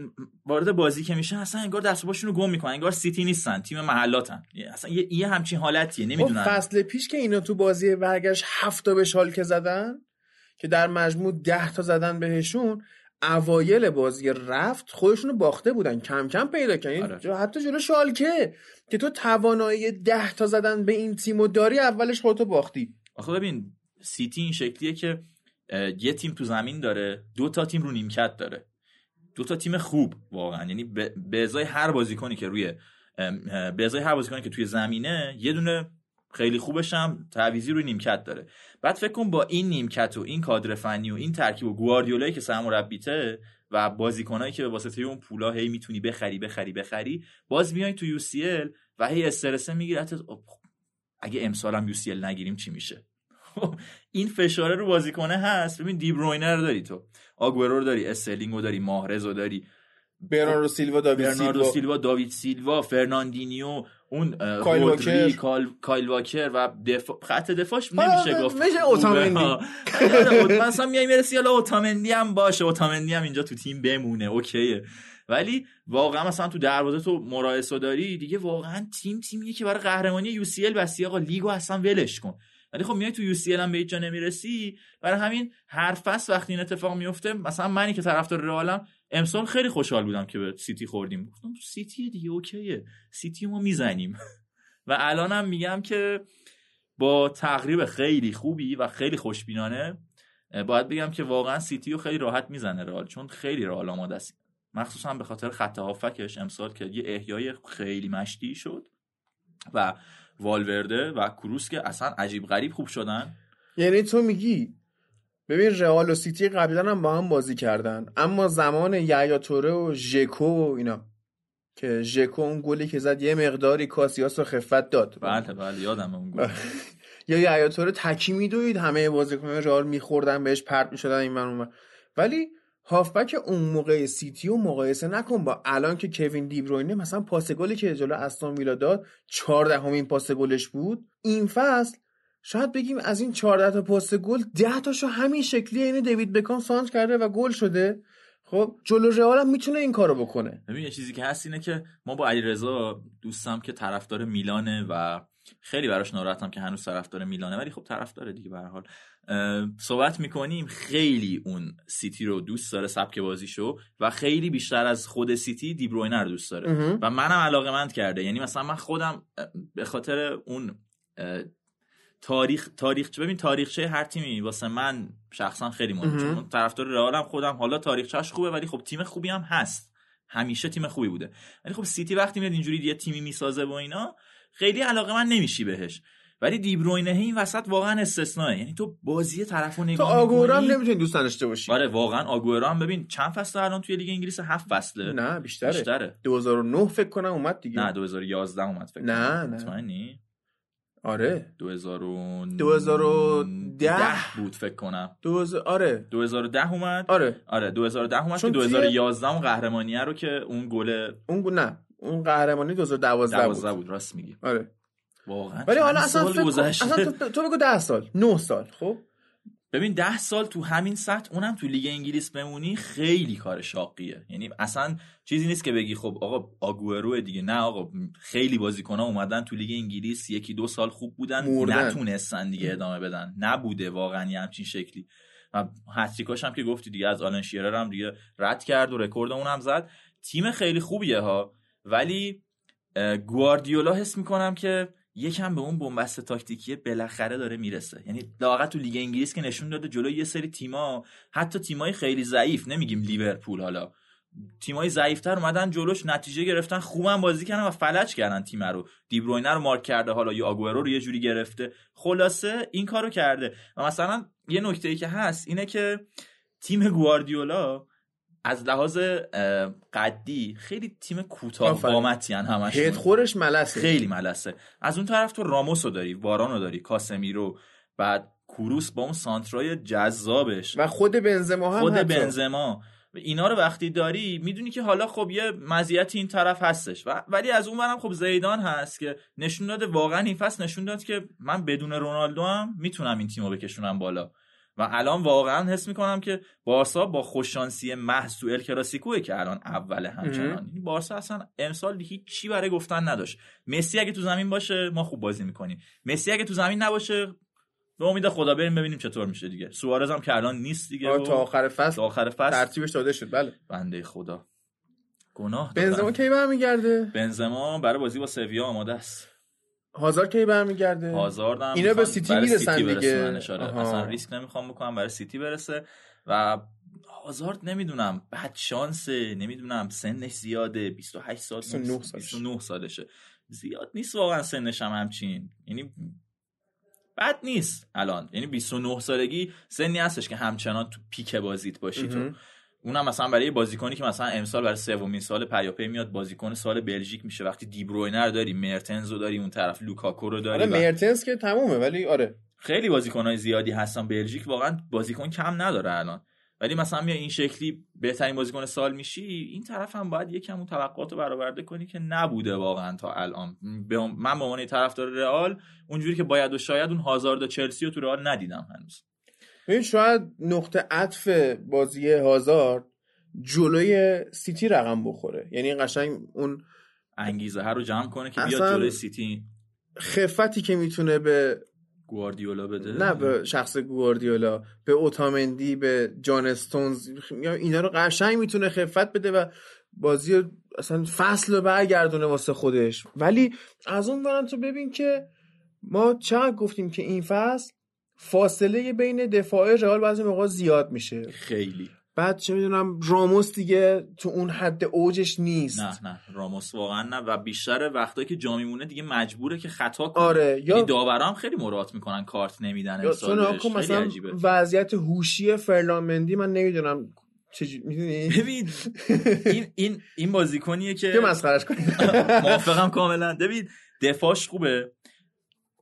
وارد بازی که میشن اصلا انگار دست و پاشون رو گم می‌کنن. انگار سیتی نیستن تیم محلاتن. اصلا یه, یه همچین حالتیه خب نمی‌دونم. فصل پیش که اینا تو بازی برگشت هفت تا به شالکه زدن که در مجموع ده تا زدن بهشون اوایل بازی رفت خودشونو باخته بودن کم کم پیدا کردن. آره. حتی جلو شالکه که تو توانایی ده تا زدن به این تیمو داری اولش خودتو باختی. آخه ببین سیتی این شکلیه که یه تیم تو زمین داره دو تا تیم رو نیمکت داره. دو تا تیم خوب واقعا. یعنی به ازای هر بازیکنی که روی به ازای هر بازیکنی که توی زمینه یه دونه خیلی خوبش هم تعویزی روی نیمکت داره. بعد فکر کن با این نیمکت و این کادر فنی و این ترکیب و گواردیولایی که سرمربیته و بازیکنایی که به واسطه اون پولا هی می‌تونی بخری بخری بخری باز میای تو یو سی ال و هی استرسه می‌گیره حتی خب، اگه امسالم UCL نگیریم چی میشه؟ خب، این فشاره رو بازیکنه هست. ببین دیبروینه رو داری تو. آگورو رو داری استرلینگ رو داری ماهرز رو داری. برناردو سیلوا داوید برناردو سیلوا. سیلوا داوید سیلوا فرناندینیو اون کایل واکر. کال- کایل واکر و دفاع خط دفاعش آه، نمیشه گفت. میشه خوبه، اوتامندی. آره، مثلا میای می‌رسی حالا اوتامندی هم باشه اوتامندی هم اینجا تو تیم بمونه OK ه. ولی واقعا مثلا تو دروازه تو مرایسو داری دیگه واقعا تیم تیمیه که برای قهرمانی UCL بستی آقا لیگو اصلا ولش کن. ولی خب میای تو UCL هم به هیچ جا نمی‌رسی برای همین هر فصل وقتی این اتفاق میفته. مثلا منی که طرفدار رئالم امسال خیلی خوشحال بودم که به سیتی خوردیم. گفتم سیتی دیگه OK ه. سیتی ما می‌زنیم. و الانم میگم که با تقریب خیلی خوبی و خیلی خوشبینانه باید بگم که واقعا سیتی رو خیلی راحت می‌زنه رئال چون خیلی رئال آماده است. مخصوصا به خاطر خط هافبکش امسال که یه احیای خیلی مشتی شد و والورده و کروس که اصلا عجیب غریب خوب شدن. یعنی تو میگی ببین رئال و سیتی قبلا هم با هم بازی کردن. اما زمان یحیی توره و ژکو و اینا. که ژکو اون گلی که زد یه مقداری کاسیاس رو خفت داد. بله بله یادم اون گل. یا یحیی توره تکی میدوید همه بازیکنان رئال میخوردن بهش پرت می‌شدن این ور. ولی هافبک اون موقع سیتی رو مقایسه نکن با الان که کوین دیبروینه مثلا پاس گلی که جلو استون ویلا داد 14 همین پاس گلش بود. این فصل شاید بگیم از این 14 تا پاس گل 10 تاشو همین شکلی اینه دیوید بکام سانت کرده و گل شده. خب جلو رئال هم می‌تونه این کارو بکنه. ببین یه چیزی که هست اینه که ما با علیرضا دوستم که طرفدار میلانه و خیلی براش ناراحتم که هنوز طرفدار میلانه ولی خب طرفدار دیگه به حال. صحبت می‌کنیم خیلی اون سیتی رو دوست داره سبک بازیشو و خیلی بیشتر از خود سیتی دیبروینه رو دوست داره. و منم علاقه مند کرده. یعنی مثلا من خودم به خاطر اون تاریخ تاریخ ببین تاریخچه هر تیمی واسه من شخصا خیلی مهمه. مهم. چون طرفدار رئالم خودم. حالا تاریخچه‌اش خوبه ولی خب تیم خوبی هم هست. همیشه تیم خوبی بوده. ولی خب سیتی وقتی میاد اینجوری یه تیمی می‌سازه و اینا خیلی علاقه من نمیشی بهش. ولی دیبروینه این وسط واقعا استثنائه یعنی تو بازی طرفو تو نگاه آگورا هم نمی‌تونی دوست داشته باشی. آره واقعا آگورو هم. ببین چند فصل الان توی لیگ انگلیس؟ هفت فصله. نه بیشتره. بیشتره. 2009 فکر کنم اومد دیگه. نه 2011 اومد فکر نه،. نه. مطمئنی؟ آره. 2010 2010 بود فکر کنم. 2000 آره. 2010 اومد؟ آره. آره 2010 اومد که چون توی- 2011 اون قهرمانیه رو که اون گل اون گو- نه. اون قهرمانی 2012 12 بود. بود راست میگی. آره. واقعا. ولی حالا اصلا فکر اصلا تو, تو بگو 10 سال 9 سال خب؟ ببین ده سال تو همین سطح اونم تو لیگ انگلیس بمونی خیلی کار شاقیه. یعنی اصلا چیزی نیست که بگی خب آقا آگوئرو دیگه. نه آقا خیلی بازیکن اومدن تو لیگ انگلیس یکی دو سال خوب بودن مردن. نتونستن دیگه ادامه بدن. نبوده واقعا یه همچین شکلی. و هتریکاش هم که گفتی دیگه از آلن شیرر هم دیگه رد کرد و رکورد اونم زد. تیم خیلی خوبیه ها. ولی گواردیولا حس می‌کنم که یکم به اون بنبست تاکتیکی بالاخره داره می‌رسه. یعنی لااقل تو لیگ انگلیس که نشون داده جلوی یه سری تیما حتی تیمای خیلی ضعیف نمیگیم لیورپول حالا. تیمای ضعیفتر اومدن جلوش نتیجه گرفتن خوبم بازی کردن و فلج کردن تیم رو. دیبروینه رو مارک کرده حالا یا آگورو رو یه جوری گرفته. خلاصه این کارو کرده. و مثلا یه نکته ای که هست اینه که تیم گواردیولا از لحاظ قدی خیلی تیم کوتاه. قامتی همش هد خورش ملسه. خیلی ملسه. از اون طرف تو راموس رو داری واران رو داری کاسمیرو بعد کوروس با اون سانترای جذابش. و خود بنزما هم خود حتی. بنزما. اینا رو وقتی داری می‌دونی که حالا خب یه مزیتی این طرف هستش. و ولی از اون برم خب زیدان هست که نشون داده واقعا این فصل نشون داد که من بدون رونالدو هم می‌تونم این تیمو بکشونم بالا. و الان واقعا حس می‌کنم که بارسا با خوششانسی محض تو ال کلاسیکوه که الان اوله همچنان. این بارسا اصلا امسال هیچ چی برای گفتن نداشت. مسی اگه تو زمین باشه ما خوب بازی می‌کنیم. مسی اگه تو زمین نباشه به امید خدا بریم ببینیم چطور میشه دیگه. سوارز هم که الان نیست دیگه تا آخر فصل تا آخر فصل ترتیبش داده شد. بله. بنده خدا. گناه. بنزما کی برمیگرده؟ بنزما برای بازی با سویا آماده است. هازار کی برمیگرده؟ هازارد هم اینا به سیتی می‌رسن دیگه. اصلا ریسک نمی‌خوام بکنم برای سیتی برسه. و هازارد نمی‌دونم بد شانسه. نمی‌دونم سنش زیاده. 28 سال 29 سالشه. 29 سالشه. زیاد نیست واقعا سنش هم همچین. یعنی بد نیست الان. یعنی 29 سالگی سنی هستش که همچنان تو پیک بازیت باشی تو. اونم مثلا برای بازیکنی که مثلا امسال برای سومین سال پیاپی میاد بازیکن سال بلژیک میشه. وقتی دیبروینه رو داری مرتنز رو داری اون طرف لوکاکو رو داری آره و مرتنس که تمومه ولی آره. خیلی بازیکنهای زیادی هستن. بلژیک واقعا بازیکن کم نداره الان. ولی مثلا میای این شکلی بهترین بازیکن سال میشی این طرف هم باید یکم اون توقعات رو برآورده کنی که نبوده واقعا تا الان. من به عنوان طرفدار رئال اونجوری که باید و شاید اون هازارد و چلسی رو تو رئال ندیدم هنوز. ببین شاید نقطه عطف بازی هازار جلوی سیتی رقم بخوره. یعنی قشنگ اون انگیزه ها رو جمع کنه که بیاد جلوی سیتی. خفتی که می‌تونه به گواردیولا بده. نه به شخص گواردیولا به اوتامندی به جان استونز اینا رو قشنگ می‌تونه خفت بده و بازی اصلا فصل رو برگردونه واسه خودش. ولی از اون برن تو ببین که ما چقدر گفتیم که این فصل فاصله بین دفاع رئال بعضی موقع زیاد میشه. خیلی. بعد چه می‌دونم راموس دیگه تو اون حد اوجش نیست. نه نه. راموس واقعا نه. و بیشتر وقتایی که جا میمونه دیگه مجبوره که خطا کنه. آره یا یا داورا هم خیلی مراعات می‌کنن کارت نمیدن یا مثلا وضعیت هوشی فرلامندی من نمی‌دونم چجوری می‌دونی؟ ببین این این این بازیکنیه که که مسخرش کنی موافقم کاملا. ببین دفاعش خوبه.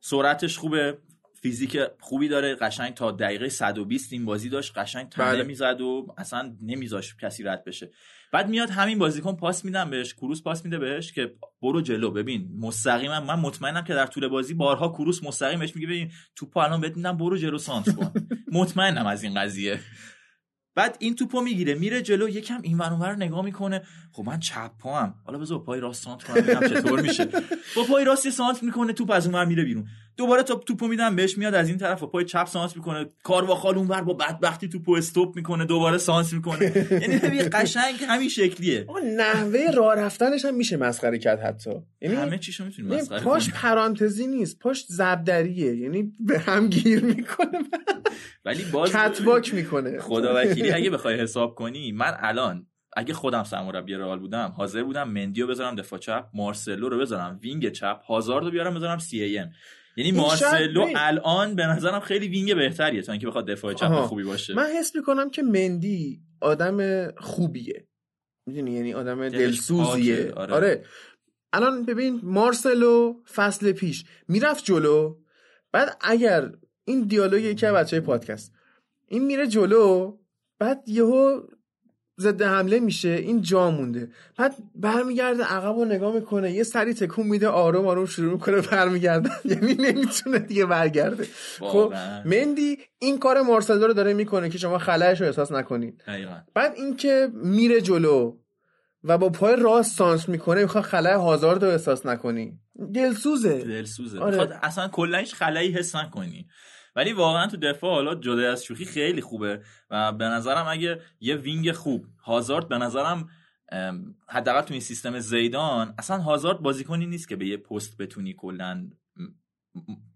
سرعتش خوبه. فیزیک خوبی داره قشنگ تا دقیقه 120 این بازی داشت قشنگ تنه بله. می‌زد و اصلا نمیذاش کسی رد بشه. بعد میاد همین بازیکن پاس میدم بهش کروس پاس میده بهش که برو جلو. ببین مستقیما من مطمئنم که در طول بازی بارها کروس مستقیم بهش میگه ببین توپو الان بهت میدم برو جلو سانت کن مطمئنم از این قضیه. بعد این توپو می‌گیره میره جلو یکم این ور نگاه می‌کنه. خب من چپ پاهم حالا بذار پای راست سانت کنم ببینم چطور میشه. با پای راست سانت می‌کنه توپ از اونور میره بیرون. دوباره تا توپو میدم بهش میاد از این طرف با پای چپ سانت می‌کنه. کارواخال اونور با بدبختی توپو استوب می‌کنه دوباره سانت می‌کنه. یعنی ببین قشنگ همین شکلیه. آقا نحوه راه رفتنش هم میشه مسخره کرد حتی. یعنی همه چیشو می‌تونی یعنی مسخره پاش پرانتزی نیست پاش زبدریه. یعنی به هم گیر می‌کنه ولی باز catwalk می‌کنه. خدا وکیلی اگه بخوای حساب کنی من الان اگه خودم سرمربی رئال بودم حاضر بودم مندیو بذارم دفاع چپ مارسلو رو بذارم wing چپ هازارد رو بیارم بذارم CAM. یعنی مارسلو الان به نظرم خیلی wing بهتریه تا اینکه بخواد دفاع چپ. خوبی باشه. من حس می‌کنم که مندی آدم خوبیه. می‌دونی؟ یعنی آدم دلسوزیه. آره. آره. الان ببین مارسلو فصل پیش می‌رفت جلو. بعد اگر این دیالوگ یکی از بچه پادکست این میره جلو بعد یهو ضد حمله میشه این جا مونده. بعد برمیگرده عقب رو نگاه می‌کنه یه سری تکون میده آروم آروم شروع می‌کنه برمیگرده یعنی نمی‌تونه دیگه برگرده. خب. مندی این کار مارسلو رو داره می‌کنه که شما خلایش رو احساس نکنید. بعد اینکه میره جلو و با پای راست سانس می‌کنه می‌خواد خلای هازارد رو احساس نکنی. دلسوزه. دلسوزه. آره. اصلا کلا هیچ خلایی حس نکنی. ولی واقعا تو دفاع حالا جدا از شوخی خیلی خوبه و به نظرم اگه یه wing خوب هازارد به نظرم حداقل تو این سیستم زیدان اصلا هازارد بازیکنی نیست که به یه پست بتونی کلا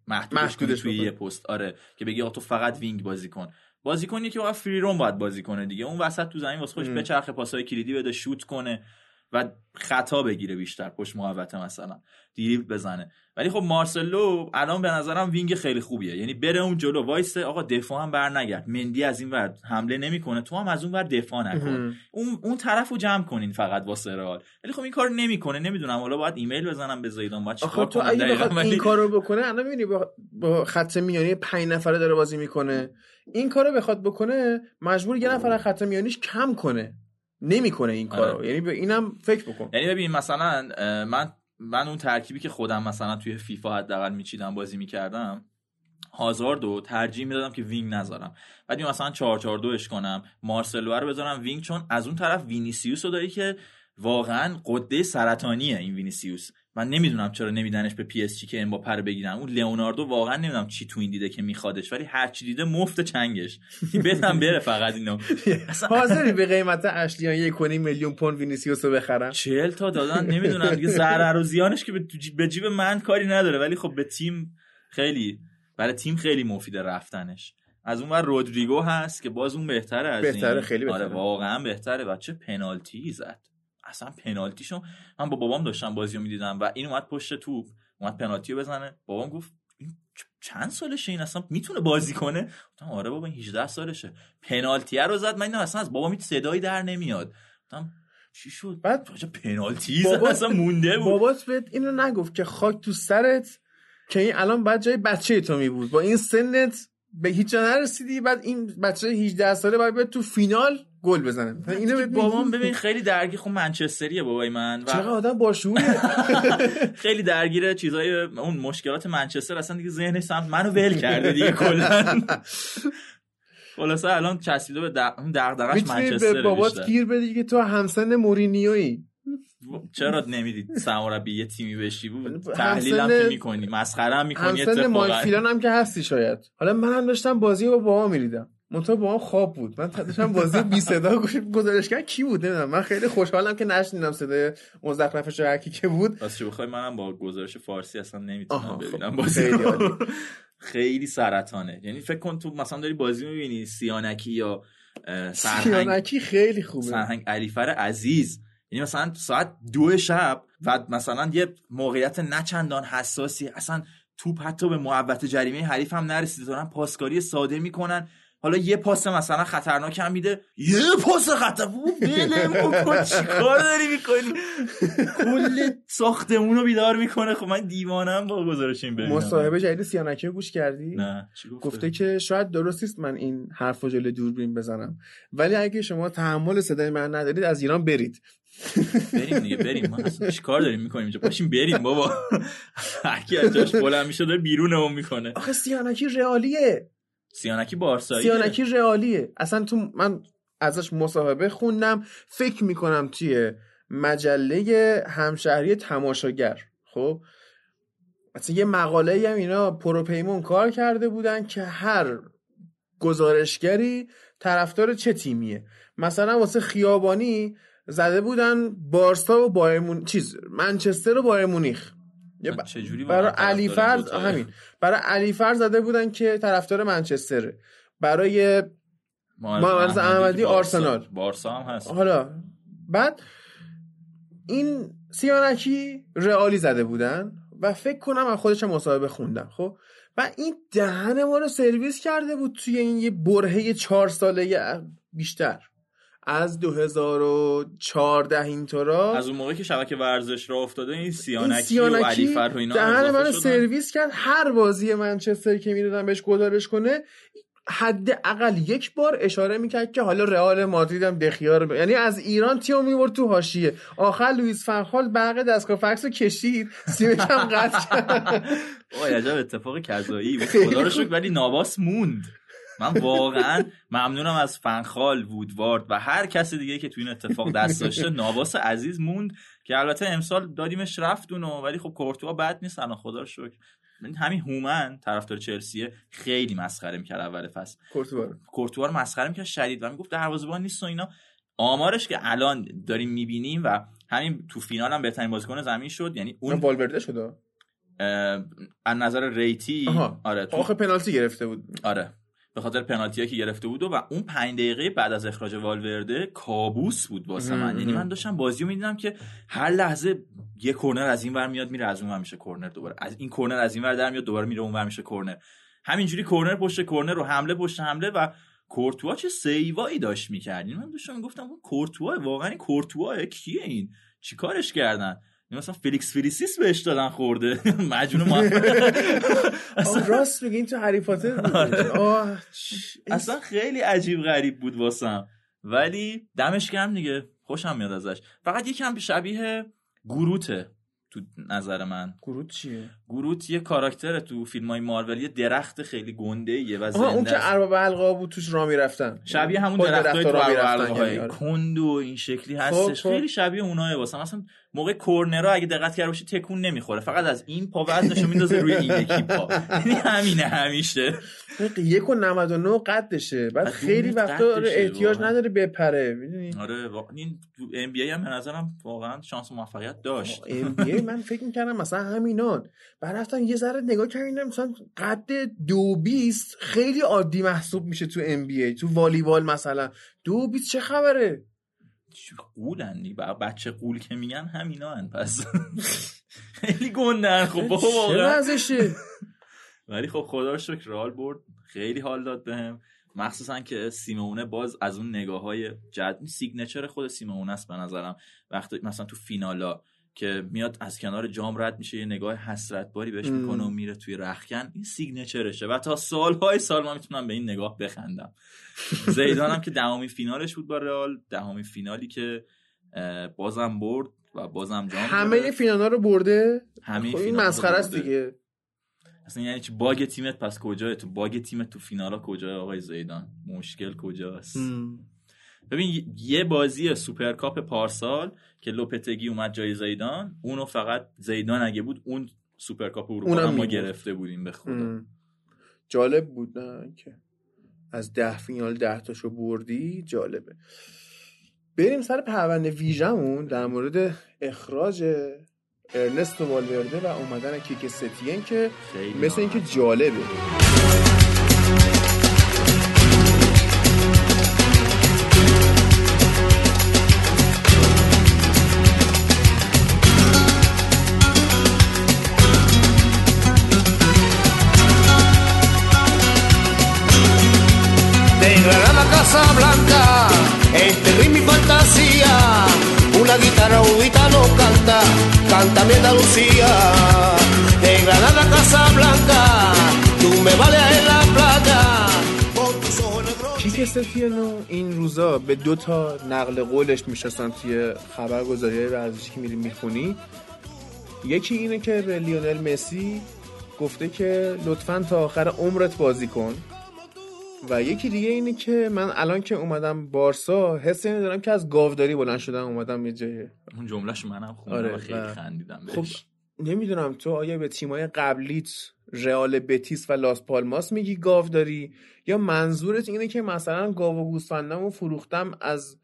محدودش کنی توی. یه پست آره که بگی آقا تو فقط wing بازی کن بازیکنی که واقعا free roam باید بازی کنه دیگه اون وسط تو زمین واسه خودش. بچرخه پاسای کلیدی بده شوت کنه و خطا بگیره بیشتر پشت محوطه مثلا. دریبل بزنه. ولی خب مارسلو الان به نظرم wing خیلی خوبیه. یعنی بره اون جلو. وایسه آقا دفاع هم بر نگرد مندی از این ور حمله نمی‌کنه. تو هم از اون ور دفاع نکن. اون اون طرفو جمع کنین فقط واسه رئال. ولی خب این کار نمی‌کنه. نمی‌دونم. حالا باید ایمیل بزنم به زیدان. باید چیکار تو کنم؟ اگه بخواد ولی- این کارو بکنه الان می‌بینی با, با خط میانی پنج نفره داره بازی می‌کنه. این کارو بخواد بکنه مجبور یه نفر از خط میانیش کم کنه. نمی‌کنه این کارو. آره. یعنی به اینم فکر بکن. یعنی ببین مثلا من من اون ترکیبی که خودم مثلا توی فیفا حداقل میچیدم بازی می‌کردم هازارد رو ترجیح می‌دادم که wing نذارم. بعد مثلا 4 4 2 اش کنم مارسلو رو بذارم wing چون از اون طرف وینیسیوس رو داری که واقعا غده سرطانیه این وینیسیوس. من نمی‌دونم چرا نمیدنش به پی اس جی که امباپه رو بگیرن. اون لئوناردو واقعا نمی‌دونم چی تو این دیده که میخوادش ولی هر چی دیده مفت چنگش. بدم بره فقط اینو. حاضری به قیمت اشلیان یک میلیون پوند وینیسیوس رو بخرم. چهل تا دادن نمی‌دونم دیگه ضرر و زیانش که به جیب- من کاری نداره. ولی خب به تیم خیلی برای تیم خیلی مفیده رفتنش. از اون ور رودریگو هست که باز اون بهتره از بهتره،. خیلی آره بهتره. واقعا بهتره. و چه پنالتی زد. اصلا پنالتیشو من با بابام داشتم بازی رو می‌دیدم و این اومد پشت توپ اومد پنالتی رو بزنه. بابام گفت این چند سالشه این اصلا؟ می‌تونه بازی کنه؟ گفتم آره بابا این 18 سالشه. پنالتی رو زد. من دیدم اصلا از بابام هیچ صدایی در نمیاد. گفتم چی شد؟ بعد پنالتی زد. بابا- اصلا مونده بود. بابات بهت اینو نگفت که خاک تو سرت که این الان بعد جای بچه تو می بود با این سنت به هیچ جا نرسیدی. بعد این بچه 18 ساله باید تو فینال. گل بزنه. اینو بابام؟ ببین خیلی درگیر خب منچستریه بابای من. و آدم باشوریه خیلی درگیر چیزای اون مشکلات منچستر اصلا دیگه ذهنش سمت منو ول کرده دیگه کلا. خلاصه الان چسبیده به دغدغش منچستر به بابات. گیر بدی که تو همسن مورینیویی. چرا نمی‌دید سرمربی یه تیمی بشی بود؟ همسن- تحلیلم که می‌کنی مسخره هم می‌کنی همسن مایک اتفاقا. فیلان هم که هستی شاید. حالا منم داشتم بازی رو با بابا میریدم. منتها بابام خواب بود. من داشتم بازی بی صدا گزارش کردم کی بود؟ نمی‌دونم. من خیلی خوشحالم که نشنیدم صدای مزخرفش هر کی که بود. راستش بخوای منم با گزارش فارسی اصلا نمی‌تونم خب. ببینم بازی خیلی. خیلی سرطانه. یعنی فکر کن تو مثلا داری بازی می‌بینی سیانکی یا سرهنگ. سیانکی خیلی خوبه. سرهنگ علیفر عزیز. یعنی مثلا ساعت دو شب و مثلا یه موقعیت نچندان حساسی. اصلا توپ حتی به محوطه جریمه حریف هم نرسیده. دارن پاسکاری ساده می‌کنن. حالا یه پاس مثلا خطرناک هم میده یه پاس خطر بله کن چیکار داری می‌کنی؟ کل ساختمون رو بیدار می‌کنه. خب من دیوانم با گزارش این ببینم مصاحبه جدید سیانکی رو گوش کردی؟ نه. گفته؟ گفته که شاید درست نیست من این حرف رو جلوی دوربین بزنم. ولی اگه شما تحمل صدای من ندارید از ایران برید. بریم دیگه بریم. ما اصلا چیکار داریم می‌کنیم اینجا؟ پاشیم بریم بابا. هر کی از جاش بلند میشه داره بیرون اون می‌کنه. آخه سیانکی رئالیه. سیانکی بارسایی سیانکی رئالیه. اصلا تو من ازش مصاحبه خوندم. فکر می‌کنم توی مجله همشهری تماشاگر. خب؟ اصلا یه مقاله هم اینا پروپیمون کار کرده بودن که هر گزارشگری طرفدار چه تیمیه. مثلا واسه خیابانی زده بودن بارسا و بایر. چیز منچستر و بایر مونیخ. چجوری برای واقعا علی طرفدار فرض دوتاه؟ همین برای علی فرض زده بودن که طرفدار منچستره برای محمد احمدی. آرسنال. بارسا هم هست حالا بعد این سیانکی رئالی زده بودن و فکر کنم از خودش مصاحبه خوندم خب و این دهن ما رو سرویس کرده بود توی این یه برهه چهار ساله بیشتر از 2014 اینطورا از اون موقعی که شبکه ورزش را افتاده این این سیانکی, و علی فر و اینا دهن شدن. سرویس کرد. هر بازی منچستر که می‌دادن بهش گزارش کنه حداقل یک بار اشاره می‌کرد که حالا رئال مادرید هم دخیا رو ب- یعنی از ایران تیمو می‌برد تو حاشیه. آخر لوئیس فنخال برق دستگاه فکس رو کشید. سیمش هم قطع کرد. وای عجب اتفاق کذایی. بود خدا رو شکر ولی ناواس موند. من واقعا ممنونم از فنخال وودوارد و هر کس دیگه که تو این اتفاق دست داشته ناواس عزیز موند که البته امسال دادیمش رفت اونو ولی خب کورتوا بد نیست. الان خدا رو شکر. من همین هومن طرفدار چلسیه خیلی مسخره می‌کرد اول فصل. کورتوا رو. مسخره می‌کرد شدید و می‌گفت دروازه‌بان نیست و اینا. آمارش که الان داریم می‌بینیم و همین تو فینال هم بهترین بازیکن زمین شد. یعنی اون والورده شده از نظر ریتی آها. آره تو آخه پنالتی گرفته بود. آره. به خاطر پنالتی که گرفته بود و, و اون پنج دقیقه بعد از اخراج والورده کابوس بود واسه من. یعنی من داشتم بازی رو می‌دیدم که هر لحظه یه کرنر از این ور میاد میره از اون ور میشه کرنر دوباره. از این کرنر از این ور در میاد دوباره میره اون ور میشه کرنر همینجوری کرنر پشت کرنر رو حمله پشت حمله و کورتوا چه save ایی داشت می‌کرد من داشتم گفتم اون کورتوا واقعا کورتوا کیه این؟ چیکارش کردن؟ مثلا Felix Felicis بهش دادن خورده. معجون ما. آه راست میگه این تو هری پاتر چ- اصلا خیلی عجیب غریب بود واسم. ولی دمش گرم دیگه. خوشم میاد ازش. فقط یکم شبیه گروته تو نظر من. گروت چیه؟ گروت یه کاراکتر تو فیلم های مارول. یه درخت خیلی گنده یه و آها اون زنده که. ارباب حلقا بود توش را می‌رفتن. شبیه همون درخت های تو یعنی آره. کند و این شکلی هستش. خب. خیلی شبیه اوناه واسه مثلا موقع کورنرا اگه دقت کرده باشی تکون نمی‌خوره. فقط از این پا وزنشو میندازه روی این یکی پا. یعنی همینه همیشه. یک و 99 قدشه. بعد خیلی وقتا قدشه، احتیاج. نداره بپره می‌دونی؟ آره این تو ام بی ای هم به نظرم واقعا شانس و موفقیت داشت. ام بی ای من فکر می‌کردم مثلا همینان. بعد رفتم یه ذره نگاه کردم مثلا قد دو بیست خیلی عادی محسوب میشه تو ام بی ای تو والیبال مثلا. دو بیست چه خبره؟ قولن بچه قول که میگن همینا هن پس خیلی گندن. خب بابا وضعشه؟ ولی خب خدا رو شکر رئال برد. خیلی حال داد بهم. مخصوصا که سیمونه باز از اون نگاه های جد signature خود سیمونه است به نظرم. وقتی مثلا تو فینالا که میاد از کنار جام رد میشه یه نگاه حسرت باری بهش. می‌کنه و میره توی رختکن این signature شه و تا سالهای سال من می‌تونم به این نگاه بخندم. زیدان هم که دهمین فینالش بود با رئال. دهمین فینالی که بازم برد و بازم جام همه گرفت. فینالا رو برده؟ همه خب این فینال مسخره است. دیگه. اصلا یعنی چی؟ bug تیمت پس کجاه؟ تو bug تیمت تو فینالا کجاه آقای زیدان؟ مشکل کجاست؟ ببین یه بازی سوپرکاپ پارسال که لوپتگی اومد جای زیدان اونو فقط زیدان اگه بود اون سوپرکاپ اروپا ما. گرفته بودیم به خدا. جالب بود نه که از ده فینال ده تاشو بردی جالبه بریم سر پرونده ویژمون در مورد اخراج ارنستو والورده و اومدن کیک ستین که مثل اینکه. جالبه canta mi Andalucía. De Granada a Casablanca, tú me vales en la negros. کیک ستینو این روزا به دو تا نقل قولش می‌شناسن توی خبرگزاری ورزشی که میری می‌خونی یکی اینه که به لیونل مسی گفته که لطفا تا آخر عمرت بازی کن و یکی دیگه اینه که من الان که اومدم بارسا حس اینو دارم که از گاوداری بلند شدم اومدم یه جایی اون جملهش منم خوندم آره، و خیلی و- خندیدم خب بهش. نمی‌دونم تو آیا به تیمای قبلیت رئال بتیس و لاس پالماس میگی گاو داری یا منظورت اینه که مثلا گاو و گوسفندمو فروختم از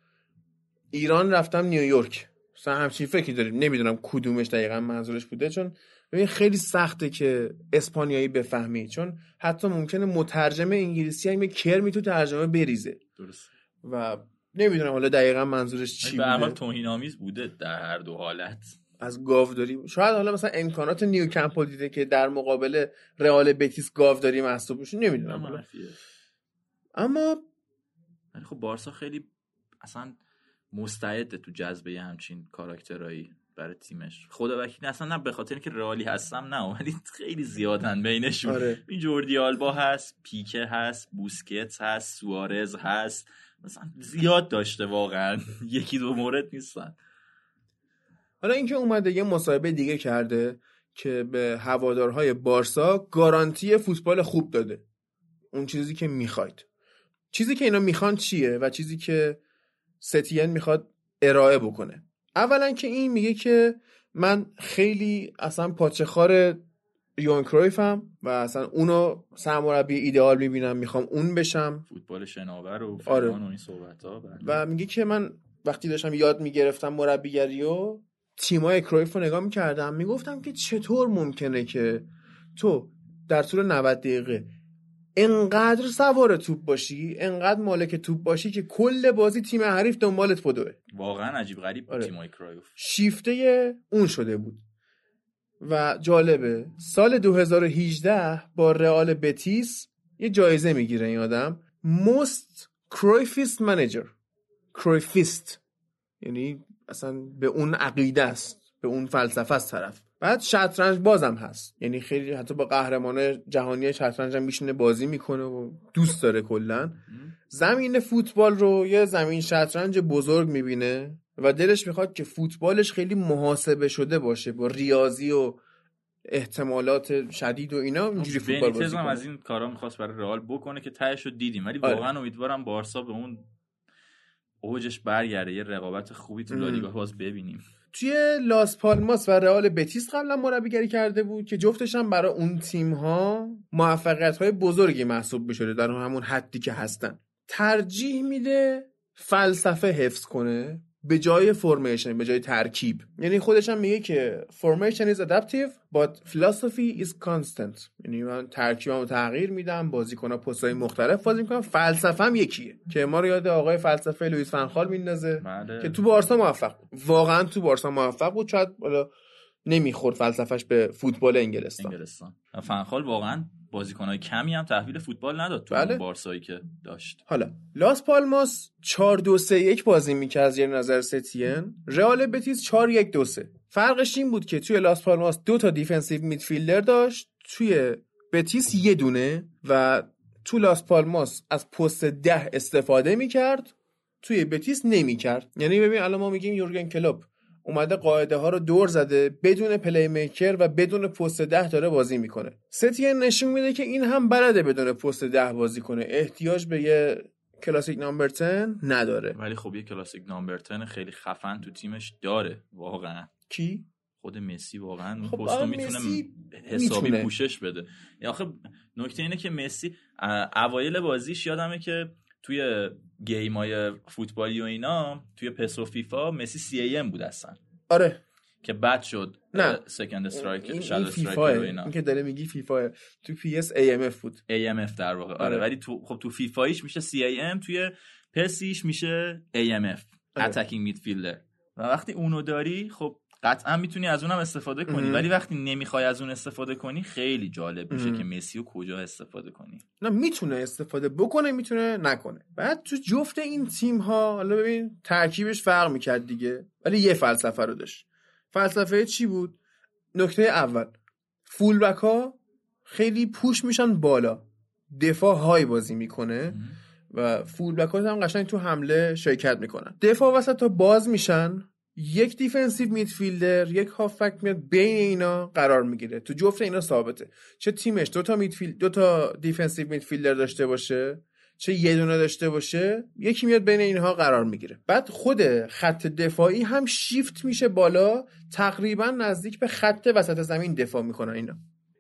ایران رفتم نیویورک؟ مثلا همچین فکری داریم. نمی‌دونم کدومش دقیقا منظورش بوده چون ببین خیلی سخته که اسپانیایی بفهمی چون حتی ممکنه مترجم انگلیسی هم یه کرمی تو ترجمه بریزه. درست و نمی‌دونم حالا دقیقا منظورش چی به بوده. توهین آمیز بوده در هر دو حالت. از گاوداری. شاید حالا مثلا امکانات نیوکمپل دیده که در مقابل رئال بتیس گاوداری محسوب بشه نمی‌دونم. اما ولی خب بارسا خیلی اصلا مستعده تو جذب یه همچین کاراکترایی. برای تیمش. خدا وکیل اصلا نه به خاطر اینکه رئالی هستم نه ولی خیلی زیادن بینشون. آره. این جوردی آلبا هست پیکه هست بوسکتس هست سوارز هست. مثلا زیاد داشته واقعا. یکی دو مورد نیستن. حالا اینکه اومده یه مصاحبه دیگه کرده که به هوادارهای بارسا گارانتی فوتبال خوب داده. اون چیزی که می‌خواید. چیزی که اینا می‌خوان چیه و چیزی که ستین می‌خواد ارائه بکنه؟ اولا که این میگه که من خیلی اصلا پاچخار یون کرویفم و اصلا اونو سرمربی ایدئال می‌بینم می‌خوام اون بشم فوتبال شناور و آره. و این صحبت ها و میگه که من وقتی داشتم یاد می‌گرفتم مربیگری و تیمای کرویف رو نگاه می‌کردم می‌گفتم که چطور ممکنه که تو در طول 90 دقیقه انقدر سوار توپ باشی انقدر مالک توپ باشی که کل بازی تیم حریف دنبالت بدوه واقعا عجیب غریب آره. تیمای کرایوف شیفته اون شده بود. و جالبه سال 2018 با رئال بتیس یه جایزه می‌گیره این آدم. Most کرویفیست منیجر کرویفیست یعنی اصلا به اون عقیده است به اون فلسفه است طرف. بعد شطرنج بازم هست یعنی خیلی حتی با قهرمان جهانی شطرنج هم میشینه بازی می‌کنه و دوست داره کلا زمین فوتبال رو یه زمین شطرنج بزرگ می‌بینه و دلش می‌خواد که فوتبالش خیلی محاسبه شده باشه با ریاضی و احتمالات شدید و اینا اینجوری فوتبال بازی کنه. از این کارا می‌خواست برای رئال بکنه که تهش رو دیدیم ولی آره. واقعا امیدوارم بارسا به اون اوجش برگرده یه رقابت خوبی تو. لالیگا باز ببینیم توی لاس پالماس و رئال بتیس قبلا مربیگری کرده بود که جفتش هم برای اون تیم ها موفقیت های بزرگی محسوب بشده در همون حدی که هستن. ترجیح میده فلسفه حفظ کنه. به جای فرمیشن به جای ترکیب. یعنی خودش هم میگه که formation is adaptive but philosophy is constant. یعنی من ترکیبمو تغییر میدم بازیکن‌ها پست‌های مختلف بازی می‌کنم فلسفه‌م یکیه. که ما رو یاد آقای فلسفه لوئیس فنخال میندازه بله. که تو بارسا موفق بود. واقعا تو بارسا موفق بود. شاید نمی‌خورد فلسفش به فوتبال انگلستان. انگلستان. فنخال واقعا بازیکنهای کمی هم تحویل فوتبال نداد تو بله. بارسایی که داشت. حالا لاس پالماس 4 2 3 1 بازی می‌کرد از یه نظر ستین. رئال بتیس 4 1 2 3 فرقش این بود که توی لاس پالماس دو تا defensive midfielder داشت توی بتیس یه دونه و تو لاس پالماس از پست ده استفاده می‌کرد توی بتیس نمی‌کرد. یعنی ببین الان ما میگیم یورگن کلوپ اومده قاعده ها رو دور زده بدون playmaker و بدون پست ده داره بازی می‌کنه. ستین نشون میده که این هم بلده بدون پست ده بازی کنه. احتیاج به یه classic number 10 نداره. ولی خب یه classic number ten خیلی خفن تو تیمش داره واقعا. کی؟ خود مسی واقعا خب پستو می‌تونه مسی حسابی می‌تونه. پوشش بده. یا آخه نکته اینه که مسی اوایل بازیش یادمه که توی game ای فوتبالی و اینا توی PES و فیفا مسی CAM بود اصلا. آره. که بد شد نه. second این, strike این shadow فیفا striker و اینا. این که داره میگی فیفا تو PES AMF بود. AMF در واقع. آره, آره. ولی تو خب تو فیفایش میشه CAM توی PES یش میشه AMF آره. attacking midfielder و وقتی اونو داری خب قطعا می‌تونی از اونم استفاده کنی. ولی وقتی نمی‌خوای از اون استفاده کنی خیلی جالب میشه. که مسی رو کجا استفاده کنی. نه می‌تونه استفاده بکنه می‌تونه نکنه. بعد تو جفت این تیم ها حالا ببین ترکیبش فرق می‌کرد دیگه. ولی یه فلسفه رو داشت. فلسفه چی بود؟ نکته اول full back ها خیلی push میشن بالا. دفاع‌های بازی می‌کنه و full back ها هم قشنگ تو حمله شرکت می‌کنن. دفاع وسطا باز میشن. یک defensive midfielder یک هافک میاد بین اینا قرار می‌گیره. تو جفت اینا ثابته. چه تیمش دو تا midfield دو تا defensive midfielder داشته باشه چه یه دونه داشته باشه یکی میاد بین اینها قرار می‌گیره. بعد خود خط دفاعی هم شیفت میشه بالا تقریبا نزدیک به خط وسط زمین دفاع می‌کنن اینا.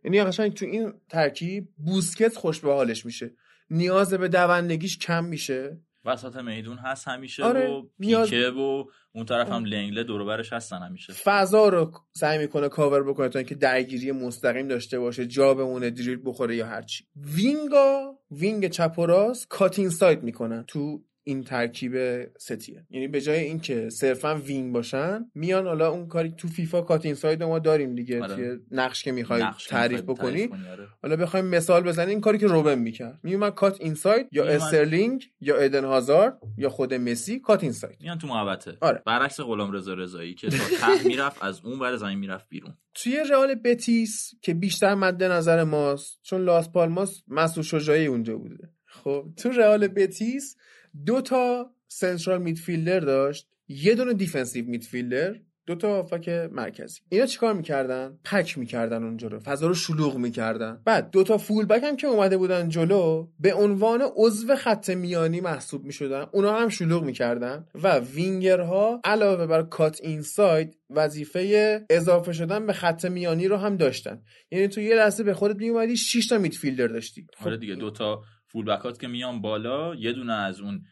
یعنی قشنگ تو این ترکیب بوسکتس خوش به حالش میشه. نیاز به دوندگیش کم میشه. وسط میدون هست همیشه آره، و نیاز- پیکه و اون طرف هم لنگله دور و برش هستن همیشه. فضا رو سعی می‌کنه کاور بکنه تا اینکه درگیری مستقیم داشته باشه جا بمونه دریبل بخوره یا هرچی. wing ا wing چپ و راست cut inside می‌کنن تو این ترکیب ستین. یعنی به جای اینکه صرفا wing باشن میان حالا اون کاری تو فیفا cut inside ما داریم دیگه آره. نقش که می‌خوای تعریف می‌خوای بکنی. کنی، آره. حالا بخوایم مثال بزنیم این کاری که روبن می‌کرد. میومد cut inside یا میومد- استرلینگ یا ادن هازارد یا خود مسی cut inside میان تو محوطه. آره. برعکس غلام رضا رضایی که تا می‌رفت از اون ور زمین می‌رفت بیرون. توی رئال بتیس که بیشتر مد نظر ماست چون لاس پالماس مسعود شجاعی اونجا بوده. خب تو رئال بتیس دو تا central midfielder داشت یه دونه defensive midfielder دو تا هافک مرکزی. اینا چیکار می‌کردن؟ pack می‌کردن اونجا رو فضا رو شلوغ می‌کردن. بعد دو تا full back هم که اومده بودن جلو به عنوان عضو خط میانی محسوب می‌شدن. اونا هم شلوغ می‌کردن و وینگرها علاوه بر cut inside وظیفه اضافه شدن به خط میانی رو هم داشتن. یعنی تو یه لحظه به خودت میومدی 6 تا میدفیلدر داشتی. آره دیگه دوتا فول بکات که میان بالا یه دونه از اون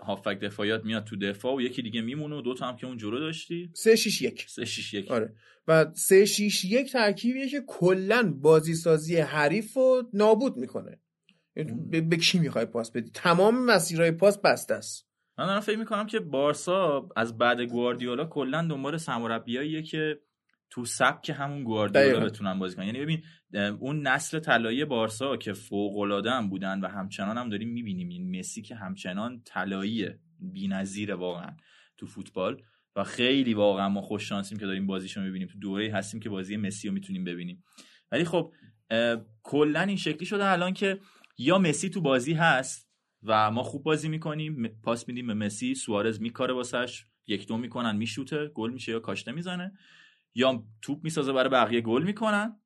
هافک دفاعیات میاد تو دفاع و یکی دیگه میمونه و دوتا هم که اون جلو داشتی. 3 6 1 سه شیش یک. آره. و 3 6 1 ترکیبیه که کلا بازی سازی حریف رو نابود می‌کنه. به, به کی می‌خوای پاس بدی؟ تمام مسیرهای پاس بسته است. من دارم فکر می‌کنم که بارسا از بعد گواردیولا کلا دنبال سرمربیاییه که تو سبک همون گواردیولا. بتونن بازی کنن. یعنی ببین اون نسل طلایی بارسا که فوق العاده هم بودن و همچنان هم داریم می‌بینیم. این مسی که همچنان طلاییه بی‌نظیره واقعا تو فوتبال و خیلی واقعا ما خوش شانسیم که داریم بازیشو می‌بینیم. تو دوره هستیم که بازی مسی رو می‌تونیم ببینیم. ولی خب کلا این شکلی شده الان که یا مسی تو بازی هست و ما خوب بازی می‌کنیم پاس میدیم به مسی سوارز میکاره واسش یک دو می‌کنن میشوته گل میشه یا کاشته می‌زنه. یا توپ می‌سازه برای بقیه گل می‌کنن.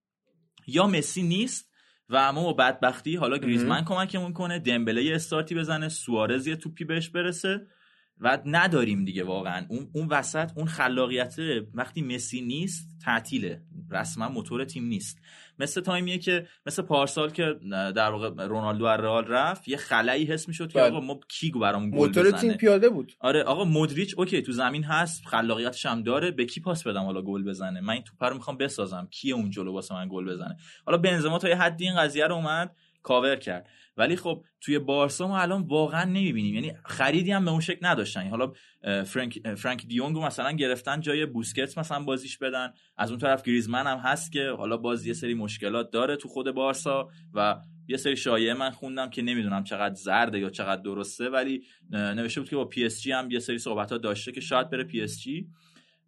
یا مسی نیست و ما با بدبختی حالا گریزمن کمکمون کنه دمبله یه استارتی بزنه سوارز یه توپی بهش برسه. و نداریم دیگه واقعا. اون اون وسط اون خلاقیت وقتی مسی نیست تعطیله. رسما موتور تیم نیست. مثل تایمیه که مثل پارسال که در واقع رونالدو از رئال رفت یه خلایی حس می‌شد که بله. آقا ما کی برامون گل موتور بزنه. تیم پیاده بود. آره آقا مودریچ okay تو زمین هست خلاقیتش هم داره به کی پاس بدم حالا گل بزنه؟ من این توپ رو می‌خوام بسازم. کیه اون جلو واسه من گل بزنه؟ حالا بنزما تا یه حدی این قضیه رو اومد کاور کرد. ولی خب توی بارسا ما الان واقعا نمی‌بینیم. یعنی خریدی هم به اون شکل نداشتن. حالا اه، فرانک فرانک دیونگ رو مثلا گرفتن جای بوسکتس مثلا بازیش بدن. از اون طرف گریزمن هم هست که حالا باز یه سری مشکلات داره تو خود بارسا و یه سری شایعه من خوندم که نمی‌دونم چقدر زرده یا چقدر درسته. ولی نوشته بود که با پی اس جی هم یه سری صحبت ها داشته که شاید بره پی اس جی.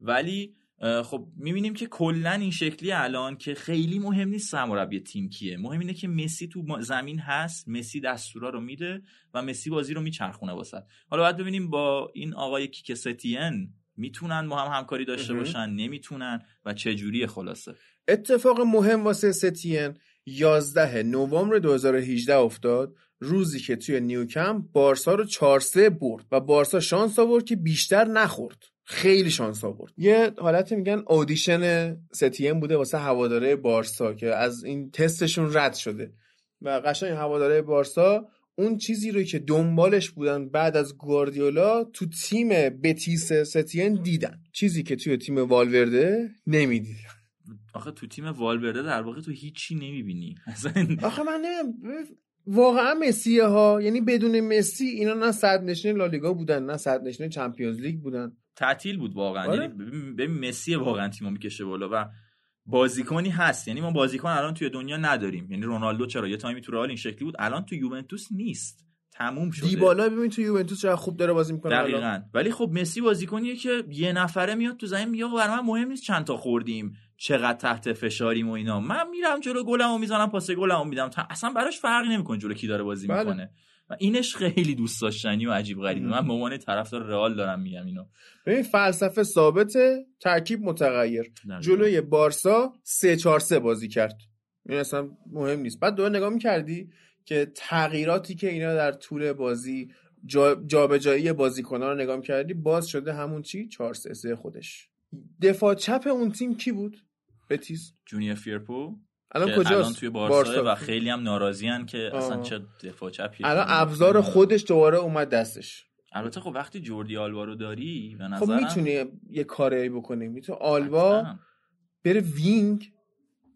ولی خب می‌بینیم که کلا این شکلی الان که خیلی مهم نیست سرمربی تیم کیه. مهم اینه که مسی تو زمین هست مسی دستورا رو میده و مسی بازی رو میچرخونه واسه حالا باید ببینیم با این آقای کیکستین می‌تونن با هم همکاری داشته. باشن نمی‌تونن و چه جوری خلاصه؟ اتفاق مهم واسه ستین 11 نوامبر 2018 افتاد روزی که توی نیوکمپ بارسا رو 4 3 برد و بارسا شانس آورد که بیشتر نخورد. خیلی شانس آورد. یه حالت میگن audition ستین بوده واسه هواداره بارسا که از این تستشون رد شده. و قشنگ هواداره بارسا اون چیزی رو که دنبالش بودن بعد از گواردیولا تو تیم بتیس ستین دیدن. چیزی که توی تیم والورده نمی‌دیدن. آخه تو تیم والورده در واقع تو هیچی نمی‌بینی. آخه من نمی‌دونم واقعا مسیه ها یعنی بدون مسی اینا نه صد نشین لالیگا بودن نه صد نشین چمپیونز لیگ بودن. تعطیل بود واقعا. آره. یعنی ببین- مسی واقعا تیمو می‌کشه بالا و بازیکنی هست. یعنی ما بازیکن الان توی دنیا نداریم. یعنی رونالدو چرا؟ یه تایمی تو رئال این شکلی بود. الان تو یوونتوس نیست. تموم شده. دیبالا ببین تو یوونتوس چقدر خوب داره بازی می‌کنه الان. دقیقا. ولی خب مسی بازیکنیه که یه نفره میاد تو زمین میگه برای من مهم نیست چند تا خوردیم چقدر تحت فشاریم و اینا. من میرم جلو گلمو می‌زنم پاس گلمو میدم. اصلا براش فرقی نمی‌کنه جلو کی داره بازی بله. می‌کنه. و اینش خیلی دوست داشتنی و عجیب غریبه. من به عنوان طرفدار رئال دارم میگم اینو. ببین فلسفه ثابته ترکیب متغیر. جلوی بارسا 3 4 3 بازی کرد. این اصلا مهم نیست. بعد دوباره نگاه می‌کردی که تغییراتی که اینا در طول بازی جا- جابجایی بازیکنان رو نگاه کردی باز شده همون چی؟ 4 3 3 خودش. دفاع چپ اون تیم کی بود؟ بتیس. جونیور فیرپو. الان کجاست؟ الان توی بارسا, و خیلی هم ناراضی‌ان که اصلا آه. چه دفاع چپی الان ابزار خودش دوباره اومد دستش. البته خب وقتی جوردی آلوا رو داری به خب نظرم می‌تونی یه کاری بکنی. می‌تونه آلوا. بره wing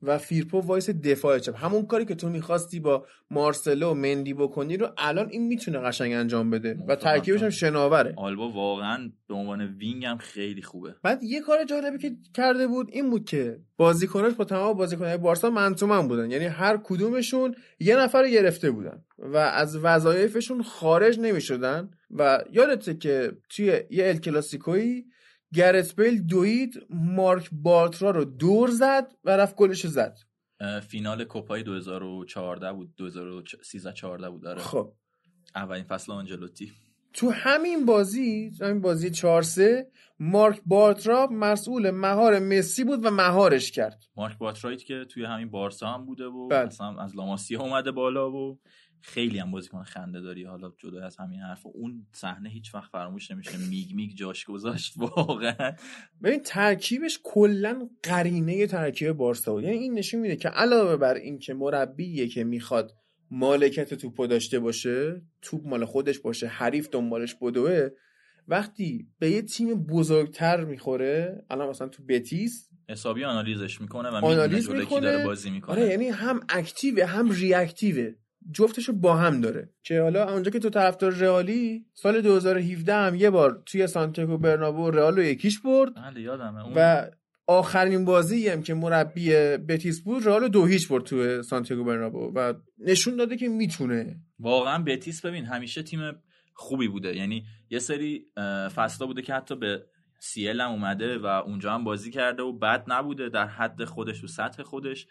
و فیرپو وایسه دفاع چپ. همون کاری که تو می‌خواستی با مارسلو و مندی بکنی رو الان این می‌تونه قشنگ انجام بده و. ترکیبش هم شناوره. آلبا واقعا به عنوان wing هم خیلی خوبه. بعد یه کار جالبی که کرده بود این بود که بازیکناش با تمام بازیکنهای بارسا man to man بودن. یعنی هر کدومشون یه نفر رو گرفته بودن و از وظایفشون خارج نمی‌شدن. و یادته که توی یه ال کلاسیکویی گرت بیل دوید مارک بارترا رو دور زد و رفت گلش زد. فینال کوپای 2014 بود 2013 14 بود داره خب. اولین فصل آنجلوتی. تو همین بازی همین بازی 4 3 مارک بارترا مسئول مهار مسی بود و مهارش کرد. مارک باترایت که توی همین بارسا هم بوده و بله. اصلا از لاماسیا اومده بالا و خیلی هم بازیکن خنده داری. حالا جدا از همین حرف اون صحنه هیچ وقت فراموش نمیشه. میگ میگ جاش گذاشت واقعا. ببین ترکیبش کلا قرینه ترکیب بارسا بود. یعنی این نشون میده که علاوه بر این که مربیه که می‌خواد مالکت توپو داشته باشه توپ مال خودش باشه حریف دنبالش بدوه وقتی به یه تیم بزرگتر می‌خوره الان مثلا تو بتیس حسابی آنالیزش می‌کنه و آنالیز می‌کنه. داره بازی می‌کنه. آره یعنی هم اکتیوه هم ریاکتیوه. جفتشو با هم داره. که حالا اونجا که تو طرفدار رئالی سال 2017 هم یه بار توی سانتیاگو برنابو رئال رو یکیش برد. بله یادمه. اون و آخرین بازی هم که مربی بتیس بود رئال دو هیچ برد توی سانتیاگو برنابو و نشون داده که می‌تونه. واقعا بتیس ببین همیشه تیم خوبی بوده. یعنی یه سری فصلا بوده که حتی به سیل هم اومده و اونجا هم بازی کرده و بد نبوده در حد خودش و سطح خودش.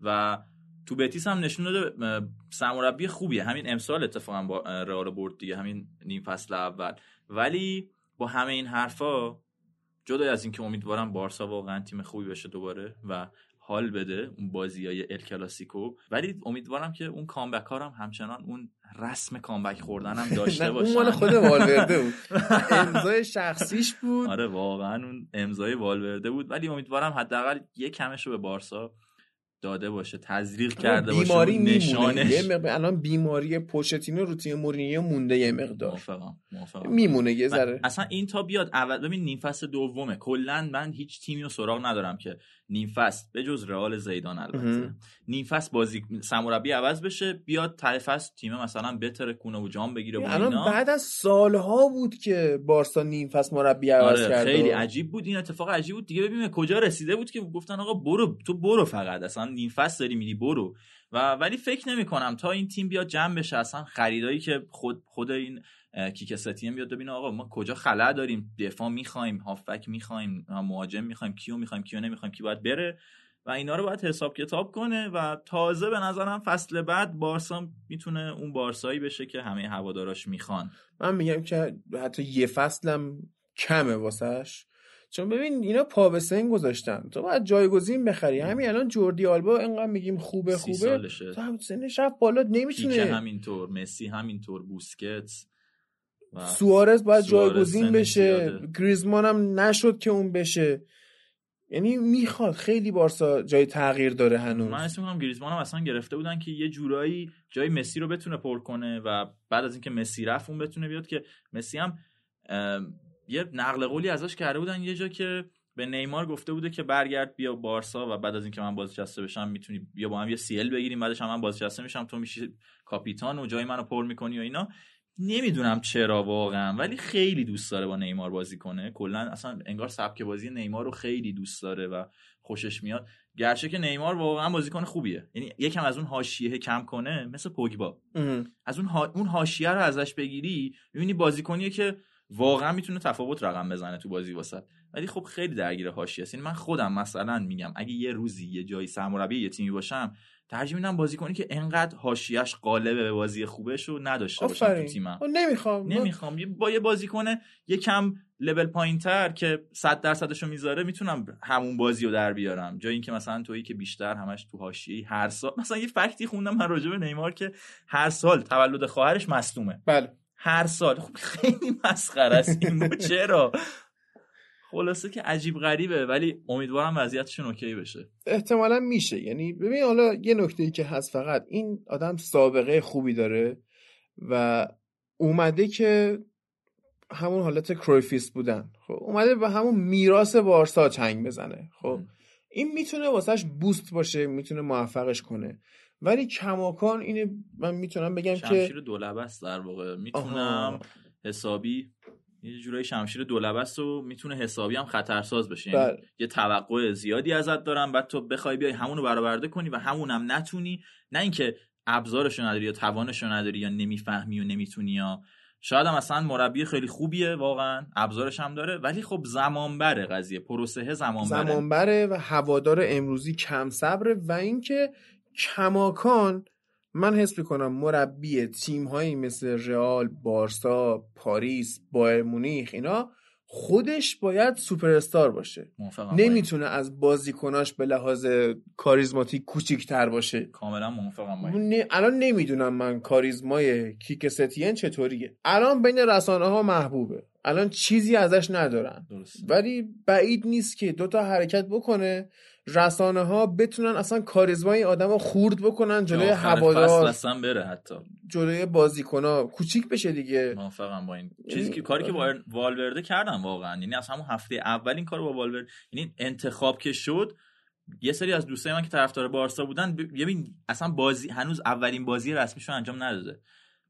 و تو بتیس هم نشون داده سرمربی خوبیه. همین امسال اتفاقا با رئال برد دیگه همین نیم فصل اول. ولی با همه این حرفا جدا از اینکه امیدوارم بارسا واقعا تیم خوبی بشه دوباره و حال بده اون بازی های ال کلاسیکو. ولی امیدوارم که اون کامبک ها هم همچنان اون رسم کامبک خوردن هم داشته اون باشن. مال خود والورده بود. امضای شخصیش بود. آره واقعا اون امضای والورده بود. ولی امیدوارم حداقل یه کمش رو به بارسا داده باشه تزریق کرده باشه بیماری نشانش یه مقدار الان بیماری پوچتینو رو تیم مورینیو مونده یه مقدار. موافقم موافقم. میمونه یه ذره. اصلا این تا بیاد اول ببین نیم فصل دومه. کلا من هیچ تیمی رو سراغ ندارم که نیم فصل به جز رئال زیدان البته. نیم فصل بازی سرمربی عوض بشه بیاد ته فصل تیم مثلا بتره کنه و جام بگیره و الان اینا. بعد از سالها بود که بارسا نیم فصل مربی عوض آره کرده خیلی و- عجیب بود این اتفاق عجیب بود. دیگه ببین کجا رسیده بود که گفتن آقا برو تو برو فقط. اصلا نیم فصل داری میری برو. و ولی فکر نمی کنم تا این تیم بیاد جمع بشه اصلا خریدایی که خود خود این کیک ستیم بیاد ببینه آقا ما کجا خلع داریم دفاع می‌خوایم هافک می‌خوایم مهاجم می‌خوایم کیو می‌خوایم کیو نمی‌خوایم کی باید بره و اینا رو باید حساب کتاب کنه و تازه به نظرم فصل بعد بارسا می‌تونه اون بارسایی بشه که همه هواداراش می‌خوان. من میگم که حتی یه فصلم کمه واسش. چون ببین اینا پا به سن گذاشتن. تو باید جایگزین بخری. همین الان جوردی آلبا اینقدر میگیم خوبه خوبه. سالشه. تو هم سنش رفت بالا نمی‌تونه همینطور مسی همینطور بوسکتس و سوارز باید جایگزین بشه. زیاده. گریزمان هم نشد که اون بشه. یعنی می‌خواد. خیلی بارسا جای تغییر داره هنوز. من اسم می‌کنم گریزمان هم اصلا گرفته بودن که یه جورایی جای مسی رو بتونه پر کنه و بعد از اینکه مسی رفت اون بتونه بیاد که مسی هم یه نقل قولی ازش کرده بودن یه جا که به نیمار گفته بوده که برگرد بیا بارسا و بعد از اینکه من بازنشسته بشم می‌تونی بیا با هم یه سیل بگیریم بعدش هم من بازنشسته میشم تو میشی کاپیتان و جای منو پر می‌کنی و اینا. نمی‌دونم چرا واقعا ولی خیلی دوست داره با نیمار بازی کنه. کلا اصلا انگار سبک بازی نیمار رو خیلی دوست داره و خوشش میاد. گرچه که نیمار واقعا بازیکن خوبیه. یعنی یکم از اون حاشیه کم کنه مثل پوگبا. از اون ها... اون حاشیه رو ازش بگیری می‌بینی بازیکنیه که واقعا می‌تونه تفاوت رقم بزنه تو بازی واسط. ولی خب خیلی درگیر حاشیه است. یعنی من خودم مثلا میگم اگه یه روزی یه جایی سرمربی یه تیمی باشم ترجیح میدم بازیکنی که انقدر حاشیهش قالب به بازی خوبش رو نداشته باشم تو تیمم. آه، نمی‌خوام. نمی‌خوام. یه- با یه بازیکن یه کم لول پایینتر که 100 درصدشو می‌ذاره می‌تونم همون بازی رو در بیارم. جای اینکه مثلا تویی که بیشتر همش تو حاشیه هر سال مثلا یه فکتی خوندم من راجع به نیمار که هر سال تولد خواهرش مصدومه. بله. هر سال. خب خیلی مسخره است این. چرا؟ خلاصه که عجیب غریبه ولی امیدوارم وضعیتشون اوکی بشه. احتمالا میشه. یعنی ببین حالا یه نکته که هست فقط این آدم سابقه خوبی داره و اومده که همون حالت کرویفیس بودن. خب اومده به همون میراث بارسا چنگ بزنه. خب این می‌تونه واسهش بوست باشه می‌تونه موفقش کنه. ولی کماکان اینه من می‌تونم بگم که شمشیر دولبه است در واقع. می‌تونم آها. حسابی یه جورایی شمشیر دولبه است و می‌تونه حسابی هم خطرساز بشه. یعنی بله. یه توقع زیادی ازت دارم بعد تو بخوای بیای همونو برآورده کنی و همونم نتونی. نه اینکه ابزارشو نداری یا توانشو نداری یا نمی‌فهمی و نمی‌تونی یا شاید هم اصلا مربی خیلی خوبیه واقعا. ابزارش هم داره. ولی خب زمان بره قضیه. پروسه زمان بره زمان بره و هوادار امروزی کم صبره و اینکه کماکان من حس می‌کنم مربی تیم هایی مثل رئال، بارسا، پاریس، بایر مونیخ اینا خودش باید سوپر استار باشه. نمی‌تونه از بازیکناش به لحاظ کاریزماتیک کوچیکتر باشه. کاملا موافقم. نه- الان نمی‌دونم من کاریزمای کیک ستین چطوریه. الان بین رسانه ها محبوبه. الان چیزی ازش ندارن. درست ولی بعید نیست که دوتا حرکت بکنه. رسانه ها بتونن اصلا کاریزمای آدم رو خورد بکنن جلوی هوادار اصلا بره حتی. جلوی بازیکن ها کوچیک بشه دیگه. موافقم با این. چیزی که کاری که با والورده کردن واقعا. یعنی از همون هفته اول این کار با والورده یعنی انتخاب که شد یه سری از دوستای من که طرفدار بارسا بودن ببین اصلا بازی هنوز اولین بازی رسمیشو انجام نداده.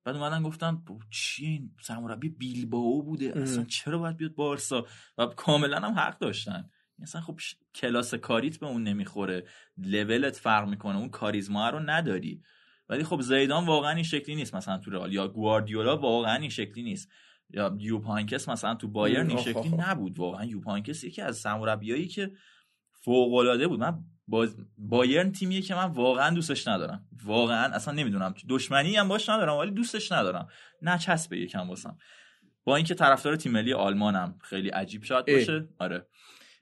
بعد اومدن گفتن "بابا چیه این سرمربی بیلبائو بوده. اصلا چرا باید بیاد بارسا؟ و کاملا هم حق داشتن. اصلا خب ش- کلاس کاریت به اون نمی‌خوره. لولت فرق می‌کنه. اون کاریزما رو نداری. ولی خب زیدان واقعا این شکلی نیست. مثلا تو رئال یا گواردیولا واقعا این شکلی نیست. یا یوپانکس مثلا تو بایرن این شکلی. نبود واقعا. یوپانکس یکی از سرمربیایی که فوق العاده بود. من باز بایرن تیمیه که من واقعا دوستش ندارم. واقعا اصلا نمی‌دونم. دشمنی هم باش ندارم ولی دوستش ندارم. نچسبه یکم واسم. با اینکه طرفدار تیم ملی آلمانم. خیلی عجیب شاید اه. باشه. آره.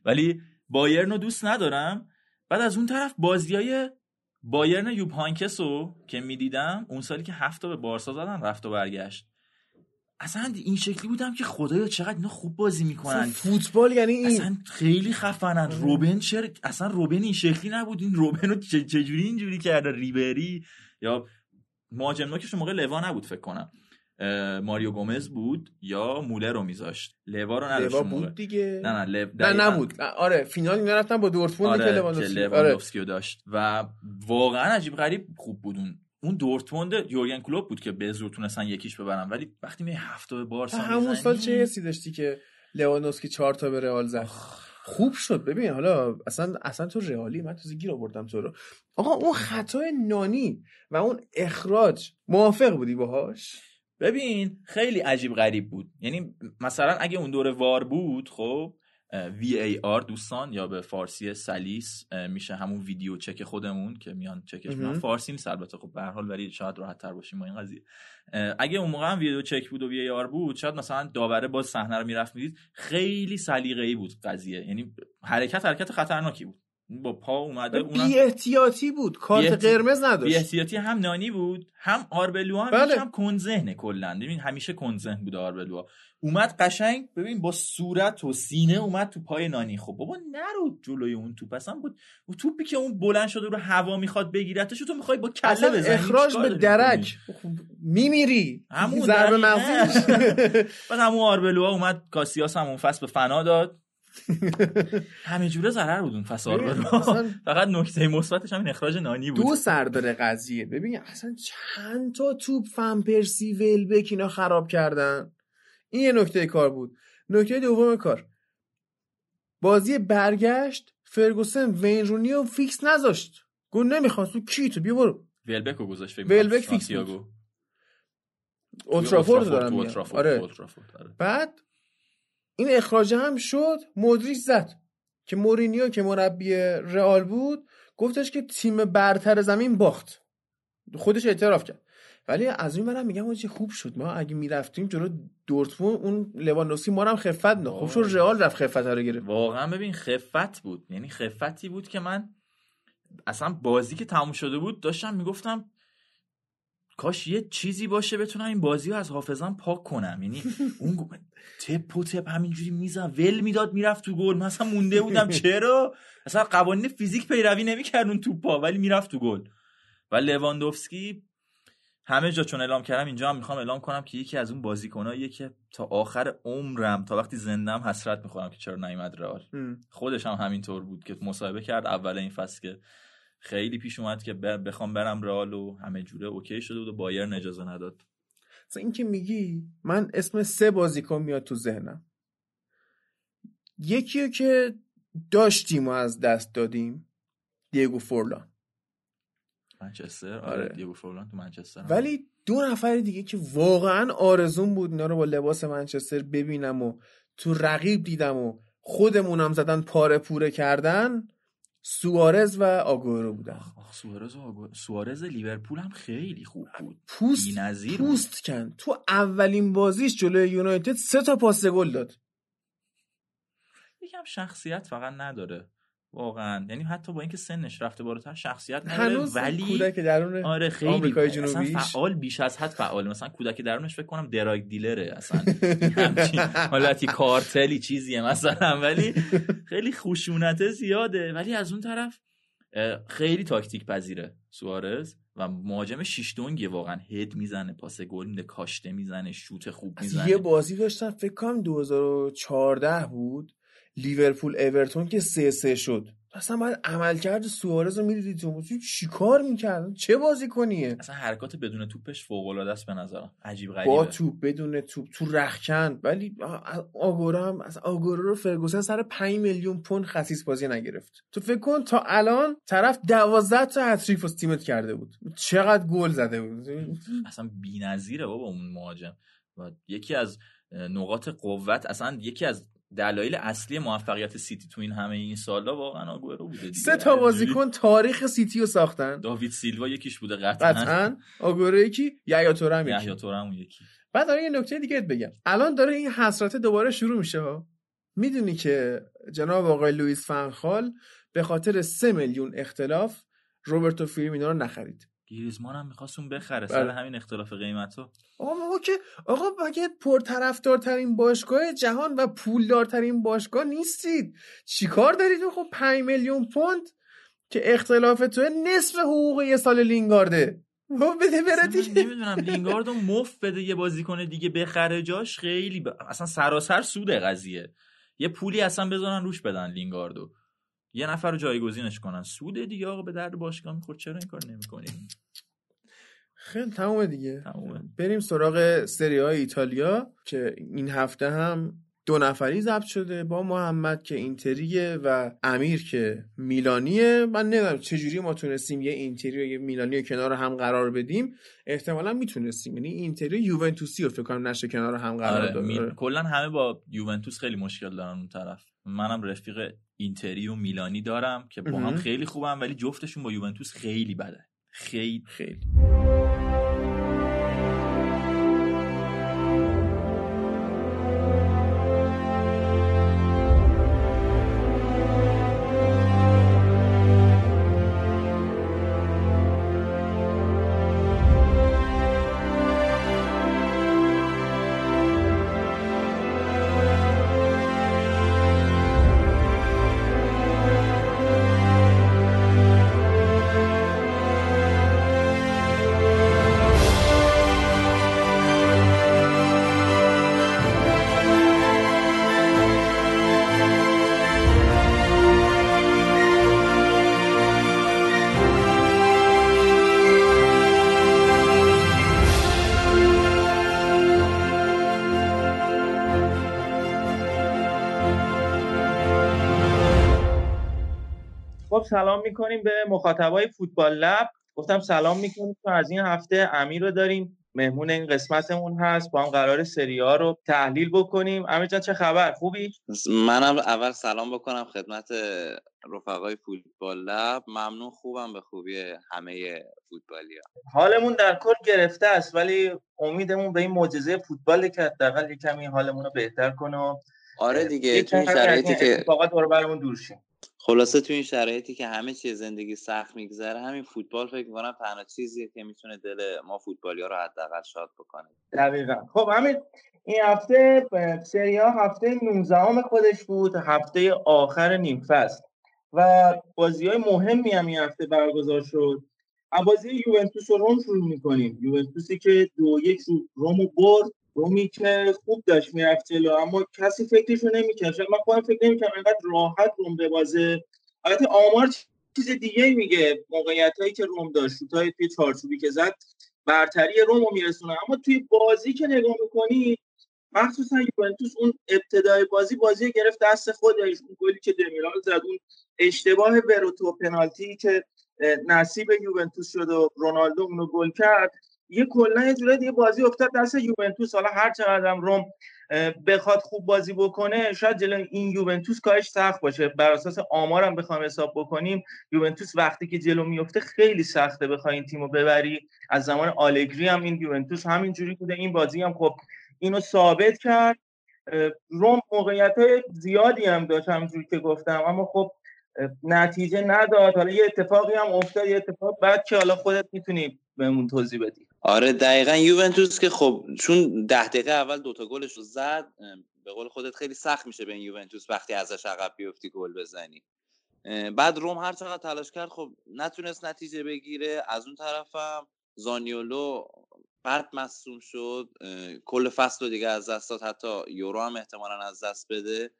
ولی بایرن رو دوست ندارم. بعد از اون طرف بازیای بایرن یوب هانکس رو که می‌دیدم اون سالی که هفت تا به بارسا زدن رفت و برگشت. اصلا این شکلی بودم که خدایا چقدر اینا خوب بازی می‌کنن. فوتبال یعنی این. اصلا خیلی خفنن. روبن چرا؟ اصلا روبن این شکلی نبود. این روبن رو چجوری اینجوری کرده؟ ریبری یا مهاجم نوکش موقع لوا نبود فکر کنم. ماریو گومز بود یا مولر رو میذاشت؟ لوا رو نداشت لوا. بود دیگه. نه نه لو... نه نبود. آره فینال اینا رفتن با دورتموند آره که لواندوفسکی آره. داشت. و واقعا عجیب غریب خوب بود اون. اون دورتموند یورگن کلوپ بود که به زور تونستن یکیش ببرن. ولی وقتی می هفته به بارسا همون سال چه حسی داشتی که لواندوفسکی چهار تا به رئال زد؟ خوب شد. ببین حالا اصلا اصلا تو رئالی من تو گیر آوردم تو رو. آقا اون خطای نانی و اون اخراج موافق بودی باهاش؟ ببین خیلی عجیب غریب بود. یعنی مثلا اگه اون دوره وار بود خب VAR دوستان یا به فارسی سلیس میشه همون ویدیو چک خودمون که میان چکش. من فارسی نیست البته. خب به هر حال ولی شاید راحت تر باشیم با این قضیه. اگه اون موقع هم ویدیو چک بود و VAR بود شاید مثلا داوره باز صحنه رو می‌رفت می‌دید. خیلی سلیقه‌ای بود قضیه. یعنی حرکت حرکت خطرناکی بود. با پا اومده اونم بی احتیاطی بود. کارت بی احتی- قرمز بی نداشت. احتیاطی هم نانی بود هم آربلو هم بله. یکم کنذهنه کلا. ببین همیشه کنذهن بود آربلو اومد قشنگ ببین با صورت و سینه اومد تو پای نانی. خب بابا نرو جلوی اون توپ. اصلا بود اون توپی که اون بلند شده رو هوا می‌خواد بگیرتش تو می‌خوای با کله بزنی؟ اخراج به درک. میمیری. همون ضربه. مغزی بعد همون آربلو اومد کاسیاس هم اون فصل به فنا داد. همه جوره ضرر بود اون اصلا فقط نکته مثبتش همین اخراج نانی بود. دو سر داره قضیه. ببین اصلا چند تا توپ فن پرسی ولبک اینا خراب کردن؟ این یه نکته کار بود. نکته دوم کار. بازی برگشت فرگوسن وین رونی رو فیکس نذاشت. گفت نمی‌خواست. تو کی تو؟ بیا برو. ولبک رو گذاشت فکر ولبک فیکس. اولترافورد توی دارم آره. آره. بعد این اخراج هم شد مودریچ زد. که مورینیو که مربی رئال بود گفتش که تیم برتر زمین باخت. خودش اعتراف کرد. ولی از این برم میگم چه خوب شد. ما اگه می‌رفتیم جلو دورتموند اون لواندوفسکی ما هم خفت نه خوب شد رئال رفت خفت رو گرفت. واقعا ببین خفت بود. یعنی خفتی بود که من اصلا بازی که تموم شده بود داشتم می‌گفتم کاش یه چیزی باشه بتونم این بازی رو از حافظم پاک کنم. یعنی اون گو- تپ و تپ همینجوری میزن ول می‌داد می‌رفت تو گل. مثلا مونده بودم. چرا؟ اصلا قوانین فیزیک پیروی نمی‌کرد اون توپا ولی می‌رفت تو گل. و لواندوفسکی همه جا چون اعلام کردم اینجا هم می‌خوام اعلام کنم که یکی از اون بازیکناییه که تا آخر عمرم تا وقتی زندم حسرت می‌خورم که چرا نیومد رئال. خودش هم همینطور بود که مصاحبه کرد اول این فصل که خیلی پیش اومد که بخوام برم رئال و همه جوره اوکی شده بود و بایرن اجازه نداد مثلا این که میگی من اسم سه بازیکن میاد تو ذهنم یکی که داشتیم و از دست دادیم دیگو فورلان منچستر آره. آره دیگو فورلان تو منچستر. ولی دو نفر دیگه که واقعا آرزون بود اینا رو با لباس منچستر ببینم و تو رقیب دیدم و خودمونم زدن پاره پوره کردن سوارز و آگورو بودن. آخ، آخ، سوارز و آگو- سوارز لیورپول هم خیلی خوب بود. پوست پوست کن. تو اولین بازیش جلوی یونایتد سه تا پاس گل داد. یکم شخصیت فقط نداره. واقعا. یعنی حتی با اینکه سنش رفته بالاتر شخصیت نداره ولی کودک درون آره خیلی. آمریکای اصلا جنوبیش. فعال بیش از حد فعال. مثلا کودک درونش فکر کنم دراگ دیلره اصلا. حالتی کارتلی چیزیه مثلا. ولی خیلی خشونت زیاده. ولی از اون طرف خیلی تاکتیک پذیره سوارز و مهاجم شیش دونگیه واقعا. هد می‌زنه پاس گل میده کاشته می‌زنه شوت خوب می‌زنه. یه بازی داشتن فکر کنم 2014 بود. لیورپول اورتون که سه سه شد. اصلا باید عملکرد سوارز رو می‌دیدی تو چی کار می‌کردن؟ چه بازی کنیه؟ اصلا حرکات بدون توپش فوق العاده است به نظرم. عجیب با غریبه توپ بدون توپ تو رخکن. ولی آگورو هم اصلا آگورو رو فرگوسن سر 5 میلیون پوند خسیس بازی نگرفت. تو فکر کن تا الان طرف 12 تا هتریک واسه تیمت کرده بود. چقدر گل زده بود. اصلا بی‌نظیره بابا اون مهاجم. و یکی از نقاط قوت اصلا یکی از دلایل اصلی موفقیت سیتی تو این همه این سالا واقعا آگورو بوده دیگه. سه تا بازیکن تاریخ سیتی رو ساختن. داوید سیلوا یکیش بوده قطعا. قطعا. آگورو یکی یا تورم هم یکی. یحیی یکی. بعد یه نکته دیگه بگم. الان داره این حسرت دوباره شروع میشه ها. می‌دونی که جناب آقای لوئیس فنخال به خاطر سه میلیون اختلاف روبرتو فیرمینو رو نخرید. گریزمان هم می‌خواست اون بخره سر بله. همین اختلاف قیمت ها آقا که آقا مگه پرطرفدارترین باشگاه جهان و پولدارترین باشگاه نیستید؟ چیکار دارید؟ خب 5 میلیون پوند که اختلاف توه نصف حقوق یه سال لینگارده. خب بده بره دیگه. نمی‌دونم لینگاردو مفت بده یه بازیکن دیگه بخره جاش خیلی ب... اصلا سراسر سوده قضیه. یه پولی اصلا بذارن روش بدن لینگاردو. یه نفر رو جایگزینش کنن. سوده دیگه آقا به درد باشگاه می‌خورد. چرا این کار نمی‌کنیم؟ خیلی تمومه دیگه. تمومه. بریم سراغ سری های ایتالیا که این هفته هم دو نفری ضبط شده با محمد که اینتریه و امیر که میلانیه. من نمی‌دونم چجوری ما تونستیم یه اینتری و یه میلانی رو کنار هم قرار بدیم. احتمالا می‌تونستیم. یعنی اینتری یوونتوسی رو فکر کنم نشه کنار هم قرار آره داد می... کلا همه با یوونتوس خیلی مشکل دارن اون طرف. منم رفیق اینتری و میلانی دارم که با هم. خیلی خوبم ولی جفتشون با یوونتوس خیلی بده خیلی خیلی سلام می‌کنیم به مخاطبای فوتبال لب. گفتم سلام می‌کنیم چون از این هفته امیر رو داریم. مهمون این قسمتمون هست. با هم قرار سری ها رو تحلیل بکنیم. امیر جان چه خبر؟ خوبی؟ منم اول سلام بکنم خدمت رفقای فوتبال لب. ممنون خوبم به خوبی همه فوتبالیا. حالمون در کل گرفته است ولی امیدمون به این معجزه فوتباله که حداقل یه کمی حالمون رو بهتر کنه آره دیگه تو شرایطی که اتفاقات دور برمون دور شیم خلاصه تو این شرایطی که همه چیز زندگی سخت میگذره همین فوتبال فکر می‌کنم تنها چیزیه که می‌تونه دل ما فوتبالیا رو حداقل شاد بکنه. دقیقا. خب همین این هفته سری ها هفته 19 خودش بود هفته آخر نیم فصل و بازی های مهمی هم این هفته برگزار شد. از بازی یوونتوس و روم شروع می‌کنیم. یوونتوسی که دو یک رو رومو برد. رومی که خوب داشت می‌رفت جلو اما کسی فکرشو نمی‌کرد. شاید من خودم فکر نمی‌کردم انقدر راحت روم ببازه. البته آمار چیز دیگه میگه موقعیت هایی که روم داشت شوت های توی چارچوبی که زد برتری روم رو میرسونه. اما توی بازی که نگاه می‌کنی مخصوصا یوونتوس اون ابتدای بازی بازی گرفت دست خودش. اون گلی که دمیرال زد اون اشتباه وروتو پنالتی که نصیب یوونتوس شد و رونالدو اونو گل کرد. یه کلا یه جوری دیگه بازی افتاد دست یوونتوس. حالا هر چقدر هم روم بخواد خوب بازی بکنه شاید جلوی این یوونتوس کارش سخت باشه. بر اساس آمارم بخوام حساب بکنیم یوونتوس وقتی که جلو میفته خیلی سخته بخوای این تیمو ببری. از زمان آلگری هم این یوونتوس همین جوری بوده. این بازی هم خب اینو ثابت کرد. روم موقعیت زیادی هم داشت همونجوری که گفتم. اما خب نتیجه نداد. حالا یه اتفاقی هم افتاد یه اتفاق بعد که حالا خودت می‌تونی بهمون توضیح بدی. آره دقیقا یوونتوس که خب چون ده دقیقه اول دوتا گلش رو زد به قول خودت خیلی سخت میشه به این یوونتوس وقتی ازش عقب بیفتی گل بزنی. بعد روم هر چقدر تلاش کرد خب نتونست نتیجه بگیره. از اون طرفم زانیولو بعد مصوم شد. کل فصل رو دیگه از دست داد. حتی یورو هم احتمالا از دست بده.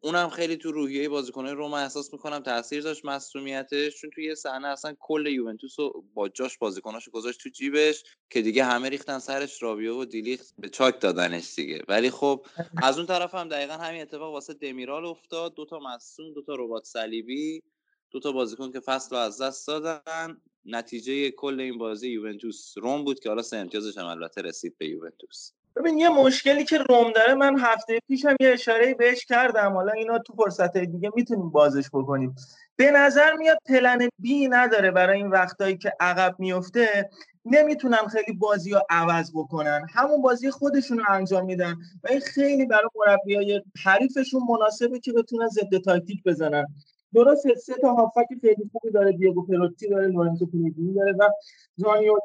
اونم خیلی تو روحیه بازیکنهای روم احساس می‌کنم تاثیر داشت مصومیتش چون توی یه صحنه اصلا کل یوونتوس رو با جاش بازیکناشو گذاشت تو جیبش که دیگه همه ریختن سرش راویو و دیلیخت به چاک دادنش دیگه. ولی خب از اون طرف هم دقیقا همین اتفاق واسه دمیرال افتاد. دوتا مصوم دوتا ربات صلیبی دوتا بازیکن که فصل رو از دست دادن. نتیجه کل این بازی یوونتوس روم بود که حالا سه امتیازش هم البته رسید به یوونتوس. ببین یه مشکلی که روم داره من هفته پیشم یه اشاره بهش کردم. حالا اینا تو فرصت دیگه می‌تونیم بازش بکنیم. به نظر میاد پلن بی نداره برای این وقتایی که عقب میفته. نمی‌تونن خیلی بازی رو عوض بکنن. همون بازی خودشون رو انجام میدن و این خیلی برای مربیای حریفشون مناسبه که بتونن ضد تاکتیک بزنن. درست سه تا هافک خیلی خوبی داره دیگو پروتی داره لورنزو پیلگرینی داره و زانیولو.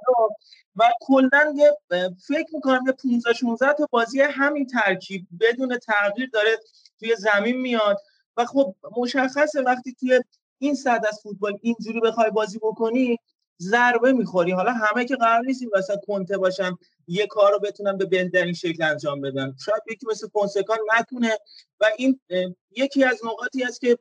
و کلا یه فکر می‌کنم یه 15 16 تا بازی همین ترکیب بدون تغییر داره توی زمین میاد. و خب مشخصه وقتی توی این صد از فوتبال اینجوری بخوای بازی بکنی ضربه می‌خوری. حالا همه که قرار نیست این وسط کنته باشن یه کار رو بتونن به بهترین شکل انجام بدن. شاید یکی مثل فونسکا نتونه و این یکی از نقاطی است که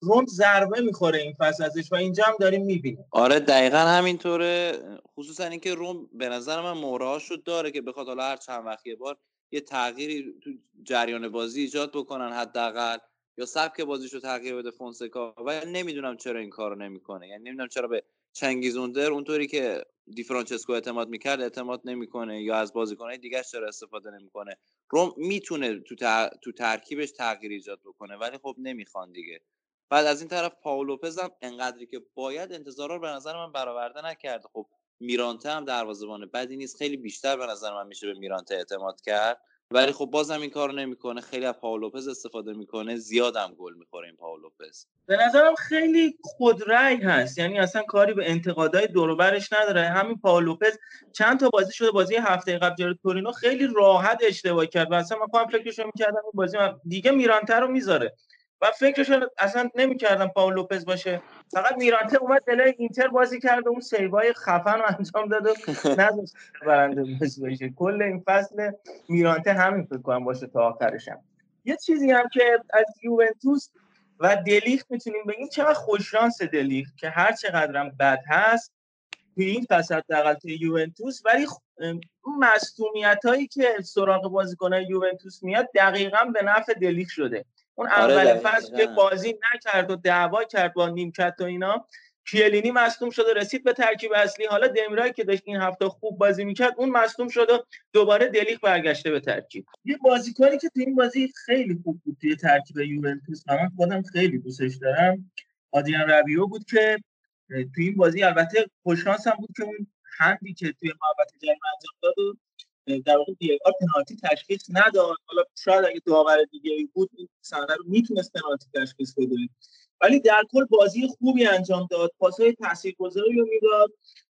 روم ضربه می‌خوره این فصل ازش و اینجا هم داریم می‌بینیم. آره دقیقا همینطوره. خصوصا اینکه روم به نظر من مهرهاشو داره که بخواد حالا هر چند وقت یه بار یه تغییری تو جریان بازی ایجاد بکنن حداقل یا سبک بازیشو تغییر بده فونسکا. و نمی‌دونم چرا این کارو نمی‌کنه. یعنی نمی‌دونم چرا به چنگیزوندر اونطوری که دی فرانچسکو اعتماد می‌کرد اعتماد نمی‌کنه یا از بازیکنهای دیگه چرا استفاده نمی‌کنه. روم می‌تونه تو, تر... تو ترکیبش تغییر ایجاد بکنه ولی خب نمی‌خوان دیگه. بعد از این طرف پاولو لوپز هم انقدری که باید انتظارا رو به نظر من برآورده نکرده خب میرانته هم دروازه‌بان بدی نیست. خیلی بیشتر به نظر من میشه به میرانته اعتماد کرد. ولی خب بازم این کارو نمی‌کنه. خیلی از پاولو لوپز استفاده می‌کنه. زیادم گل می‌خوره این پاولو لوپز. به نظرم خیلی خودرأی هست. یعنی اصلا کاری به انتقادهای دور و برش نداره. همین پاول لوپز چند تا بازی شده بازی هفته قبل جلوی تورینو خیلی راحت اشتباه کرد و اصلا من خودم فکرشو می‌کردم این بازی من دیگه میرانته رو می‌ذاره. و فکرشو اصلا نمی‌کردم پاول لوپز باشه. فقط میرانته اومد جلوی اینتر بازی کرد و اون save ای خفن رو انجام داد و نذاشت برنده بشه کل این فصل میرانته همین فکر کنم باشه تا آخرش هم. یه چیزی هم که از یوونتوس و دلیخت می‌تونیم بگیم چقدر خوششانس دلیخت که هر چقدرم بد هست توی این فصل حداقل توی یوونتوس. ولی اون مصدومیت هایی که سراغ بازیکنهای یوونتوس میاد دقیقا به نفع دلیخت شده. اون آره اول. فصل که بازی نکرد و دعوا کرد با نیمکت و اینا کیلینی مصدوم شد و رسید به ترکیب اصلی. حالا دمیرای که داشت این هفته خوب بازی می‌کرد اون مصدوم شد و دوباره دلیخ برگشته به ترکیب. یه بازیکنی که تو این بازی خیلی خوب بود توی ترکیب یوونتوس و من خودم خیلی دوستش دارم. آدریان ربیو بود که توی این بازی البته خوششانس هم بود که اون هندی که توی محوطه جریمه انجام داد و در واقع دیگار پنالتی تشخیص نداد. حالا شاید اگه داور دیگه بود این صحنه رو می‌تونست پنالتی تشخیص بده. ولی در کل بازی خوبی انجام داد. پاسهای تاثیرگذاری رو می‌داد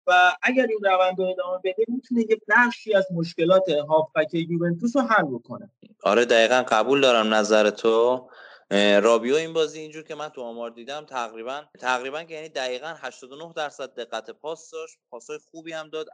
و اگر این روند رو ادامه بده می‌تونه یه بخشی از مشکلات هافبک یوونتوس رو حل بکنه. آره دقیقا قبول دارم نظر تو. رابیو این بازی اینجور که من تو آمار دیدم تقریبا تقریبا که یعنی دقیقا 89 درصد دقت پاس داشت. پاسای خوبی هم داد.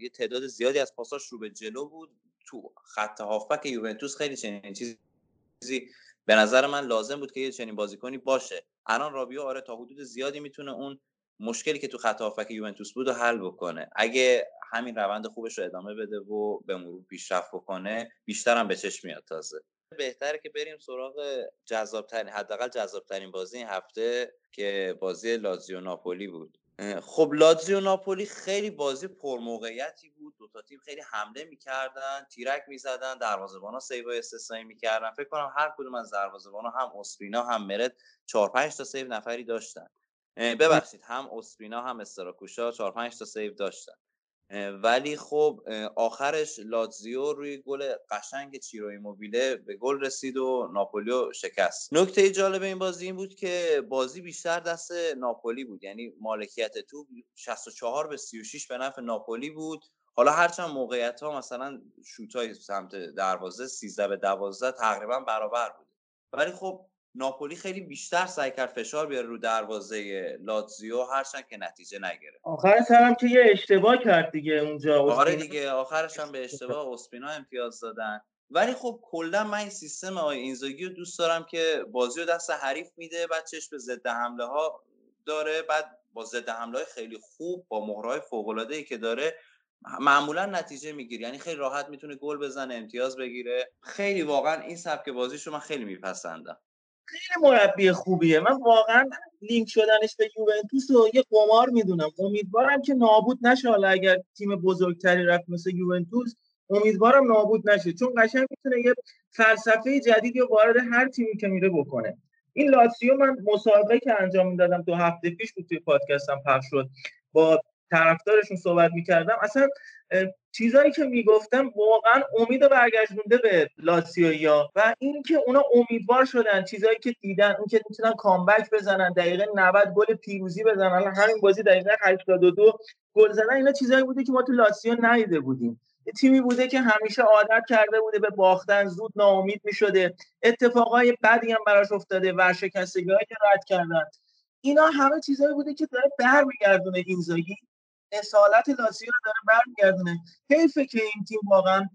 یه تعداد زیادی از پاساش رو به جلو بود. تو خط هافبک یوونتوس خیلی چنین چیزی به نظر من لازم بود که یه چنین بازیکنی باشه. الان رابیو آره تا حدود زیادی می‌تونه اون مشکلی که تو خط هافبک یوونتوس بود رو حل بکنه. اگه همین روند خوبش رو ادامه بده و به مرور پیشرفت بکنه بیشتر هم به چشم میاد تازه. بهتره که بریم سراغ جذابترین حداقل جذابترین بازی این هفته که بازی لازیو ناپولی بود. خب لاتزیو ناپولی خیلی بازی پرموقعیتی بود. دو تا تیم خیلی حمله می‌کردن تیرک می‌زدن دروازه‌بانا سیو استثنایی می‌کردن. فکر کنم هر کدوم از دروازه‌بانا هم اوسپینا هم مرت 4 5 تا سیو نفری داشتن. ببخشید هم اوسپینا هم استراکوشا 4 5 تا سیو داشتن. ولی خب آخرش لاتزیو روی گل قشنگ چیرو ایموبیله به گل رسید و ناپولیو شکست. نکته جالب این بازی این بود که بازی بیشتر دست ناپولی بود. یعنی مالکیت تو 64 به 36 به نفع ناپولی بود. حالا هرچند موقعیت ها مثلا شوت های سمت دروازه 13 به 12 تقریبا برابر بود ولی خب ناپولی خیلی بیشتر سعی کرد فشار بیاره رو دروازه لاتزیو هرچند که نتیجه نگرفت. آخر سرم که یه اشتباه کرد دیگه اونجا. آره. دیگه آخرش هم به اشتباه اسپینا امتیاز دادن. ولی خب کلا من این سیستم آقای اینزاگی رو دوست دارم که بازی رو دست حریف میده بعد چشم به ضد حمله ها داره بعد با ضد حمله های خیلی خوب با مهرهای فوق العاده ای که داره معمولا نتیجه می‌گیره. یعنی خیلی راحت می‌تونه گل بزنه امتیاز بگیره. خیلی واقعا این سبک بازیشو من خیلی میپسندم. خیلی مربی خوبیه. من واقعا لینک شدنش به یوونتوس رو یه قمار می‌دونم. امیدوارم که نابود نشه حالا اگر تیم بزرگتری رفت مثل یوونتوس امیدوارم نابود نشه. چون قشنگ می‌تونه یه فلسفه جدیدی وارد هر تیمی که میره بکنه. این لاتسیو من مسابقه که انجام می‌دادم دو هفته پیش بود توی پادکستم پخش شد. با طرفدارشون صحبت می‌کردم. اصلا چیزایی که می‌گفتم واقعا امید برگشتونده به لاتسیویا و اینکه اونا امیدوار شدن چیزایی که دیدن اون که می‌تونن کامبک بزنن دقیقه 90 گل پیروزی بزنن همین بازی دقیقه 82 گل زدن اینا چیزایی بوده که ما تو لاتسیو ندیده بودیم. تیمی بوده که همیشه عادت کرده بوده به باختن زود ناامید می‌شده. اتفاقای بدی هم براش افتاده ورشکستگی که رد کردن. اینا همه چیزایی بوده که داره برمیگردونه اینزاگی اصالت لاتزیو رو داره برمیگردونه. حیفه که این تیم واقعا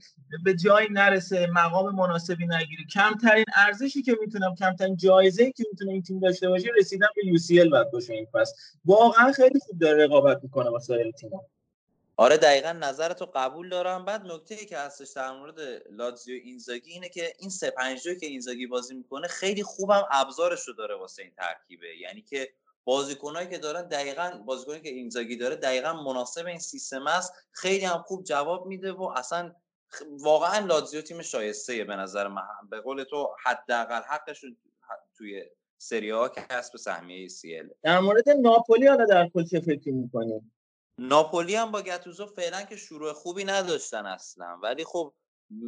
به جایی نرسه مقام مناسبی نگیره. کمترین ارزشی که می‌تونم کمترین جایزه که می‌تونه این تیم داشته باشه رسیدن به یو سی ال باید باشه این فصل. واقعا خیلی خوب داره رقابت می‌کنه با سایر تیم‌ها آره دقیقا نظرتو قبول دارم. بعد نکته که هستش در مورد لاتزیو اینزاگی اینه که این سه پنج که اینزاگی بازی می‌کنه خیلی خوبم ابزارش رو داره واسه این ترکیبه. یعنی که بازیکنایی که دارن دقیقا بازیکنی که اینزاگی داره دقیقا مناسب این سیستم است. خیلی هم خوب جواب میده و اصلا واقعا لاتزیو تیم شایسته به نظر من. به قول تو حداقل حقش توی سری ها کسب سهمیه CL. در مورد ناپولی حالا در کل چه فکری می‌کنیم ناپولی هم با گتوزو فعلا که شروع خوبی نداشتن اصلا. ولی خب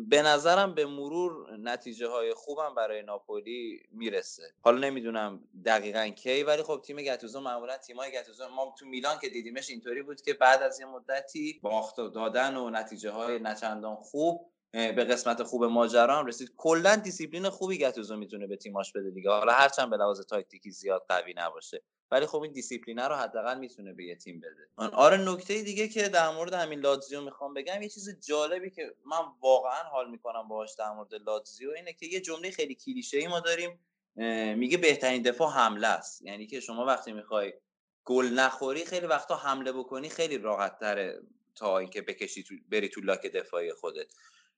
به نظرم به مرور نتیجه های خوبم برای ناپولی می‌رسه. حالا نمی‌دونم دقیقا کی ولی خب تیم گتوزو معمولا تیمای گتوزو ما تو میلان که دیدیمش اینطوری بود که بعد از یه مدتی باخت دادن و نتیجه های نه چندان خوب به قسمت خوب ماجرا هم رسید. کلا دیسیپلین خوبی گتوزو می‌تونه به تیماش بده دیگه. حالا هرچند به لحاظ تاکتیکی زیاد قوی نباشه. ولی خب این دیسیپلینه رو حداقل می‌تونه به یه تیم بده. آره نکته دیگه که در مورد همین لاتزیو می‌خوام بگم یه چیز جالبی که من واقعا حال می‌کنم باهاش در مورد لاتزیو اینه که یه جمله خیلی کلیشه ای ما داریم میگه بهترین دفاع حمله است. یعنی که شما وقتی می‌خوای گل نخوری خیلی وقتا حمله بکنی خیلی راحت تره تا اینکه بکشی تو بری تو لاک دفاعی خودت.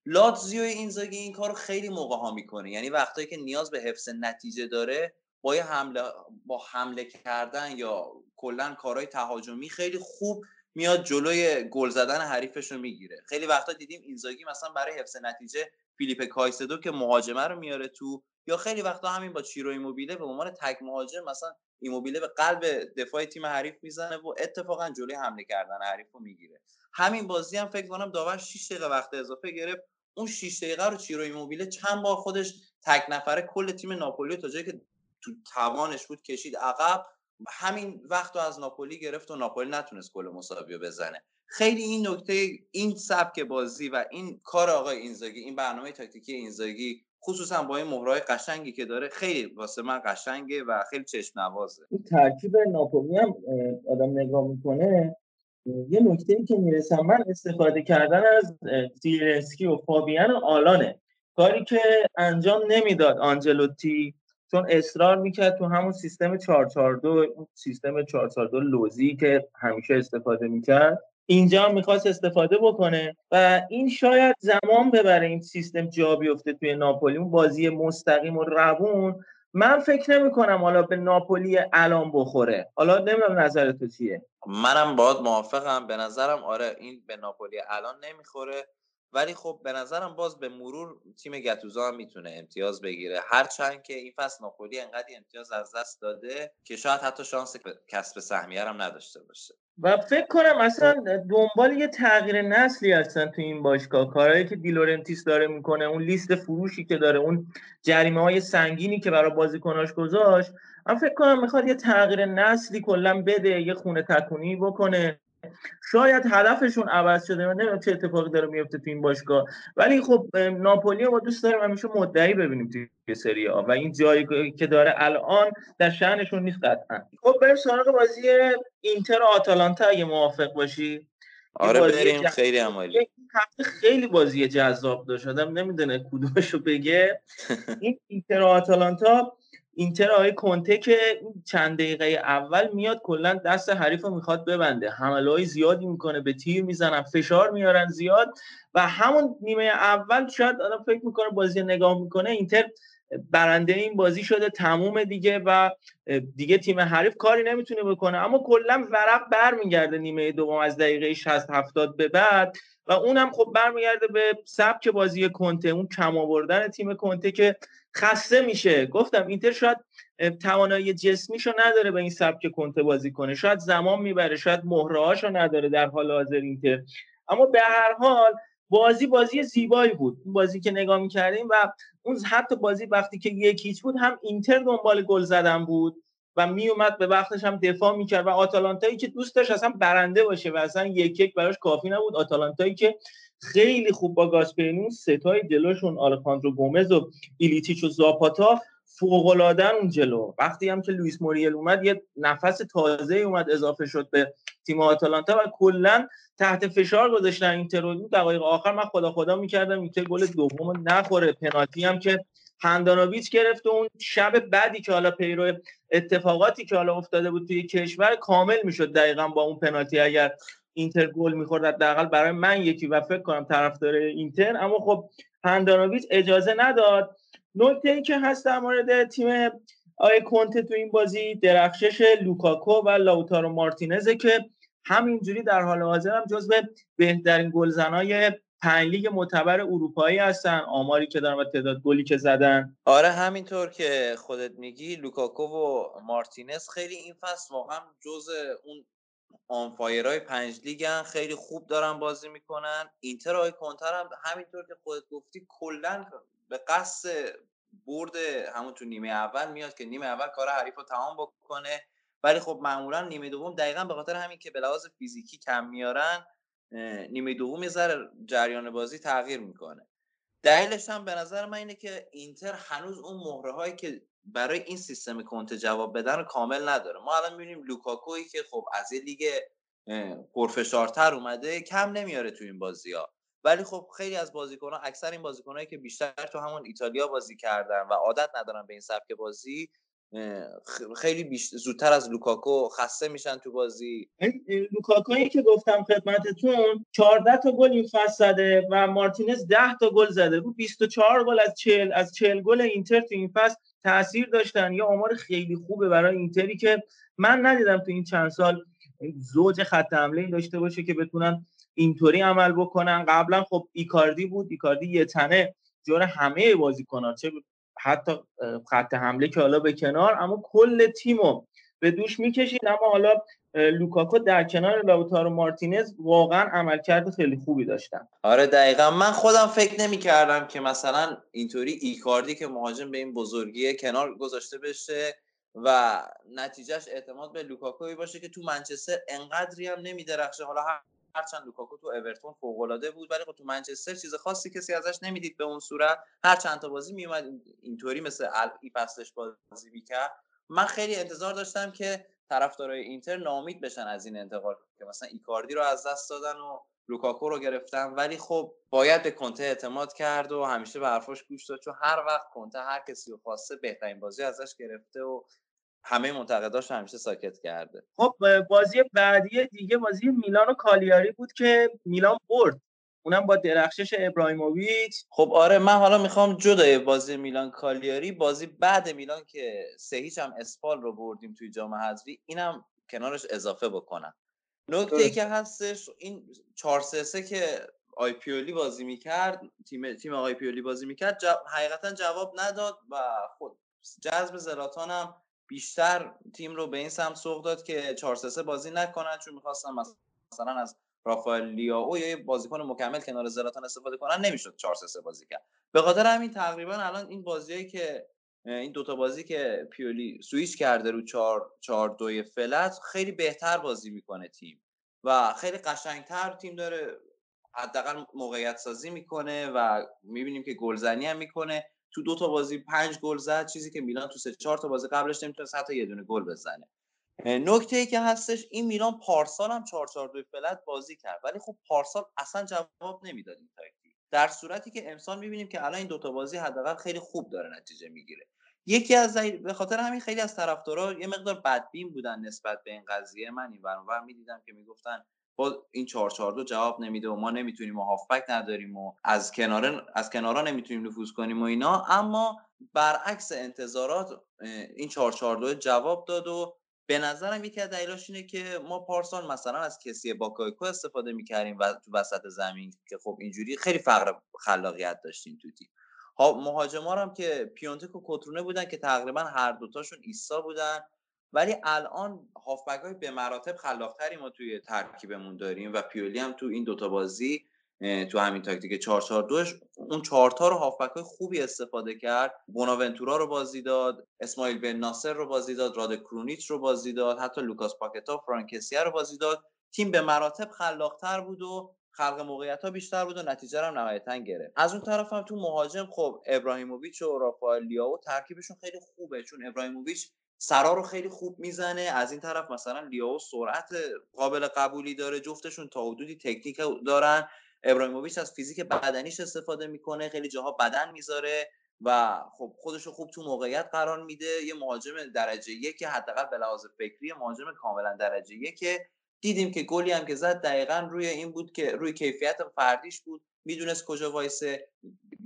لاتزیو اینزاگی این کارو خیلی موقع ها می‌کنه. یعنی وقتایی که نیاز به حفظ نتیجه داره با حمله با حمله کردن یا کلا کارهای تهاجمی خیلی خوب میاد جلوی گل زدن حریفش رو می‌گیره. خیلی وقتا دیدیم اینزاگی مثلا برای حفظ نتیجه فیلیپ کایسدو که مهاجمه رو میاره تو یا خیلی وقتا همین با چیرو ایموبیله به عنوان تک مهاجم مثلا ایموبیله به قلب دفاع تیم حریف می‌زنه و اتفاقا جلوی حمله کردن حریف رو می‌گیره. همین بازی هم فکر کنم داور 6 دقیقه وقت اضافه گرفت. اون 6 دقیقه رو چیرو ایموبیله چند بار خودش تک نفره کل تیم ناپولی تا جایی که تو توانش بود کشید عقب. همین وقت رو از ناپولی گرفت و ناپولی نتونست گل مساوی بزنه. خیلی این نکته این سبک بازی و این کار آقای اینزاگی این برنامه تاکتیکی اینزاگی خصوصا با این مهرهای قشنگی که داره خیلی واسه من قشنگه و خیلی چشم نوازه. این ترکیب ناپولی هم آدم نگاه می‌کنه. یه نکته ای که می‌رسم من استفاده کردن از زیلنسکی و فابیان آلانه. کاری که انجام نمی‌داد آنجلوتی چون اصرار می‌کرد تو همون سیستم 442 اون سیستم 442 لوزی که همیشه استفاده می‌کرد اینجا هم می‌خواست استفاده بکنه و این شاید زمان ببره این سیستم جا بیفته توی ناپولی اون بازی مستقیم و روون. من فکر نمی کنم حالا به ناپولی الان بخوره. حالا نمی‌دونم نظر تو چیه. منم باید موافقم. به نظرم آره این به ناپولی الان نمی‌خوره. ولی خب به نظرم باز به مرور تیم گتوزا هم می‌تونه امتیاز بگیره. هرچند که این فصل ناپولی انقدر امتیاز از دست داده که شاید حتی شانس کسب سهمیه هم نداشته باشه. و فکر کنم اصلا دنبال یه تغییر نسلی هستن تو این باشگاه. کارهایی که دیلورنتیس داره می‌کنه اون لیست فروشی که داره اون جریمه های سنگینی که برای بازیکناش گذاشت. من فکر کنم می‌خواد یه تغییر نسلی کلا بده یه خونه تکونی بکنه. شاید هدفشون عوض شده من نمی‌دونم چه اتفاقی داره میفته تو این باشگاه. ولی خب ناپولی ما دوست داریم همیشه مدعی ببینیم توی سری آ. و این جایی که داره الان در شأنشون نیست قطعا. خب بریم سراغ بازی اینتر و آتالانتا اگه موافق باشی. آره بریم. جذاب. خیلی عمالی. خیلی بازی جذاب داشت. آدم نمی‌دونه کدومشو بگه. این اینتر و آتالانتا اینتر آقای کنته که چند دقیقه اول میاد کلا دست حریف رو می‌خواد ببنده. حمله های زیادی می‌کنه به تیر می‌زنن فشار میارن زیاد و همون نیمه اول شاید آدم فکر می‌کنه بازی نگاه می‌کنه اینتر برنده این بازی شده تموم دیگه و دیگه تیم حریف کاری نمی‌تونه بکنه. اما کلا ورق برمیگرده نیمه دوم از دقیقه 60 70 به بعد و اونم خب برمیگرده به سبک بازی کنته اون کم آوردن تیم کنته که خسته میشه. گفتم اینتر شاید توانایی جسمیشو نداره به این سبک کنته بازی کنه. شاید زمان می‌بره شاید مهرهاشو نداره در حال حاضر اینتر. اما به هر حال بازی بازی زیبایی بود. اون بازی که نگاه می‌کردیم و اون حتی بازی وقتی که یک بود هم اینتر دنبال گل زدن بود و میومد به وقتش هم دفاع می‌کرد و آتالانتایی که دوست داشت اصلا برنده باشه و اصلا یک یک براش کافی نبود. آتالانتایی که خیلی خوب با گاسپرینی ستای جلوشون آلخاندرو گومز و ایلیچیچ و زاپاتا فوق‌العاده‌ن اون جلو. وقتی هم که لوئیس موریل اومد یه نفس تازه اومد اضافه شد به تیم آتالانتا و کلا تحت فشار گذاشتن اینتر دقایق آخر من خدا خدا می‌کردم اینتر گل دوم نخوره. پنالتی هم که هندانویچ گرفت و اون شب بدی که حالا پیرو اتفاقاتی که حالا افتاده بود توی کشور کامل می‌شد دقیقا با اون پنالتی. اگر اینتر گل می‌خورد حداقل برای من یکی و فکر کنم طرفدار اینتر اما خب هندانویچ اجازه نداد. نکته ای که هست در مورد تیم آقای کنته تو این بازی درخشش لوکاکو و لاوتارو مارتینزه که همینجوری در حال حاضر هم جزو بهترین گلزنای پنج لیگ معتبر اروپایی هستن. آماری که دارن و تعداد گلی که زدن. آره همینطور که خودت میگی لوکاکو و مارتینز خیلی این فصل واقعا جز اون آنفایرهای پنج لیگن خیلی خوب دارن بازی می‌کنن. اینتر آی کنتر هم همینطور که خودت گفتی کلا به قصد برد همون تو نیمه اول میاد که نیمه اول کار حریف رو تمام بکنه. ولی خب معمولا نیمه دوم دقیقا به خاطر همین که به لحاظ فیزیکی کم میارن نیمه دوم یه ذره جریان بازی تغییر می‌کنه. دلیلش هم به نظر من اینه که اینتر هنوز اون مهره هایی که برای این سیستم کنته جواب بدن رو کامل نداره. ما الان می‌بینیم لوکاکویی که خب از یه لیگ پرفشارتر اومده کم نمیاره تو این بازی ها. ولی خب خیلی از بازیکنان اکثر این بازیکنایی که بیشتر تو همون ایتالیا بازی کردن و عادت ندارن به این سبک بازی خیلی بیش... زودتر از لوکاکو خسته میشن تو بازی. لوکاکویی که گفتم خدمتتون 14 تا گل این فصل زده و مارتینز 10 تا گل زده. رو 24 گل از 40 از 40 گل اینتر تو این فصل تاثیر داشتن. یه آمار خیلی خوبه برای اینتری که من ندیدم تو این چند سال زوج خط حمله ای داشته باشه که بتونن اینطوری عمل بکنن. قبلا خب ایکاردی بود. ایکاردی یه تنه جور همه بازیکن‌ها. چه حتی خط حمله که حالا به کنار اما کل تیمو به دوش می‌کشید. اما حالا لوکاکو در کنار لاوتارو مارتینز واقعا عملکرد خیلی خوبی داشتن. آره دقیقا. من خودم فکر نمی کردم که مثلا اینطوری ایکاردی که مهاجم به این بزرگی کنار گذاشته بشه و نتیجهش اعتماد به لوکاکوی باشه که تو منچستر انقدری هم نمی درخشه حالا هرچند لوکاکو تو اورتون فوق العاده بود ولی خب تو منچستر چیز خاصی کسی ازش نمی‌دید به اون صورت. هر چند تا بازی میومد اینطوری مثل این فصلش بازی می‌کرد. من خیلی انتظار داشتم که طرفدارای اینتر ناامید بشن از این انتقال که مثلا ایکاردی رو از دست دادن و لوکاکو رو گرفتن. ولی خب باید به کنته اعتماد کرد و همیشه به حرفاش گوش داد. چون هر وقت کنته هر کسی رو خواسته بهترین بازی ازش گرفته و همه منتقداش همیشه ساکت کرده. خب بازی بعدی دیگه بازی میلان و کالیاری بود که میلان برد. اونم با درخشش ابراهیموویچ. خب آره من حالا می‌خوام جدای بازی میلان کالیاری بازی بعد میلان که سه هیچ هم اسپال رو بردیم توی جام حذفی اینم کنارش اضافه بکنم. نکته ای که هستش این 4 3 که آی پیولی بازی می‌کرد تیم تیم آقای پیولی بازی می‌کرد جو... حقیقتا جواب نداد و خود جذب زلاتان هم بیشتر تیم رو به این سمت سوق داد که 4 3 بازی نکنن چون می‌خواستن مثلا از رافائل لیاو یا یه بازیکن مکمل کنار زلاتان استفاده کنن نمی‌شد 4 3 بازی کرد. به خاطر همین تقریبا الان این بازیایی که این دوتا بازی که پیولی سویچ کرده رو 4 4 2 فلت خیلی بهتر بازی می‌کنه تیم. و خیلی قشنگتر تیم داره حداقل موقعیت سازی می‌کنه و می‌بینیم که گلزنی هم می‌کنه. تو دو تا بازی پنج گل زد چیزی که میلان تو سه چهار تا بازی قبلش نمی‌تونست حتی یه دونه گل بزنه. نکته ای که هستش این میلان پارسال هم 4 4 2 فلت بازی کرد ولی خب پارسال اصلا جواب نمی‌داد این تاکتیک. در صورتی که امسال می‌بینیم که الان این دوتا بازی حداقل خیلی خوب داره نتیجه می‌گیره. یکی از به خاطر همین خیلی از طرفدارا یه مقدار بدبین بودن نسبت به این قضیه. من این ور می‌دیدم که می‌گفتن با این 442 جواب نمیده و ما نمی‌تونیم و هافبک نداریم و از کنار از کنارا نمی‌تونیم نفوذ کنیم و اینا. اما برعکس انتظارات این 442 جواب داد و به نظرم یکی از دلایلش اینه که ما پارسال مثلا از کسیه باکایوکو استفاده می‌کردیم و تو وسط زمین که خب اینجوری خیلی فقر خلاقیت داشتیم تو تیم. ها مهاجما هم که پیونتک و کوترونه بودن که تقریبا هر دوتاشون ایستا بودن. ولی الان هافبک های به مراتب خلاقتری ما توی ترکیبمون داریم و پیولی هم تو این دوتا بازی تو همین تاکتیک 4 4 2 اون 4 تا رو هافبک های خوبی استفاده کرد. بوناونتورا رو بازی داد اسماعیل بن ناصر رو بازی داد راده کرونیچ رو بازی داد حتی لوکاس پاکتا فرانک کسیه رو بازی داد. تیم به مراتب خلاقتر بود و خلق موقعیت ها بیشتر بود و نتیجه هم نهایتا گرفت. از اون طرف هم تو مهاجم خب ابراهیموویچ و رافائل لیاو ترکیبشون خیلی خوبه چون ابراهیموویچ سرا رو خیلی خوب می‌زنه. از این طرف مثلا لیاو سرعت قابل قبولی داره. جفتشون تا حدودی تکنیک دارن. ابراهیموویچ از فیزیک بدنیش استفاده می‌کنه خیلی جاها بدن می‌ذاره و خب خودش رو خوب تو موقعیت قرار میده. یه مهاجم درجه یک حداقل به لحاظ فکری مهاجم کاملا درجه یک. دیدیم که گلی هم که زد دقیقا روی این بود که روی کیفیت فردیش بود. می‌دونست کجا وایسه.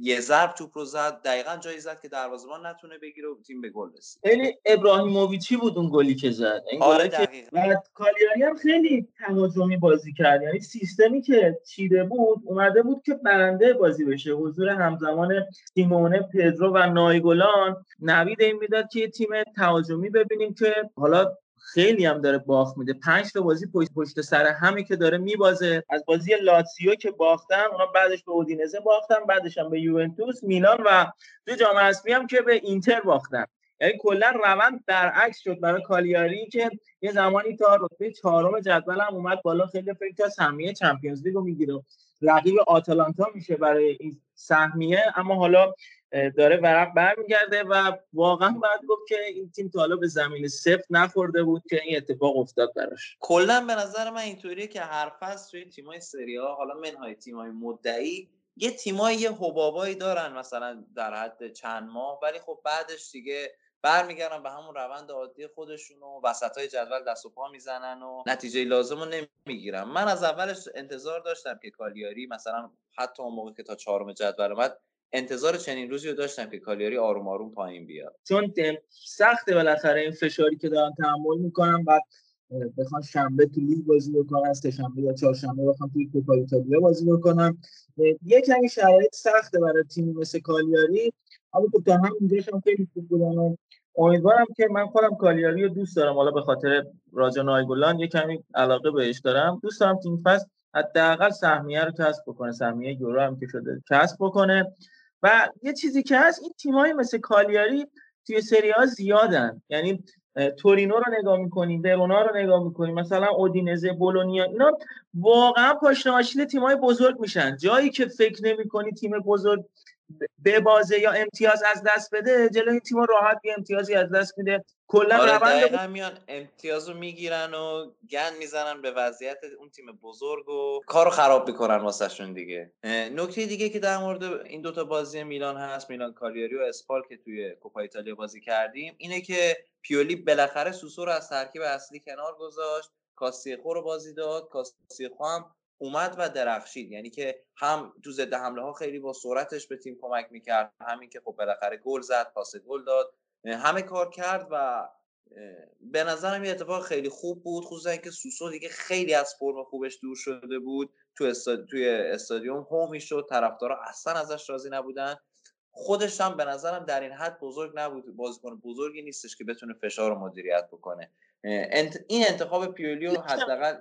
یه ضرب توپ رو زد دقیقا جایی زد که دروازه‌بان نتونه بگیره و تیم به گل رسید. خیلی ابراهیموویچی بود اون گلی که زد. این آره که و کالیاری هم خیلی تهاجمی بازی کرد. یعنی سیستمی که چیده بود اومده بود که برنده بازی بشه. حضور همزمان سیمونه پدرو و نایگولان نوید این می‌داد که یه تیم تهاجمی ببینیم که حالا خیلی هم داره باخت میده. پنج تا بازی پشت, پشت سر همه که داره میبازه. از بازی لاتسیو که باختن اونا بعدش به اودینزه باختن بعدش هم به یوونتوس میلان و تو جام حذفی هم که به اینتر باختن یعنی کلا روند برعکس شد برای کالیاری که یه زمانی تا رتبه چهارم جدول هم اومد بالا خیلی فکر تا سهمیه چمپیونز لیگ رو می‌گیره. رقیب آتالانتا میشه برای این سهمیه اما حالا داره ورق برمیگرده و واقعا باید گفت که این تیم تا حالا به زمین صفر نخورده بود که این اتفاق افتاد براش. کلا به نظر من اینطوریه که هر فصل توی تیمای سری ها حالا منهای تیمای مدعی یه تیمای یه حبابایی دارن مثلا در حد چند ماه ولی خب بعدش دیگه برمیگردن به همون روند عادی خودشون و وسط های جدول دست و پا می‌زنن و نتیجه لازم رو نمی‌گیرن. من از اولش انتظار داشتم که کالیاری مثلا حتی اون موقع که تا چهارم جدول اومد انتظار چنین روزی رو داشتم که کالیاری آروم آروم پایین بیاد. چون سخته بالاخره این فشاری که دارن تحمل می‌کنن بعد بخوان شنبه تو لیگ بازی بکنن سه شنبه یا چهارشنبه بخوان توی کوپا ایتالیا بازی بکنن یه کمی شرایط سخته برای تیم مثل کالیاری. اما خب تا هم هم خیلی خوب بودن امیدوارم که من خودم کالیاری رو دوست دارم. حالا به خاطر راجا نایگولان یه کمی علاقه بهش دارم. دوست دارم تیم فصل حداقل سهمیه رو کسب بکنه. سهمیه یورو هم که شده کسب بکنه. و یه چیزی که هست این تیمایی مثل کالیاری توی سری ها زیادن. یعنی تورینو رو نگاه می‌کنیم ورونا رو نگاه می‌کنیم مثلا اودینزه بولونیا اینا واقعا پاشنه آشیل تیمای بزرگ میشن. جایی که فکر نمی‌کنی تیم بزرگ به بازه یا امتیاز از دست بده جلوی تیم راحت یه امتیازی از دست میده. کلا آره روند دقیقا میان امتیاز رو می‌گیرن و گن می‌زنن به وضعیت اون تیم بزرگ و کار رو خراب می‌کنن واسه شون دیگه نکته دیگه که در مورد این دوتا بازی میلان هست میلان کالیاری و اسپال که توی کوپا ایتالیا بازی کردیم اینه که پیولی بالاخره سوسو رو از ترکیب اصلی کنار گذاشت کاستیخو رو بازی داد کاستیخو هم اومد و درخشید. یعنی که هم تو ضد حمله ها خیلی با سرعتش به تیم کمک می‌کرد همین که خب بالاخره گل زد پاس گل داد. همه کار کرد و به نظرم یه اتفاق خیلی خوب بود خصوصا اینکه سوسو دیگه خیلی از فرم خوبش دور شده بود تو استاد... توی استادیوم هومی شد طرفدارا اصلا ازش راضی نبودن. خودش هم به نظرم در این حد بزرگ نبود بازیکن بزرگی نیستش که بتونه فشار رو مدیریت بکنه. انت... این انتخاب پیولیو حداقل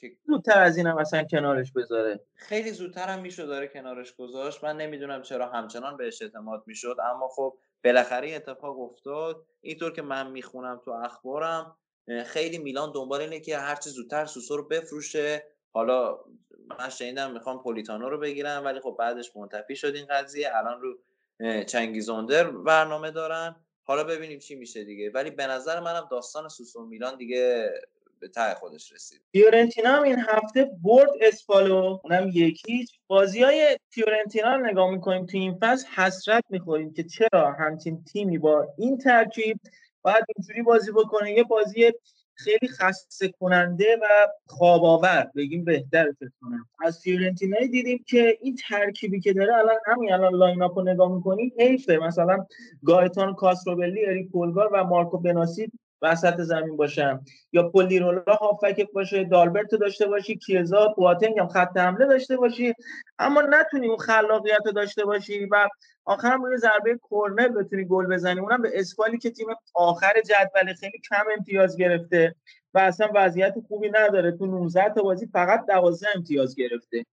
که زودتر از اینم اصلا کنارش بذاره. خیلی زودتر هم می‌شد داره کنارش گذاشت. من نمی‌دونم چرا همچنان بهش اعتماد می‌شد اما خب بالاخره اتفاق افتاد. اینطور که من می‌خونم تو اخبارم خیلی میلان دنبال اینه که هرچی زودتر سوسو رو بفروشه. حالا من شنیدم می‌خوام پولیتانو رو بگیرن ولی خب بعدش منتفی شد این قضیه. الان رو چنگیزوندر برنامه دارن. حالا ببینیم چی میشه دیگه. ولی به نظر منم داستان سوسو میلان دیگه به ته خودش رسید. فیورنتینا هم این هفته برد اسپالو اونم یک هیچ بازی های فیورنتینا رو نگاه می‌کنیم تو این فصل حسرت می‌خوریم که چرا همچین تیمی با این ترکیب باید اینجوری بازی بکنه. یه بازی خیلی خسته کننده و خواب آور بگیم بهتر فکر کنم. از فیورنتینایی دیدیم که این ترکیبی که داره الان همین الان lineup رو نگاه می‌کنیم حیفه. مثلا گائتانو کاستروویلی اریک پولگار و مارکو بناسی وسط زمین باشن یا پولیرولا هافک باشه دالبرت داشته باشی کیزا بواتنگ هم خط حمله داشته باشی. اما نتونی اون خلاقیت رو داشته باشی و آخر هم روی ضربه کرنر بتونی گل بزنی. اونم به اسپالی که تیم آخر جدول خیلی کم امتیاز گرفته و اصلا وضعیت خوبی نداره. تو 19 تا بازی فقط 12 امتیاز گرفته.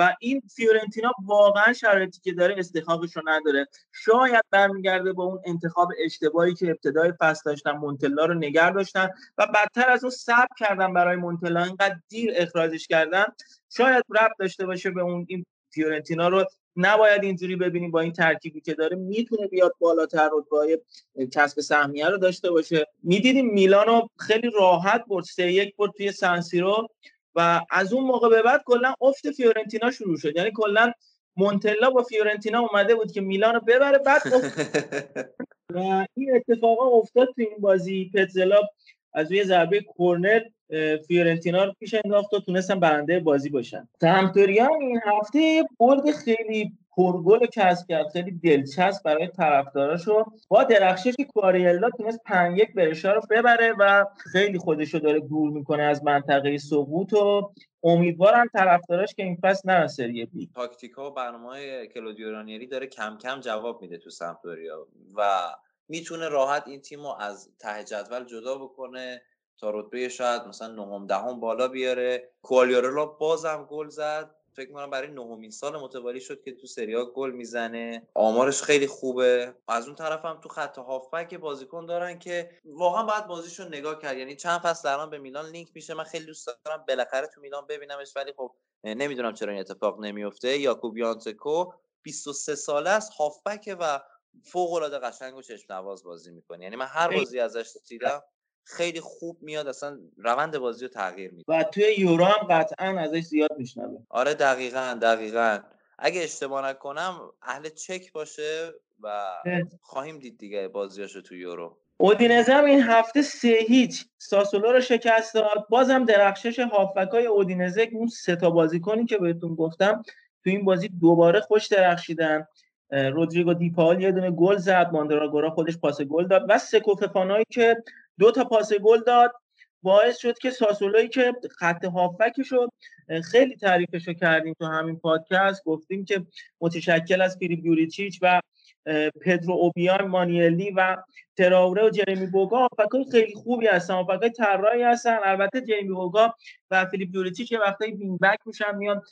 و این فیورنتینا واقعا شرایطی که داره استحقاقش رو نداره. شاید برمیگرده با اون انتخاب اشتباهی که ابتدای فصل داشتن مونتلا رو نگر داشتن و بدتر از اون صبر کردن برای مونتلا. اینقدر دیر اخراجش کردن. شاید ربط داشته باشه به اون این فیورنتینا رو. نباید اینجوری ببینیم با این ترکیبی که داره. می‌تونه بیاد بالاتر رتبه‌های کسب سهمیه رو داشته باشه. می‌دیدیم میلانو خیلی راحت برد. سه یک برد توی سنسیرو و از اون موقع به بعد کلا افت فیورنتینا شروع شد. یعنی کلا مونتلا با فیورنتینا اومده بود که میلان رو ببره بعد و این اتفاقا افتاد تو این بازی. پتزلا از روی ضربه کرنر اه، فیورنتینا رو پیش انداخت و تونستن برنده بازی باشن. سمپدوریا هم این هفته برد خیلی پرگل رو کسب کرد خیلی دلچسب برای طرفداراشو با درخشش کواریلا تونست 5 یک برشا رو ببره و خیلی خودشو داره دور می‌کنه از منطقه سقوط و امیدوارم طرفداراش که این فصل نرن سری بی. تاکتیک ها و برنامه های کلودیو رانیری داره کم کم جواب میده تو سمپدوریا و می‌تونه راحت این تیم رو از ته جدول جدا بکنه. تا رتبه شاید مثلا نهم دهم بالا بیاره. کوالیارلا بازم گل زد. فکر می‌کنم برای نهمین سال متوالی شد که تو سریا گل می‌زنه. آمارش خیلی خوبه. از اون طرف هم تو خط هافبک بازیکن دارن که واقعا باید بازیشون نگاه کرد. یعنی چند فصل الان به میلان لینک میشه. من خیلی دوست دارم بالاخره تو میلان ببینمش ولی خب نمی‌دونم چرا این اتفاق نمیفته یاکوب یانتکو 23 ساله است هافبک و فوق العاده قشنگ و چشم نواز بازی می‌کنه. یعنی من هر بازی ازش دیدم خیلی خوب میاد اصلا روند بازی رو تغییر میده. و توی یورو هم قطعا ازش زیاد میشنوه. آره دقیقا دقیقا. اگه اشتباه نکنم اهل چک باشه و خواهیم دید دیگه بازیاشو تو یورو. اودینزه هم این هفته سه هیچ. ساسولو رو شکست داد. بازم درخشش هافبکای اودینزه اون سه تا بازیکنی که بهتون گفتم تو این بازی دوباره خوش درخشیدن. رودریگو دیپال یه دونه گل زد ماندراگورا خودش پاس گل داد. و سکوففانایی که دو تا پاس گل داد. باعث شد که ساسولوی که خط هافبکش رو خیلی تعریفش رو کردیم تو همین پادکست. گفتیم که متشکل از فیلیپ یوریچیچ و پدرو اوبیان مانیلی و تراوره و جریمی بوگا. هافبکای خیلی خوبی هستن هافبکای طراحی هستن. البته جریمی بوگا و فیلیپ یوریچیچ یه وقتایی wing back میشن میان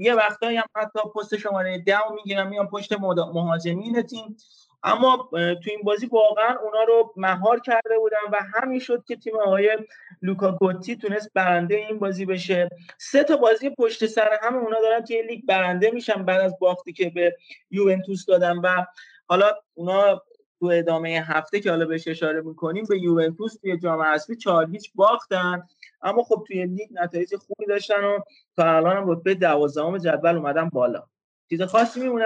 یه وقتایی هم حتی پست شماره 10 می‌گیرن میان پشت مهاجمین تیم. اما تو این بازی واقعا اونا رو مهار کرده بودن و همین شد که تیم آقای لوکا گوتی تونست برنده این بازی بشه. سه تا بازی پشت سر هم اونا دارن توی لیگ برنده میشن بعد از باختی که به یوونتوس دادن و حالا اونا تو ادامه هفته که حالا بهش اشاره می‌کنیم به یوونتوس توی جام حذفی 4 هیچ باختن. اما خب توی لیگ نتایج خوبی داشتن و تا الان رتبه 12 جدول اومدن بالا. چیز خاصی میمونه؟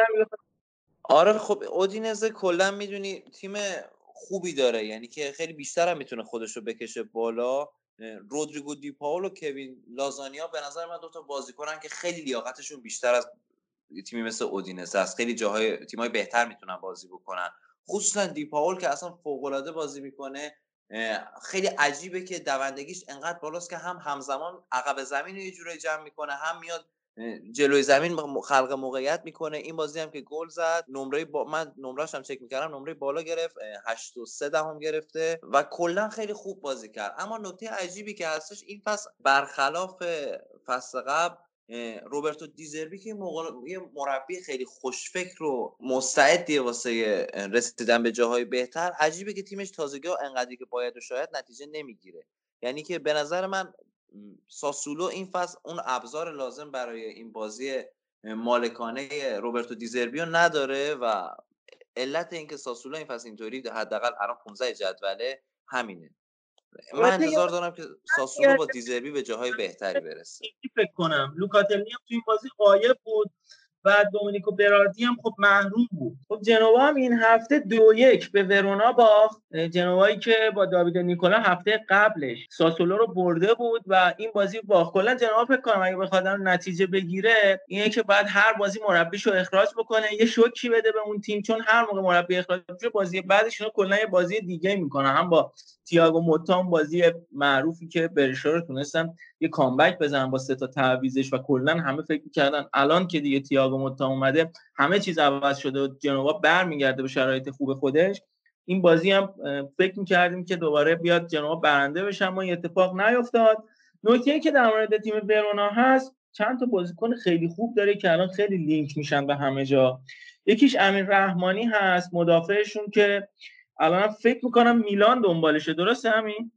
آره خب اودینزه کلا می‌دونی تیم خوبی داره یعنی که خیلی بیشتر هم می‌تونه خودش رو بکشه بالا. رودریگو دی پاول و کوین لازانیا به نظر من دوتا بازیکنن که خیلی لیاقتشون بیشتر از تیمی مثل اودینزه است. خیلی جاهای تیمای بهتر می‌تونن بازی بکنن. خصوصا دی پاول که اصلا فوق بازی می‌کنه خیلی عجیبه که دوندگیش انقدر بالاست که هم همزمان عقب زمین رو یه جورایی جمع می‌کنه هم میاد جلوی زمین خلق موقعیت می‌کنه. این بازی هم که گل زد نمره با من نمرهش هم چک می‌کردم نمره بالا گرفت اه، 8 و 3 دهم گرفته و کلا خیلی خوب بازی کرد. اما نکته عجیبی که هستش این فصل برخلاف فصل قبل روبرتو دیزربی که یه مربی خیلی خوشفکر و مستعدیه واسه رسیدن به جاهای بهتر. عجیبه که تیمش تازگی ها انقدری که باید و شاید نتیجه نمی‌گیره. یعنی که به نظر من ساسولو این فصل اون ابزار لازم برای این بازی مالکانه روبرتو دیزربیو نداره و علت اینکه ساسولو این فصل اینطوری حداقل الان 15 جدوله همینه. من یه انتظار دارم که ساسولو با دیزربی به جاهای بهتری برسه. فکر کنم. لوکاتلی هم تو این بازی غایب بود. و دومینیکو براردی هم خب محروم بود. خب جنوا هم این هفته دو یک به ورونا باخت. جنوایی که با داوید نیکولا هفته قبلش ساسولو رو برده بود و این بازی باخت. کلا جنوا فکر کنم اگه بخواد نتیجه بگیره اینه که بعد هر بازی مربیشو اخراج بکنه یه شوکی بده به اون تیم چون هر موقع مربی اخراج میشه بازی بعدش اینا کلا یه بازی دیگه می‌کنن هم با تییاگو موتا هم بازی معروفی که برشا رو تونستن یه کامبک بزنن با سه تا تعویزش و کلا همه فکر می‌کردن الان که دیگه تییاگو موتا اومده همه چیز عوض شده و جنوا برمیگرده به شرایط خوب خودش. این بازی هم فکر می‌کردیم که دوباره بیاد جنوا برنده بشه اما این اتفاق نیفتاد. نکته که در مورد تیم ورونا هست چند تا بازیکن خیلی خوب داره که الان خیلی لینک میشن به همه جا. یکیش امین رحمانی هست مدافعشون که الان فکر می‌کنم میلان دنبالشه. درسته همین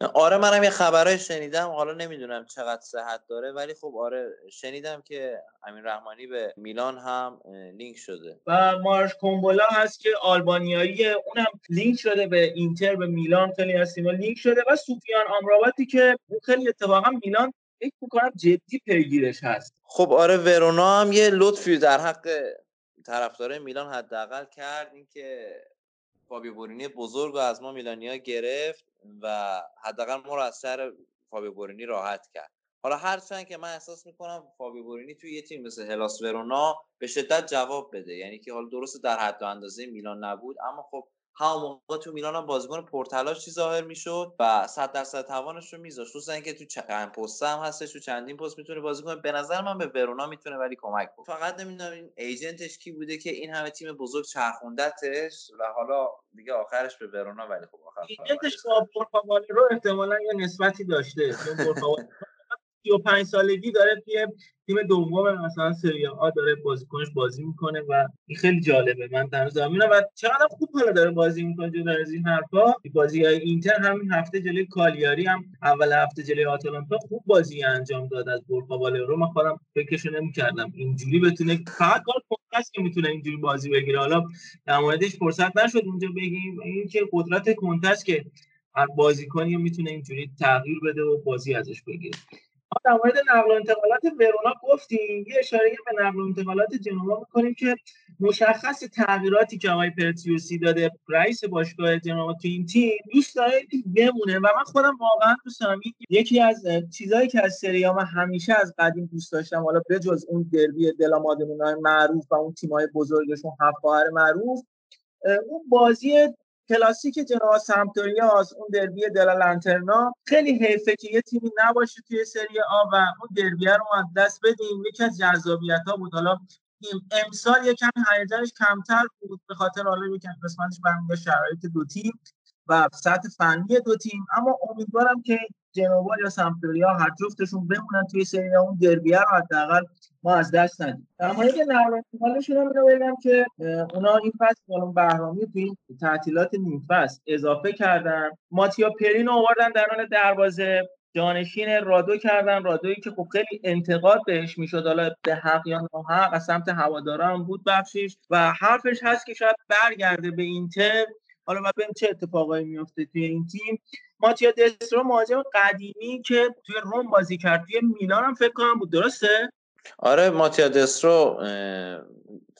آره منم یه خبرهای شنیدم. حالا نمی‌دونم چقدر صحت داره ولی خب آره شنیدم که امین رحمانی به میلان هم لینک شده. و مارش کومبولا هست که آلبانیاییه اونم لینک شده به اینتر به میلان خیلی از لینک شده و سوفیان آمراباتی که اون خیلی اتفاقا میلان فکر می‌کنم جدی پیگیرش هست. خب آره ورونا هم یه لطفی در حق طرفدارای میلان حداقل کرد. اینکه فابیو بورینی بزرگ رو از ما میلانیا گرفت. و حداقل ما رو از شهر فابیو بورینی راحت کرد. حالا هرچند که من احساس می‌کنم فابیو بورینی توی یه تیم مثل هلاس ورونا به شدت جواب بده. یعنی که حالا درست در حد و اندازه میلان نبود اما خب همون موقع تو میلان هم بازیکن پرتلاشی ظاهر می‌شد و 100 درصد توانش رو میذاشت. خصوصا اینکه تو چند پست هم هستش تو چندین پست می‌تونه بازی کنه به نظر من به ورونا می‌تونه ولی کمک کنه فقط نمی‌دونم این ایجنتش کی بوده که این همه تیم بزرگ چرخوندتش و حالا دیگه آخرش به ورونا ولی خب آخر ایجنتش با پورفاوالرو احتمالا یه نسبتی داشته 35 سالگی داره توی تیم دوم مثلا سری آ داره بازیکنش بازی می‌کنه و این خیلی جالبه. من دارم می‌بینم و چقدر خوب حالا داره بازی می‌کنه جدا از این حرفا. بازی های اینتر همین هفته جلوی کالیاری هم اول هفته جلوی آتالانتا خوب بازی انجام داد از بورفاوالرو من خودم فکرشو نمی‌کردم اینجوری بتونه فقط کار کنتست که می‌تونه اینجوری بازی بگیره. حالا در موردش فرصت نشد اونجا بگیم. این که قدرت کنتست که هر بازیکنی می‌تونه اینجوری تغییر بده و بازی ازش بگیره. در مورد نقل و انتقالات ورونا گفتیم. یه اشاره به نقل و انتقالات جنوا می‌کنیم که مشخص تغییراتی که آقای پرتیوسی داده رئیس باشگاه جنوا تو این تیم دوست داره بمونه. و من خودم واقعا دوست دارم. یکی از چیزایی که از سری من همیشه از قدیم دوست داشتم حالا بجز اون دربی دلا مادونینای معروف و اون تیمای بزرگشون هفت معروف اون بازی کلاسیک جنوا از اون دربی دلا لانترنا خیلی حیفه که یه تیمی نباشه توی سری آ و اون دربی رو از دست بدیم. یکی از جذابیت ها بود. حالا امسال یکم هیجانش کمتر بود به خاطر حالا یکم قسمتش برمیگرده شرایط دو تیم و سطح فنی دو تیم. اما امیدوارم که جنوا یا سمپدوریا هر جفتشون بمونن توی سری. اون دربی رو حداقل ما از دست ندیم. در مورد نقل انتقالشون هم بگم که اونا این فصل بالون بهرامی توی این تعطیلات نیم فصل اضافه کردن. ماتیا پرین آوردن درون دروازه جانشین رادو کردن. رادویی که خب خیلی انتقاد بهش می‌شد. حالا به حق یا ناحق از سمت هوادارا هم بود بخشش و حرفش هست که شاید برگرده به اینتر. حالا ما ببینیم چه اتفاقایی میفته توی این تیم. ماتیا دسترو مهاجم قدیمی که توی روم بازی کرد. توی میلان هم فکر کنم بود درسته؟ آره ماتیا دسترو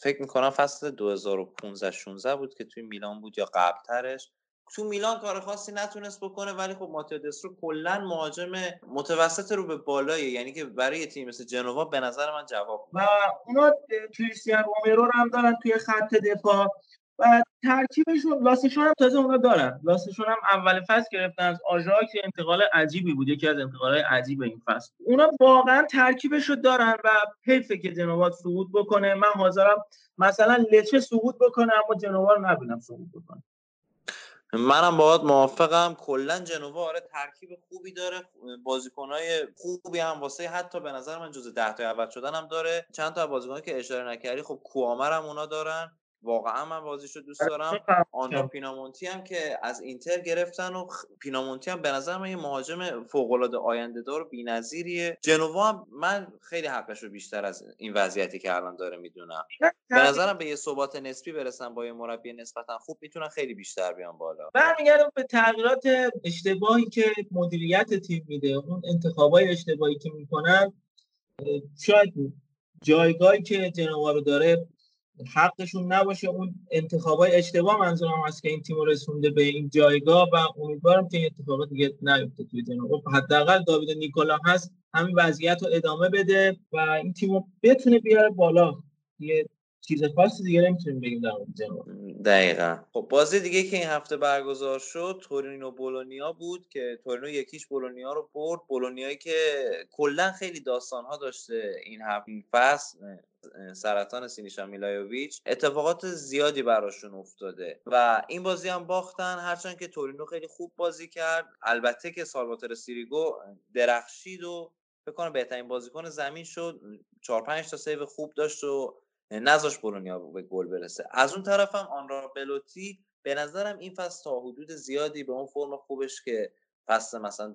فکر می‌کنم فصل 2015 16 بود که توی میلان بود یا قبلترش. تو میلان کار خاصی نتونست بکنه ولی خب ماتیا دسترو کلا مهاجم متوسط رو به بالایه. یعنی که برای تیم مثل جنوا به نظر من جواب و اونا کریستیان رومرو رو هم دارن توی خط دفاع. و ترکیبشون لاسشون هم تازه اونا دارن. لاسشون هم اول فصل گرفتن از آژاکس یه انتقال عجیبی بود یکی از انتقالهای عجیب این فصل. اونا واقعا ترکیبشو دارن و حیفه که جنوا صعود بکنه. من حاضرم مثلا لچه صعود بکنه اما جنوا رو نبینم صعود بکنه. منم باهات موافقم. کلا جنوا آره ترکیب خوبی داره. بازیکنهای خوبی هم واسه حتی به نظر من جز ده تا اول شدن هم داره. چند تا بازیکنایی که اشاره نکردی خب کوامر هم اونا دارن. واقعا من بازیشو دوست دارم. آنرا پینامونتی هم که از اینتر گرفتن و پینامونتی هم به نظر من یه مهاجم فوق العاده آینده دار و بی‌نظیریه. جنوا هم من خیلی حقش رو بیشتر از این وضعیتی که الان داره می‌دونم. به نظرم به یه ثبات نسبی برسن با یه مربی نسبتا خوب می‌تونن خیلی بیشتر بیان بالا. برمیگردم به تغییرات اشتباهی که مدیریت تیم میده. اون انتخابای اشتباهی که می‌کنن شاید جایگاهی که جنوا رو داره حقشون نباشه. اون انتخابای اشتباه منظورم هست که این تیم رسونده به این جایگاه و امیدوارم که این اتفاق دیگه نیفته توی جنوا حداقل داوید نیکولا هست همین وضعیت رو ادامه بده و این تیم رو بتونه بیاره بالا. یه چیز خاصی دیگه نمی‌تونیم بگیم در مورد دقیقا. خب بازی دیگه که این هفته برگزار شد تورینو بولونیا بود که تورینو یکیش بولونیا رو برد. بولونیایی که کلا خیلی داستانها داشته این هفته فصل. سرطان سینیشا میلایوویچ اتفاقات زیادی براشون افتاده و این بازی هم باختن هرچند که تورینو خیلی خوب بازی کرد. البته که سالواتور سیریگو درخشید و فکر کنم بهترین بازیکن زمین شد. چهار پنج تا save خوب داشت و نذاش بولونیا به گل برسه. از اون طرف هم آندرا بلوتی به نظرم این فصل تا حدود زیادی به اون فرم خوبش که فصل مثلا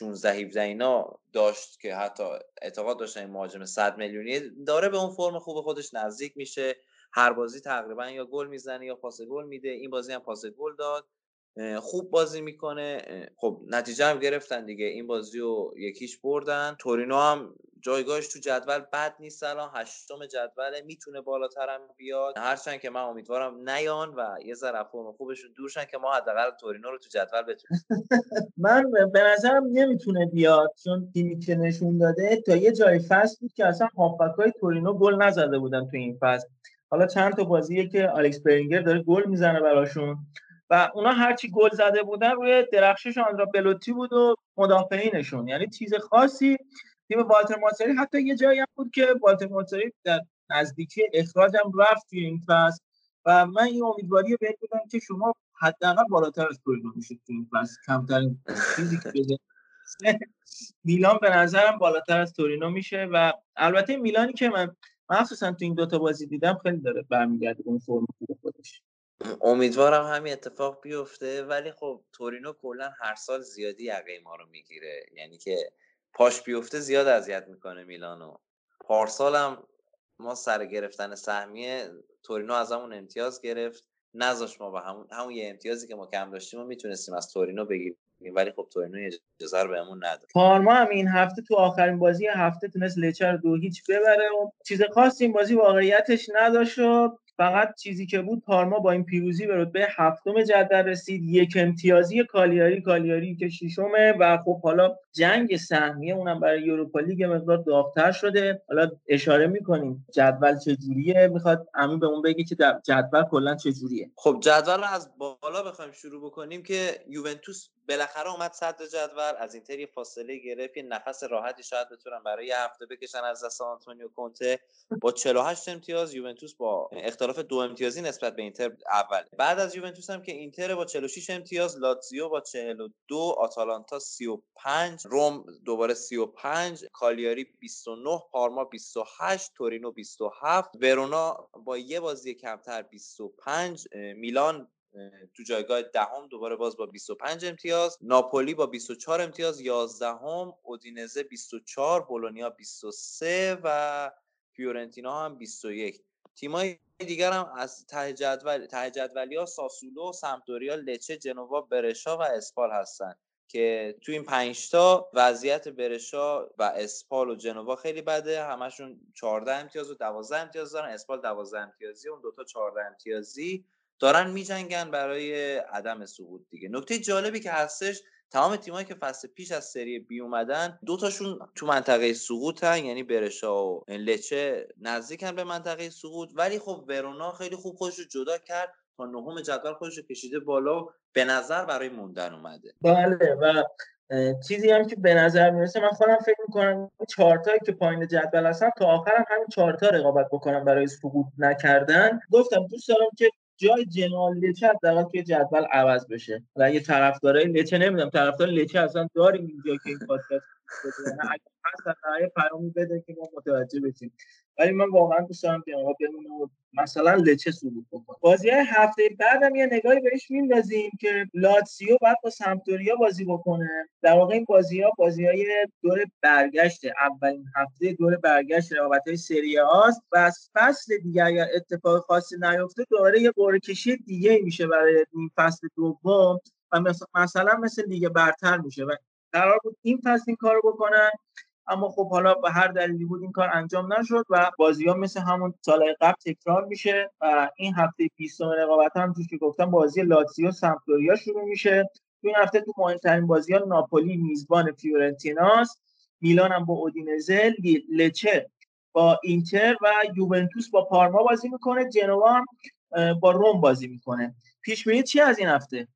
2016 17 اینا داشت که حتی اعتقاد داشتن این مهاجم 100 میلیونی داره به اون فرم خوب خودش نزدیک میشه. هر بازی تقریبا یا گل می‌زنه یا پاس گل میده. این بازی هم پاس گل داد. خوب بازی می‌کنه. خب نتیجه هم گرفتن دیگه. این بازی رو یکیش بردن. تورینو هم جایگاهش تو جدول بد نیست الان. هشتم جدوله. می‌تونه بالاتر هم بیاد. هرچند که من امیدوارم نیان و یه ذره فرم خوبشون دورشن که ما حداقل تورینو رو تو جدول بتونیم. من به نظرم نمی‌تونه بیاد. چون تیمی که نشون داده تا یه جای فصل بود که اصلا هافبک های تورینو گل نزده بودن تو این فصل. حالا چند تا بازیه که آلکس برینگر داره گل می‌زنه براشون. اونا هرچی گل زده بودن روی درخشش آندرا بلوتی بود و مدافعینشون. یعنی چیز خاصی تیم والتر ماتساری حتی یه جایی هم بود که والتر ماتساری در نزدیکی اخراج هم رفت توی این فصل و من این امیدواری بهت بدم که شما حداقل بالاتر از تورینو میشید تو این فصل. کمترین چیزی که بده میلان به نظرم بالاتر از تورینو میشه و البته میلانی که من مخصوصا تو این دوتا بازی دیدم خیلی داره برمیگرده اون فرم خوب خودش. امیدوارم همین اتفاق بیفته ولی خب تورینو کلا هر سال زیادی یقه ما رو می‌گیره. یعنی که پاش بیفته زیاد اذیت می‌کنه میلانو. پارسال هم ما سر گرفتن سهمیه تورینو از همون امتیاز گرفت. نذاش ما به همون همون یه امتیازی که ما کم داشتیم و می‌تونستیم از تورینو بگیریم ولی خب تورینو اجازه رو بهمون نداد. پارما هم این هفته تو آخرین بازی هفته تونست لچه رو دو هیچ ببره و چیز خاصی این بازی واقعیتش نداشت و فقط چیزی که بود پارما با این پیروزی به رتبه هفتم جدول رسید. یک امتیازی کالیاری کالیاری که ششمه و خب حالا جنگ سهمیه اونم برای یوروپا لیگ مقدار داغتر شده. حالا اشاره می‌کنیم جدول چجوریه؟ می‌خواد امین به اون بگه که جدول کلا چجوریه. خب جدول رو از بالا بخوایم شروع بکنیم که یوونتوس بالاخره اومد صدر جدول از اینتر یه فاصله گرفت یه نفس راحتی شاید بتونن برای یه هفته بکشن از دست آنتونیو کونته. با 48 امتیاز یوونتوس با اختلاف اختلاف دو امتیازی نسبت به اینتر اول. بعد از یوونتوس هم که اینتر با 46 امتیاز لاتزیو با 42 آتالانتا 35 روم دوباره 35 کالیاری 29 پارما 28 تورینو 27 ورونا با یه بازی کمتر 25 میلان تو جایگاه دهم دوباره باز با 25 امتیاز ناپولی با 24 امتیاز 11 هم اودینزه 24 بولونیا 23 و فیورنتینا هم 21 تیمای دیگر هم از ته جدول ته جدولی ها ساسولو سمپدوریا لچه جنوا برشا و اسپال هستن که تو این پنج تا وضعیت برشا و اسپال و جنوا خیلی بده. همشون 14 امتیاز و 12 امتیاز دارن. اسپال 12 امتیازی اون دوتا 14 امتیازی. دارن میجنگن برای عدم سقوط دیگه. نکته جالبی که هستش تمام تیمایی که فصل پیش از سری بی اومدن دو تاشون تو منطقه سقوطن یعنی برشا و لچه نزدیکن به منطقه سقوط. ولی خب ورونا خیلی خوب خودش رو جدا کرد تا نهم جدول خودش رو کشیده بالا و به نظر برای موندن اومده. بله و چیزی هم که به نظر می‌رسه من خودم فکر می‌کنم چهارتایی که پایین جدول هستن تا آخر هم همین چهارتا رقابت بکنم برای سقوط نکردن. گفتم دوست دارم که جای جنرال لچه حداقل توی جدول عوض بشه. و اگه طرفدارای لچه نمی‌دونم طرفدار لچه اصلا داریم اینجا که این پادکست اگه پیامی بده که ما متوجه بشیم. ولی من واقعا دوست دارم که آقا بمونه مثلا لچه سقوط بکنه. بازی های هفته بعدم یه نگاهی بهش میندازیم که لاتسیو باید با سمپدوریا بازی بکنه. در واقع این بازی ها بازی های دور برگشته اولین هفته دور برگشت رقابت های سری هاست و از فصل دیگه اگر اتفاق خاصی نیفته دوباره یه قرعه کشی دیگه میشه برای این فصل دوم و مث- مثلا مثل لیگ برتر میشه و قرار بود این فصل این کارو بکنن اما خب حالا به هر دلیلی بود این کار انجام نشد و بازی ها مثل همون سال قبل تکرار میشه و این هفته 20 رقابت هم که گفتم بازی لاتزیو سمپدوریا شروع میشه. تو این هفته تو مهمترین بازی ها ناپولی میزبان فیورنتیناست میلان هم با اودینزه لچه با اینتر و یوونتوس با پارما بازی می‌کنه جنوا با روم بازی می‌کنه. پیش چی از این هفته؟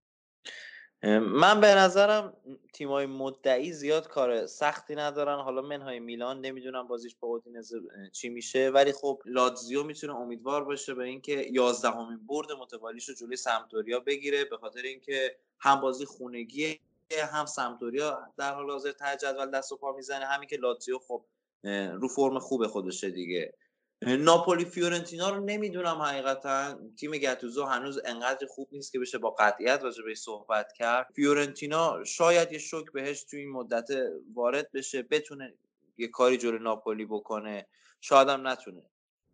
من به نظرم تیمای مدعی زیاد کار سختی ندارن. حالا منهای میلان نمی‌دونم بازیش با اودینزه چی میشه ولی خب لاتزیو می‌تونه امیدوار باشه به اینکه یازدهمین برد متوالیش رو جلوی سمپدوریا بگیره. به خاطر اینکه هم بازی خونگی هم سمپدوریا در حال حاضر ته جدول دست و پا می‌زنه. همین که لاتزیو خب رو فرم خوب خودشه دیگه. ناپولی فیورنتینا رو نمی‌دونم حقیقتا. تیم گتوزو هنوز انقدر خوب نیست که بشه با قطعیت راجع بهش صحبت کرد. فیورنتینا شاید یه شوک بهش تو این مدت وارد بشه بتونه یه کاری جلوی ناپولی بکنه. شاید هم نتونه.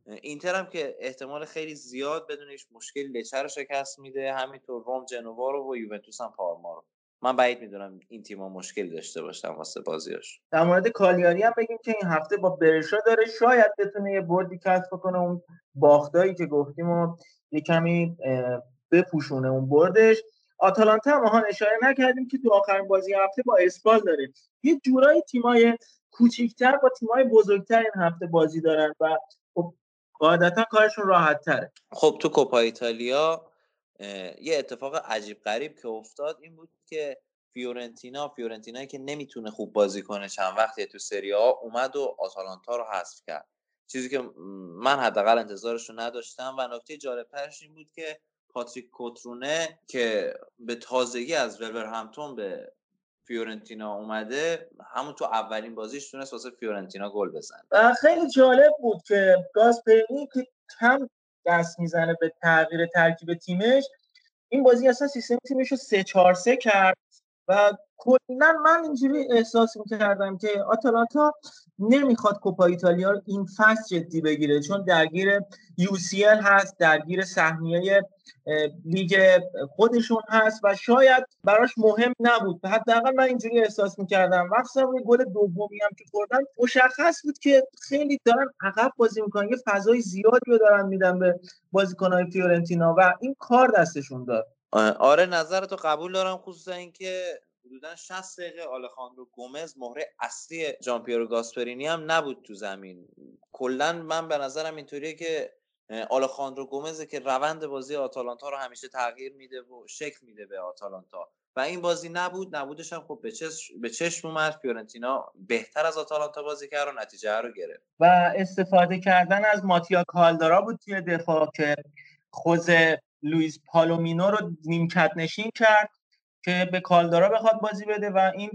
اینتر هم که احتمال خیلی زیاد بدون هیچ مشکلی لچه رو شکست میده. همینطور روم جنوا رو و یوونتوس هم پارما رو. من بعید می‌دونم این تیم‌ها مشکلی داشته باشن واسه بازیاش در مورد کالیاری هم بگیم که این هفته با برشا داره شاید بتونه یه بردی کسب کنه اون باختایی که گفتیم و یه کمی بپوشونه اون بردش. آتالانتا هم آهان اشاره نکردیم که تو آخرین بازی هفته با اسپال داره. یه جورایی تیمای کوچیکتر با تیمای بزرگتر این هفته بازی دارن و خب قاعدتا کارشون راحت تره خب تو کوپا ایتالیا یه اتفاق عجیب غریب که افتاد این بود که فیورنتینا فیورنتینایی که نمی‌تونه خوب بازی کنه چند وقتی تو سری آ اومد و آتالانتا رو حذف کرد. چیزی که من حداقل انتظارش رو نداشتم و نکته جالبترش این بود که پاتریک کوترونه که به تازگی از ولورهمپتون به فیورنتینا اومده همون تو اولین بازیش تونست واسه فیورنتینا گل بزنه. و خیلی جالب بود که گاسپرینی که کم دست می‌زنه به تغییر ترکیب تیمش این بازی اصلا سیستم تیمش رو 3 4 3 کرد. و کلا من اینجوری احساس می‌کردم که آتالانتا نمی‌خواد کوپا ایتالیا رو این فصل جدی بگیره چون درگیر ال هست درگیر سهمیه لیگ خودشون هست و شاید براش مهم نبود. حداقل من اینجوری احساس می‌کردم. مخصوصا روی گل دومی هم که خوردن مشخص بود که خیلی دارن عقب بازی می‌کنن. یه فضای زیادی رو دارن میدن به بازیکنهای فیورنتینا و این کار دستشون داد. آره نظرتو قبول دارم خصوصا اینکه حدودا 60 دقیقه آلخاندرو گومز مهره اصلی جان پیرو گاسپرینی هم نبود تو زمین. کلا من به نظرم اینطوریه که آلخاندرو گومزه که روند بازی آتالانتا رو همیشه تغییر میده و شکل میده به آتالانتا. و این بازی نبود نبودش هم خب به چشم به چشم اومد. فیورنتینا بهتر از آتالانتا بازی کرد و نتیجه رو گرفت. و استفاده کردن از ماتیا کالدارا بود توی دفاع که خوز لوئیس پالومینو رو نیمکت نشین کرد که به کالدارا بخواد بازی بده و این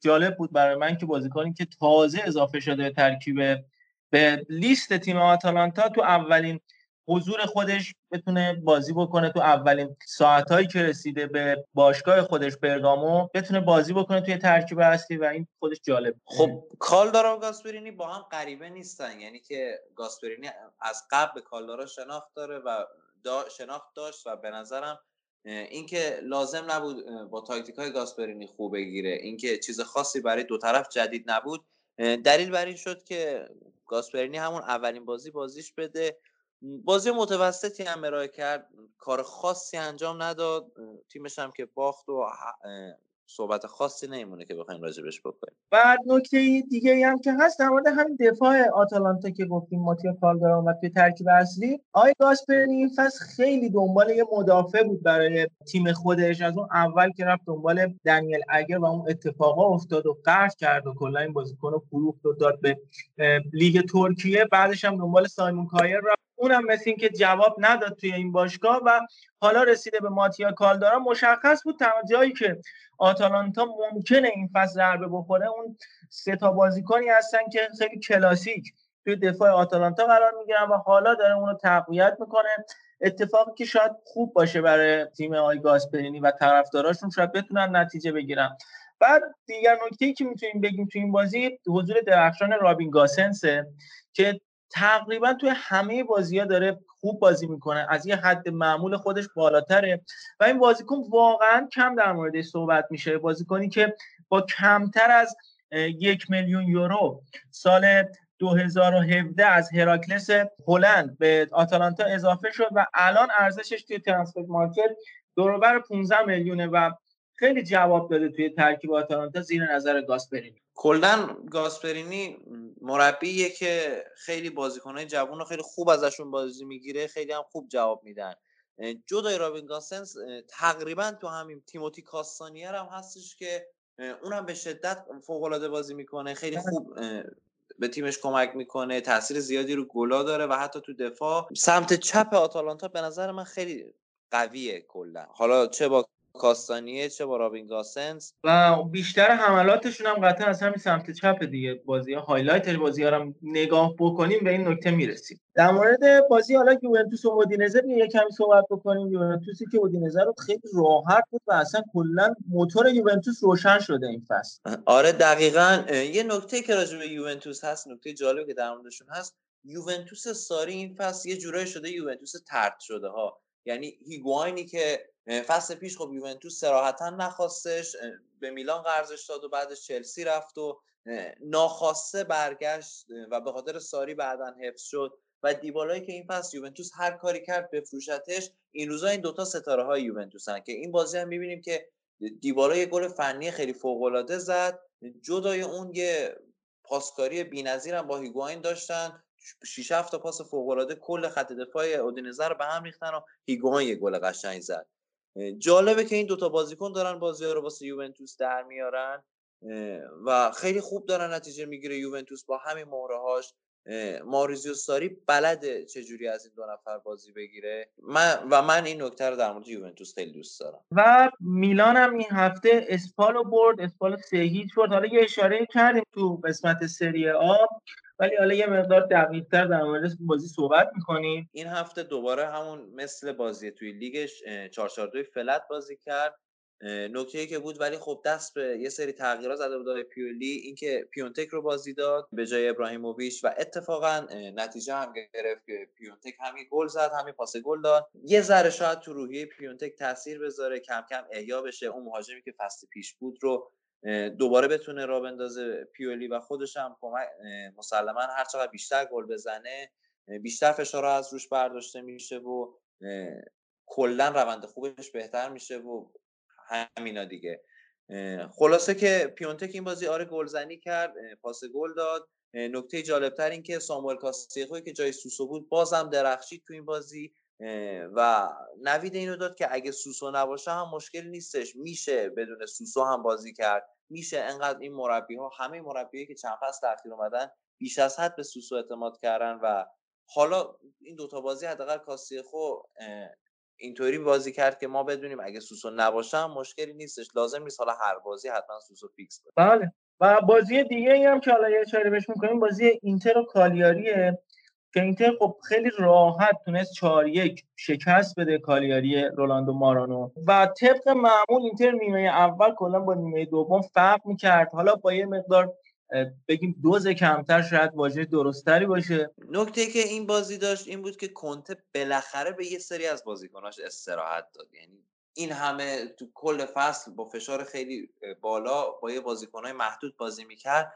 جالب بود برای من که بازیکنی که تازه اضافه شده به ترکیب به لیست تیم آتالانتا تو اولین حضور خودش بتونه بازی بکنه تو اولین ساعتهایی که رسیده به باشگاه خودش برگامو بتونه بازی بکنه توی ترکیب اصلی و این خودش جالب خب کالدارا و گاسپرینی با هم غریبه نیستن یعنی که گاسپرینی از قبل به کالدارا شناخت داره و دا شناخت داشت و به نظرم اینکه لازم نبود با تاکتیک های گاسپرینی خوب بگیره اینکه چیز خاصی برای دو طرف جدید نبود. دلیل بر این شد که گاسپرینی همون اولین بازی بازیش بده. بازی متوسطی هم ارائه کرد کار خاصی انجام نداد. تیمش هم که باخت و صحبت خاصی نمیمونه که بخوایم راجبش بکنیم بعد نکته دیگه ای هم که هست در مورد همین دفاع آتالانتا که گفتیم ماتیا کالدارا اومد توی ترکیب اصلی آقای گاسپرینی این خیلی دنبال یه مدافع بود برای تیم خودش. از اون اول که رفت دنبال دنیل اگر و اون اتفاقا افتاد و قهر کرد و کلا این بازیکن رو فروخت و داد به لیگ ترکیه. بعدش هم دنبال سایمون کایر رفت. اونم مثل اینکه جواب نداد توی این باشگاه و حالا رسیده به ماتیا کالدارا مشخص بود جایی که آتالانتا ممکنه این فصل ضربه بخوره اون سه تا بازیکنی هستن که خیلی کلاسیک توی دفاع آتالانتا قرار می‌گیرن و حالا داره اون رو تقویت می‌کنه. اتفاقی که شاید خوب باشه برای تیم آی گاسپرینی و طرفداراشون شاید بتونن نتیجه بگیرن. بعد دیگر نکته که می‌تونیم بگیم توی این بازی حضور درخشان رابین گاسنسه که تقریبا توی همه بازی ها داره خوب بازی می‌کنه. از یه حد معمول خودش بالاتره. و این بازیکن واقعا کم در موردش صحبت میشه. بازیکنی که با کمتر از یک میلیون یورو سال 2017 از هراکلس هلند به آتالانتا اضافه شد و الان ارزشش توی ترانسفر مارکت دوربر 15 میلیونه و خیلی جواب داده توی ترکیب آتالانتا زیر نظر گاسپرینی. کلا گاسپرینی مربیه که خیلی بازیکنهای جوان رو خیلی خوب ازشون بازی می‌گیره خیلی هم خوب جواب میدن. جدای رابین گاسنس تقریبا تو همین تیموتی کاستانیر هم هستش که اونم به شدت فوق بازی می‌کنه خیلی خوب اه، به تیمش کمک می‌کنه تاثیر زیادی رو گلا داره و حتی تو دفاع. سمت چپ آتالانتا به نظر من خیلی قویه کلا حالا چه با کاستانیه چه با رابین گاسنس؟ و بیشتر حملاتشون هم قطعا از همین سمت چپ دیگه. بازی ها highlight بازی ها رو نگاه بکنیم به این نکته می‌رسیم. در مورد بازی حالا یوونتوس و اودینزه یه کمی صحبت بکنیم. یوونتوسی که اودینزه رو خیلی راحت برد و اصلا کلا موتور یوونتوس روشن شده این فصل. آره دقیقا. یه نکته که راجع به یوونتوس هست نکته جالبی که در موردشون هست. یوونتوس ساری این فصل یه جورایی شده یوونتوس طرد شده ها. یعنی هیگواینی که فصل پیش خب یوونتوس صراحتا نخواستش به میلان قرضش داد و بعدش چلسی رفت و ناخواسته برگشت و به خاطر ساری بعدا حفظ شد و دیبالایی که این فصل یوونتوس هر کاری کرد بفروشتش این روزا این دوتا ستاره های یوونتوسن که این بازی هم می‌بینیم که دیبالا یه گل فنی خیلی فوق العاده زد جدای اون یه پاسکاری بی‌نظیر با هیگواین داشتن 6 7 تا پاس فوق العاده کل خط دفاع اودینزه رو به هم ریختن و هیگواین یه گل قشنگ زد. جالبه که این دوتا بازیکن دارن بازی ها رو واسه یوونتوس در میارن و خیلی خوب دارن نتیجه می‌گیره یوونتوس با همین مهره هاش ماریزیو ساری بلده چجوری از این دو نفر بازی بگیره؟ من و من این نکته رو در مورد یوونتوس خیلی دوست دارم. و میلان هم این هفته اسپالو برد اسپال سه هیچ برد. حالا یه اشاره کردیم تو قسمت سری آ ولی حالا یه مقدار دقیق‌تر در مورد بازی صحبت می‌کنیم. این هفته دوباره همون مثل بازی توی لیگش 442 فلت بازی کرد. نکته که بود ولی خب دست به یه سری تغییرات زده بود پیولی اینکه پیونتک رو بازی داد به جای ابراهیموویچ و اتفاقا نتیجه هم گرفت که پیونتک همین گل زد همین پاس گل داد. یه ذره شاید تو روحیه پیونتک تاثیر بذاره کم کم احیا بشه. اون مهاجمی که فصل پیش بود رو دوباره بتونه را بندازه پیولی و خودش هم کمک مسلما هر چقدر بیشتر گل بزنه بیشتر فشار از روش برداشته میشه و کلا روند خوبش بهتر میشه و همینا دیگه. خلاصه که پیونتک این بازی آره گلزنی کرد پاس گل داد. نکته جالبتر این که ساموئل کاستیخوی که جای سوسو بود بازم درخشید تو این بازی و نوید اینو داد که اگه سوسو نباشه هم مشکلی نیستش. میشه بدون سوسو هم بازی کرد. میشه انقدر این مربی ها همه مربی که چند فصل اخیر اومدن بیش از حد به سوسو اعتماد کردن و حالا این دوتا بازی حداقل کاسیخو اه، اینطوری بازی کرد که ما بدونیم اگه سوسو نباشه هم مشکلی نیستش لازم نیست حالا هر بازی حتما سوسو فیکس باشه بله. و بازی دیگه ای هم که حالا یه اشاره بهش می‌کنیم بازی اینتر و کالیاریه که اینتر خب خیلی راحت تونست 4 یک شکست بده کالیاری رولاندو مارانو. و طبق معمول اینتر نیمه اول کلا با نیمه دوم فرق می‌کرد. حالا با یه مقدار بگیم دوز کمتر شاید واژه درستری باشه. نکته که این بازی داشت این بود که کنته بالاخره به یه سری از بازیکناش استراحت داد. یعنی این همه تو کل فصل با فشار خیلی بالا با یه بازیکنهای محدود بازی می‌کرد.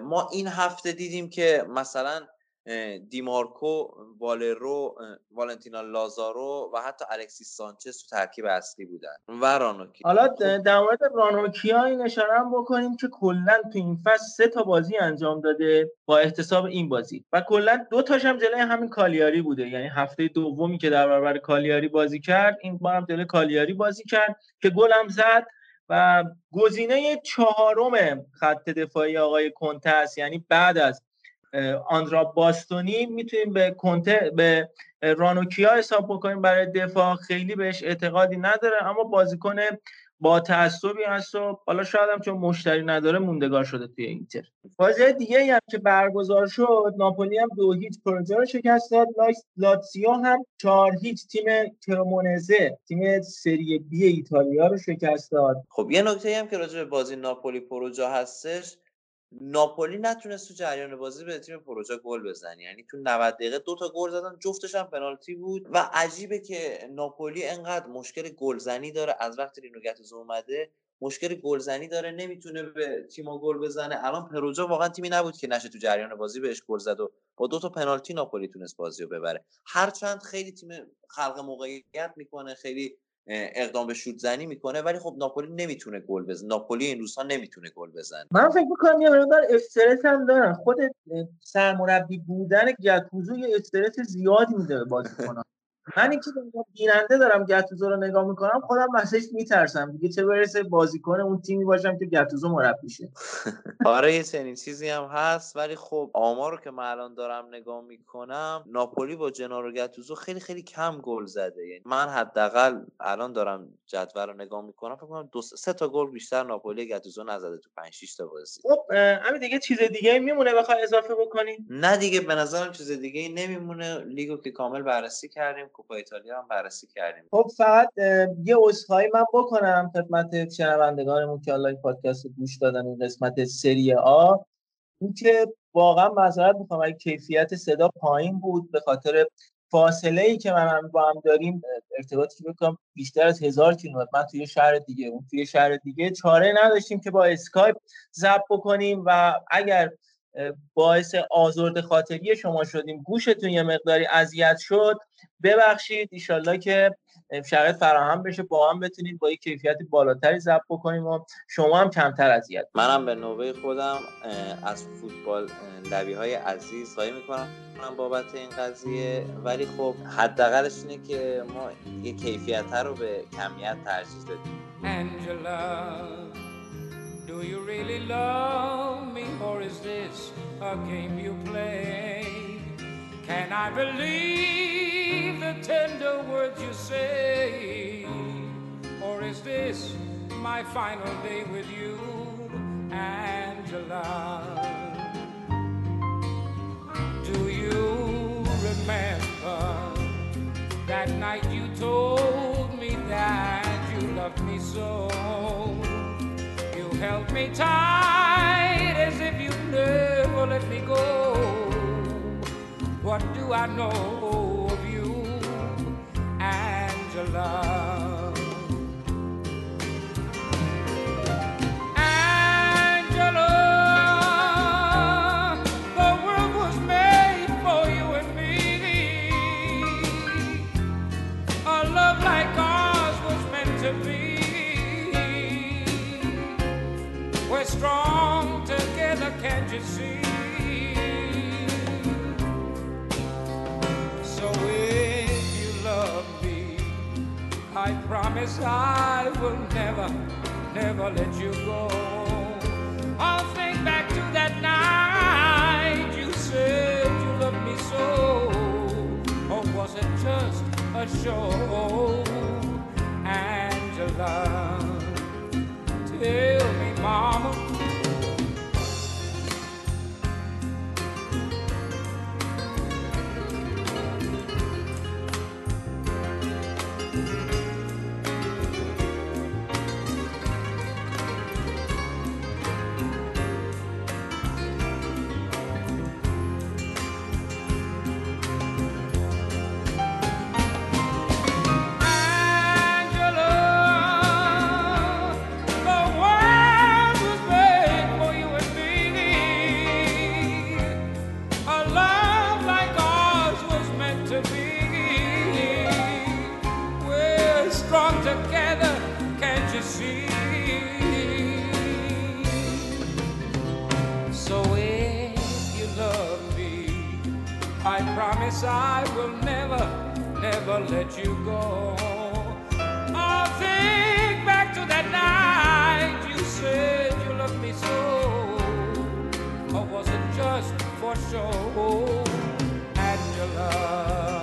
ما این هفته دیدیم که مثلا دیمارکو والرو والنتینا لازارو و حتی الکسیس سانچز تو ترکیب اصلی بودن و رانوکی. حالا د- در مورد رانوکیا این اشاره هم بکنیم که کلا تو این فصل سه تا بازی انجام داده با احتساب این بازی و کلا دو تاش هم جلوی همین کالیاری بوده. یعنی هفته دومی که در برابر کالیاری بازی کرد این بار هم جلوی کالیاری بازی کرد که گل هم زد و گزینه چهارم خط دفاعی آقای کنته است. یعنی بعد از آندرا باستونی می‌تونیم به کنته به رانوکیا حساب بکنیم برای دفاع. خیلی بهش اعتقادی نداره اما بازیکن با تعصبی هست و حالا شاید هم چون مشتری نداره موندگار شده توی اینتر. بازی دیگه هم که برگزار شد ناپولی هم دو هیچ پروژه رو شکست داد. لاتسیو هم چهار هیچ تیم کرمونزه تیم سری بی ایتالیا رو شکست داد. خب یه نکته هم که راجع به بازی ناپولی پروجا هستش ناپولی نتونست تو جریان بازی به تیم پروژا گل بزنه. یعنی تو 90 دقیقه دو تا گل زدن جفتش هم پنالتی بود و عجیبه که ناپولی انقدر مشکل گلزنی داره. از وقتی رینو گاتوزو اومده مشکل گلزنی داره نمی‌تونه به تیما گل بزنه. الان پروژا واقعا تیمی نبود که نشه تو جریان بازی بهش گل زد و با دو تا پنالتی ناپولی تونست بازی رو ببره هرچند خیلی تیم خلق موقعیت می‌کنه خیلی اقدام به شوت زنی می‌کنه ولی خب ناپولی نمی‌تونه گل بزنه. ناپولی این روزها نمی‌تونه گل بزنه. من فکر می‌کنم یه مقدار استرس هم دارن. خود سرمربی بودن گتوزو یه استرس زیادی میده به بازیکنان من اینکه بیننده دارم گتوزو رو نگاه می‌کنم خودم ازش میترسم. دیگه چه برسه بازیکن اون تیمی باشم که گتوزو مربیشه آره یه چنین چیزی هم هست ولی خب آمار رو که من الان دارم نگاه می‌کنم ناپولی با جنارو گتوزو خیلی خیلی کم گل زده. یعنی من حداقل الان دارم جدول رو نگاه می‌کنم فکر کنم دو سه تا گل بیشتر ناپولی گتوزو نزده تو 5 6 تا بازی. خب همین دیگه چیز دیگه میمونه بخوای اضافه بکنی؟ نه دیگه به نظرم چیز دیگه ای نمیمونه. لیگو که کامل بررسی کردیم. کوپا ایتالیا هم بررسی کردیم. خب فقط یه عذرخواهی من بکنم خدمت شنوندگانمون که حالا این پادکست رو گوش دادن این قسمت سری آ. اینکه واقعا معذرت می‌خوام اگه کیفیت صدا پایین بود به خاطر فاصله ای که من هم با هم داریم ارتباطی که بکنم بیشتر از هزار کیلومتر. من توی شهر دیگه اون توی شهر دیگه چاره نداشتیم که با اسکایپ ضبط بکنیم و اگر باعث آزرد خاطری شما شدیم. گوشتون یه مقداری اذیت شد. ببخشید. ایشالله که شرایط فراهم بشه. با هم بتونیم با یک کیفیت بالاتری ضبط بکنیم و شما هم کمتر اذیت منم به نوبه خودم از فوتبال لبی های عزیز خواهی می‌کنم بابت این قضیه. ولی خب حداقلش اینه که ما یه کیفیت رو به کمیت ترجیح بدیم Angela, do you really love me or is this a game you play? Can I believe the tender words you say? Or is this my final day with you, Angela? Do you remember that night you told me that you loved me so? Held me tight as if you never let me go. What do I know of you? Angela, strong together, can't you see? So if you love me, I promise I will never, never let you go. I'll think back to that night you said you loved me so. Or was it just a show? Angela, tell me, mama. Promise I will never, never let you go. I'll think back to that night you said you loved me so. Or was it just for show? Angela,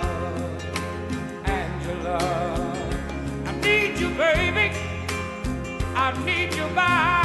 Angela, I need you, baby. I need you by